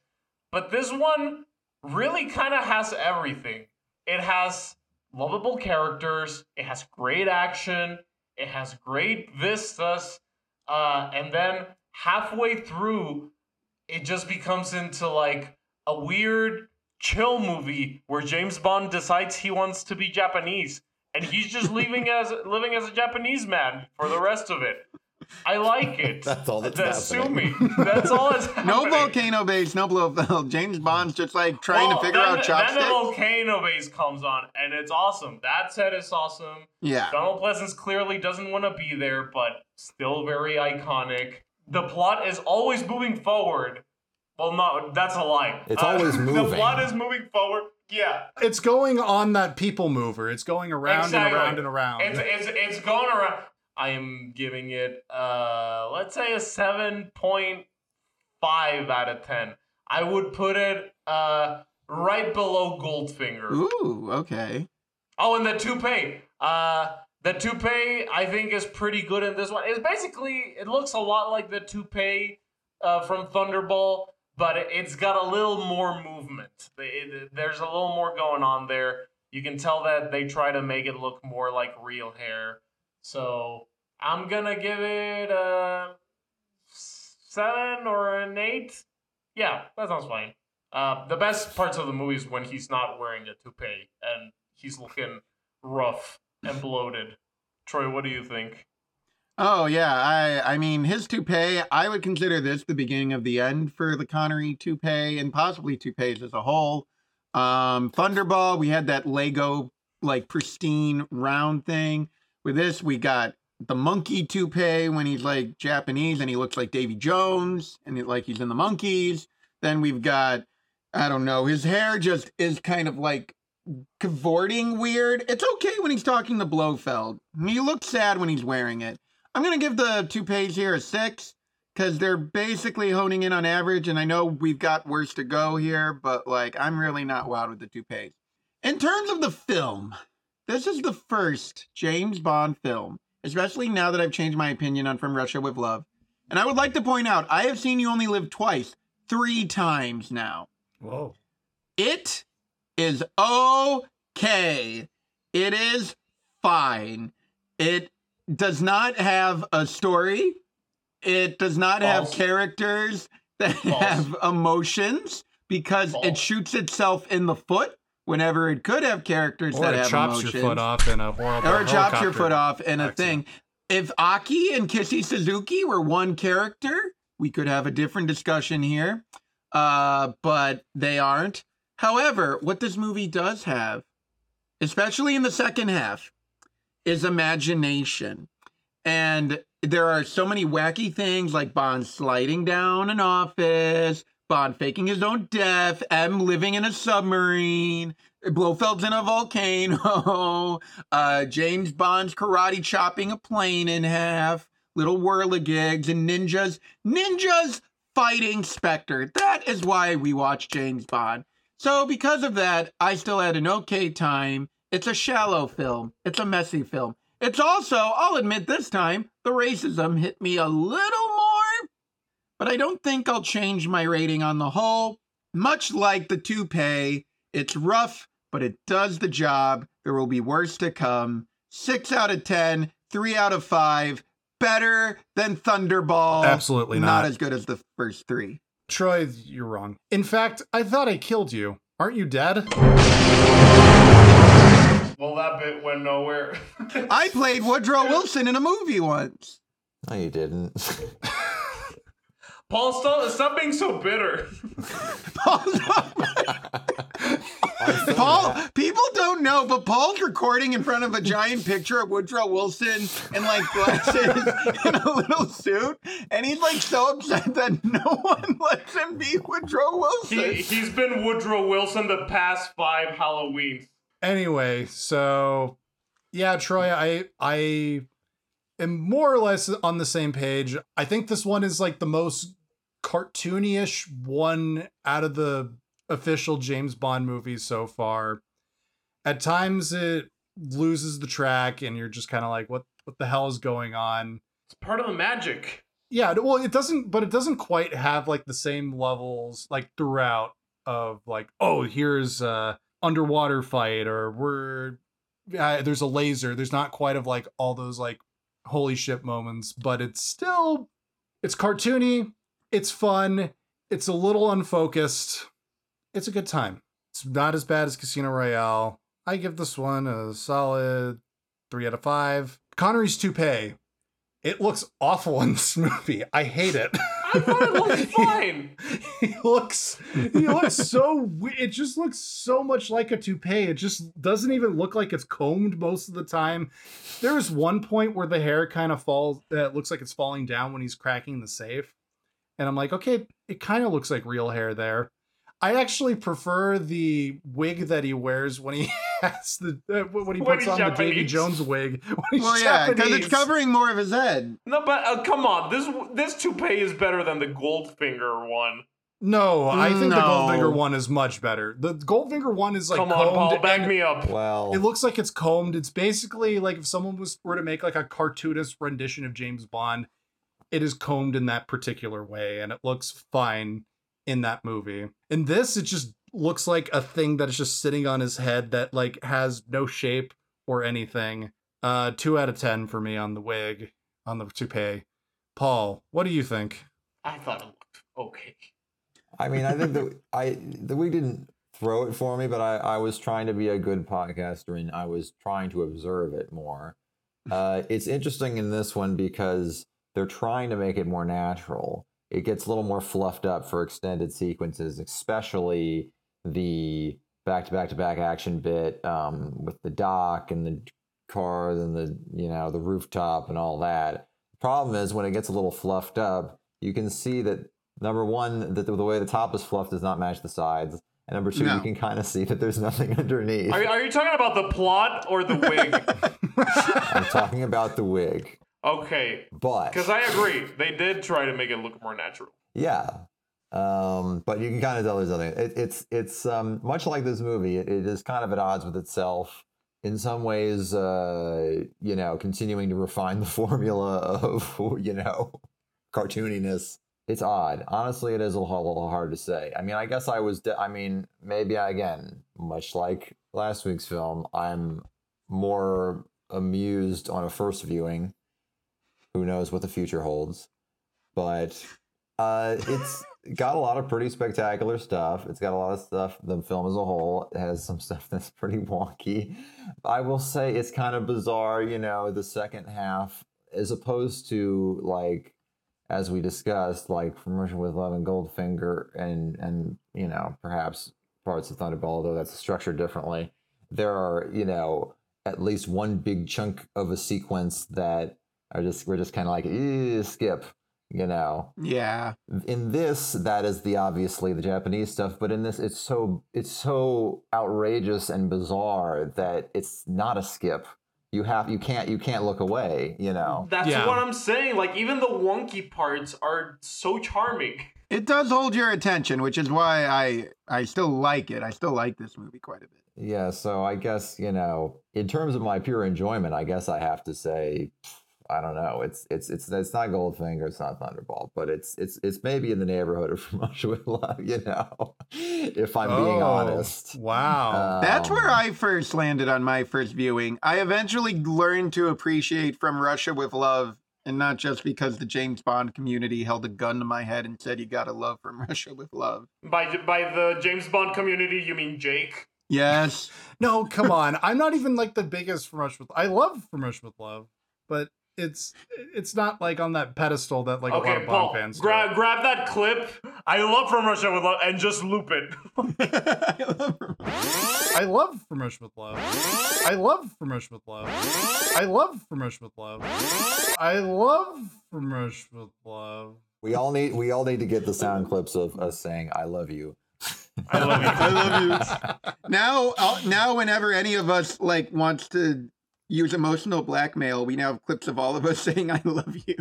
But this one really kind of has everything. It has lovable characters, it has great action, it has great vistas, uh, and then halfway through, it just becomes into like a weird chill movie where James Bond decides he wants to be Japanese and he's just living as living as a Japanese man for the rest of it. I like it. That's all that's Assuming happening. that's all that's No volcano base, no Blofeld. James Bond's just like trying Well, to figure then, out chopsticks. Then the volcano base comes on, and it's awesome. That set is awesome. Yeah. Donald Pleasence clearly doesn't want to be there, but still very iconic. The plot is always moving forward. Well, no, that's a lie. It's always The moving. The plot is moving forward. Yeah. It's going on that people mover. It's going around Exactly. and around and around. It's, it's, it's going around. I am giving it, uh, let's say a 7.5 out of 10. I would put it uh, right below Goldfinger. Ooh, okay. Oh, and the toupee. Uh, the toupee, I think, is pretty good in this one. It's basically, it looks a lot like the toupee uh, from Thunderball, but it, it's got a little more movement. There's a little more going on there. You can tell that they try to make it look more like real hair. So I'm gonna give it a seven or an eight. Yeah, that sounds fine. Uh, the best parts of the movie is when he's not wearing a toupee and he's looking rough and bloated. Troy, what do you think? Oh yeah, I I mean his toupee. I would consider this the beginning of the end for the Connery toupee and possibly toupees as a whole. Um, Thunderball, we had that Lego like pristine round thing. With this, we got the monkey toupee when he's like Japanese and he looks like Davy Jones and like he's in the Monkees. Then we've got I don't know, his hair just is kind of like cavorting weird. It's okay when he's talking to Blofeld. He looks sad when he's wearing it. I'm gonna give the toupees here a six because they're basically honing in on average. And I know we've got worse to go here, but like I'm really not wowed with the toupees. In terms of the film, this is the first James Bond film, especially now that I've changed my opinion on From Russia with Love. And I would like to point out, I have seen You Only Live Twice three times now. Whoa. It is okay. It is fine. It does not have a story. It does not have characters that have emotions because it shoots itself in the foot whenever it could have characters Or that it have chops emotions. your foot off in a horrible. or it chops your foot off in a accident. thing. If Aki and Kissy Suzuki were one character, we could have a different discussion here. Uh, but they aren't. However, what this movie does have, especially in the second half, is imagination. And there are so many wacky things like Bond sliding down an office, Bond faking his own death, M living in a submarine, Blofeld's in a volcano, uh, James Bond's karate chopping a plane in half, little whirligigs, and ninjas. Ninjas fighting Spectre. That is why we watch James Bond. So, because of that, I still had an okay time. It's a shallow film, it's a messy film. It's also, I'll admit this time, the racism hit me a little more, but I don't think I'll change my rating on the whole. Much like the toupee, it's rough, but it does the job. There will be worse to come. Six out of ten, three out of five. Better than Thunderball. Absolutely Not not. as good as the first three. Troy, you're wrong. In fact, I thought I killed you. Aren't you dead? Well, that bit went nowhere. I played Woodrow Wilson in a movie once. No, you didn't. Paul, stop, stop being so bitter. Paul, people don't know, but Paul's recording in front of a giant picture of Woodrow Wilson in like glasses in a little suit, and he's like so upset that no one lets him be Woodrow Wilson. He, he's been Woodrow Wilson the past five Halloweens. Anyway, so yeah, Troy, I I am more or less on the same page. I think this one is like the most cartoony-ish one out of the official James Bond movies so far. At times it loses the track and you're just kind of like what what the hell is going on? It's part of the magic. Yeah, well, it doesn't, but it doesn't quite have like the same levels like throughout of like, oh, here's a underwater fight or we're uh, there's a laser. There's not quite of like all those like holy shit moments, but it's still it's cartoony, it's fun, it's a little unfocused. It's a good time. It's not as bad as Casino Royale. I give this one a solid three out of five. Connery's toupee. It looks awful in this movie. I hate it. I thought it looked fine. he looks he looks so we- it just looks so much like a toupee. It just doesn't even look like it's combed most of the time. There is one point where the hair kind of falls that looks like it's falling down when he's cracking the safe. And i'm like okay it kind of looks like real hair there i actually prefer the wig that he wears when he has the uh, when he puts he's on the davy jones wig when he's Well, yeah, because it's covering more of his head. No, but uh, come on, this this toupee is better than the Goldfinger one. no i think the goldfinger one is much better the goldfinger one is like come on, Paul, back me up. well, It looks like it's combed. It's basically like if someone was were to make like a cartoonist rendition of James Bond, it is combed in that particular way, and it looks fine in that movie. In this, it just looks like a thing that is just sitting on his head that like has no shape or anything. Uh, two out of ten for me on the wig, on the toupee. Paul, what do you think? I thought it looked okay. I mean, I think the I the wig didn't throw it for me, but I, I was trying to be a good podcaster and I was trying to observe it more. Uh, it's interesting in this one because they're trying to make it more natural. It gets a little more fluffed up for extended sequences, especially the back to back to back action bit um, with the dock and the car and the you know the rooftop and all that. Problem is when it gets a little fluffed up, you can see that number one that the, the way the top is fluffed does not match the sides, and number two No. you can kind of see that there's nothing underneath. Are, are you talking about the plot or the wig? I'm talking about the wig, okay, but because I agree, they did try to make it look more natural. Yeah. Um, but you can kind of tell there's nothing. It, it's it's um, much like this movie. It, it is kind of at odds with itself. In some ways, uh, you know, continuing to refine the formula of you know cartooniness. It's odd. Honestly, it is a little, a little hard to say. I mean, I guess I was. De- I mean, maybe I, again, much like last week's film, I'm more amused on a first viewing. Who knows what the future holds? But uh, it's got a lot of pretty spectacular stuff. It's got a lot of stuff. The film as a whole has some stuff that's pretty wonky. I will say it's kind of bizarre, you know, the second half, as opposed to like, as we discussed, like from Russia with Love and Goldfinger and and you know perhaps parts of Thunderball, although that's structured differently. There are you know at least one big chunk of a sequence that are just we're just kind of like "Eh, skip, you know Yeah. in this that is the obviously the japanese stuff but in this it's so it's so outrageous and bizarre that it's not a skip you have you can't you can't look away you know That's Yeah. what I'm saying. Like even the wonky parts are so charming. It does hold your attention, which is why I I still like it. I still like this movie quite a bit. yeah so i guess you know in terms of my pure enjoyment i guess i have to say i don't know it's it's it's it's not goldfinger it's not thunderball but it's it's it's maybe in the neighborhood of from Russia with love you know if i'm being Oh, honest Wow. That's where Um, I first landed on my first viewing. I eventually learned to appreciate From Russia with Love, and not just because the James Bond community held a gun to my head and said you gotta love From Russia with Love. By by the James Bond community, you mean Jake? Yes. No, come on. I'm not even like the biggest from Russia with. I love from Russia with Love, but it's it's not like on that pedestal that like a lot okay, of Bond Paul, fans. do. grab grab that clip. I love From Russia with Love and just loop it. I love from Russia with Love. I love from Russia with Love. I love from Russia with Love. I love from Russia with Love. we all need we all need to get the sound clips of us saying i love you I love you. I love you. now, I'll- now, whenever any of us like wants to use emotional blackmail, we now have clips of all of us saying "I love you."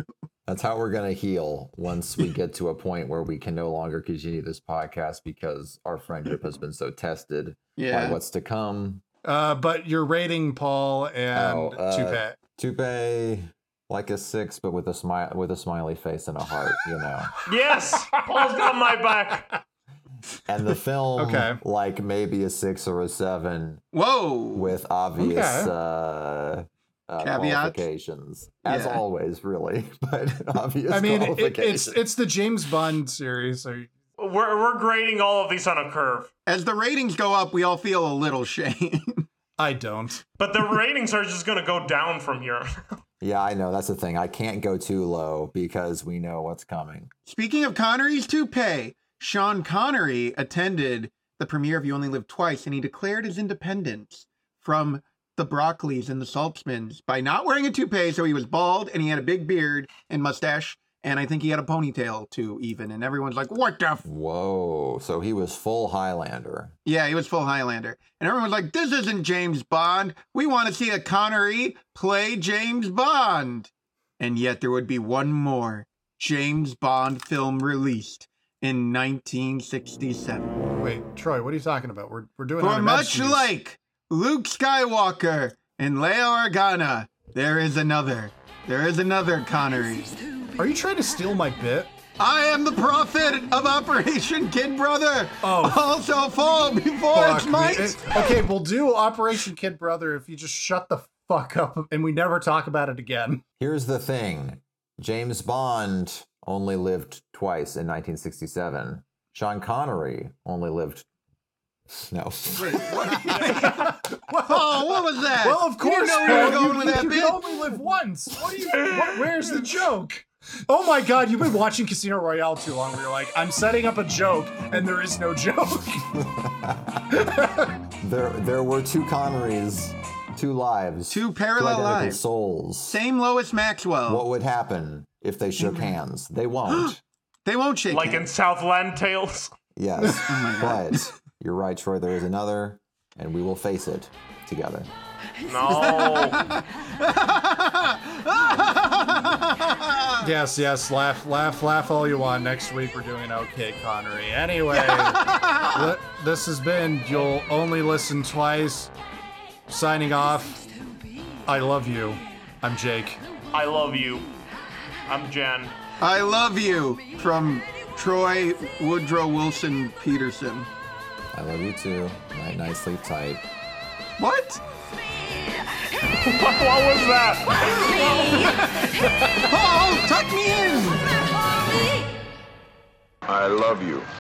That's how we're gonna heal once we get to a point where we can no longer continue this podcast because our friendship has been so tested Yeah. by what's to come. Uh, but your rating, Paul and Oh, uh, Toupee. Toupee, like a six, but with a smile, with a smiley face and a heart, you know. yes, Paul's got my back. And the film, Okay. like maybe a six or a seven, Whoa. with obvious Okay. uh, uh, Caveats? qualifications, as Yeah. always, really. But obvious I mean, it, it's it's the James Bond series. So We're we're grading all of these on a curve, As the ratings go up, we all feel a little shame. I don't. but the ratings are just gonna go down from here. yeah, I know that's the thing. I can't go too low because we know what's coming. Speaking of Connery's toupee, Sean Connery attended the premiere of You Only Live Twice, and he declared his independence from the Broccoli's and the Saltzmans by not wearing a toupee. So he was bald and he had a big beard and mustache, and I think he had a ponytail too, even. And everyone's like, "What the?" F-? Whoa! So he was full Highlander. Yeah, he was full Highlander, and everyone's like, "This isn't James Bond. We want to see a Connery play James Bond." And yet there would be one more James Bond film released in 1967. Wait, Troy, what are you talking about? We're we're doing For much Majesties. like Luke Skywalker and Leia Organa, there is another. There is another Connery. Are you trying to steal my bit? I am the prophet of Operation Kid Brother. Oh. Also fall before Fuck its me. might. It- okay, we'll do Operation Kid Brother if you just shut the fuck up and we never talk about it again. Here's the thing: James Bond only lived twice in 1967. Sean Connery only lived No. Oh, what was that? Well, of You course, know we going you, with that you only live once. What are you? What, where's the joke? Oh my God! You've been watching Casino Royale too long. Where you're like, I'm setting up a joke, and there is no joke. There, there were two Connerys, two lives, Two parallel identical lives. souls. Same Lois Maxwell. What would happen if they shook mm-hmm. hands? They won't. They won't shake Like in. Southland Tales. Yes, Oh but you're right, Troy. There is another, and we will face it together. No. yes, yes. Laugh, laugh, laugh all you want. Next week we're doing OK Connery. Anyway, li- this has been. You'll only listen twice. Signing off. I love you. I'm Jake. I love you. I'm Jan. I love you from Troy Woodrow Wilson Peterson. I love you too. Night, night, sleep tight. What? what was that? Paul, oh, tuck me in. I love you.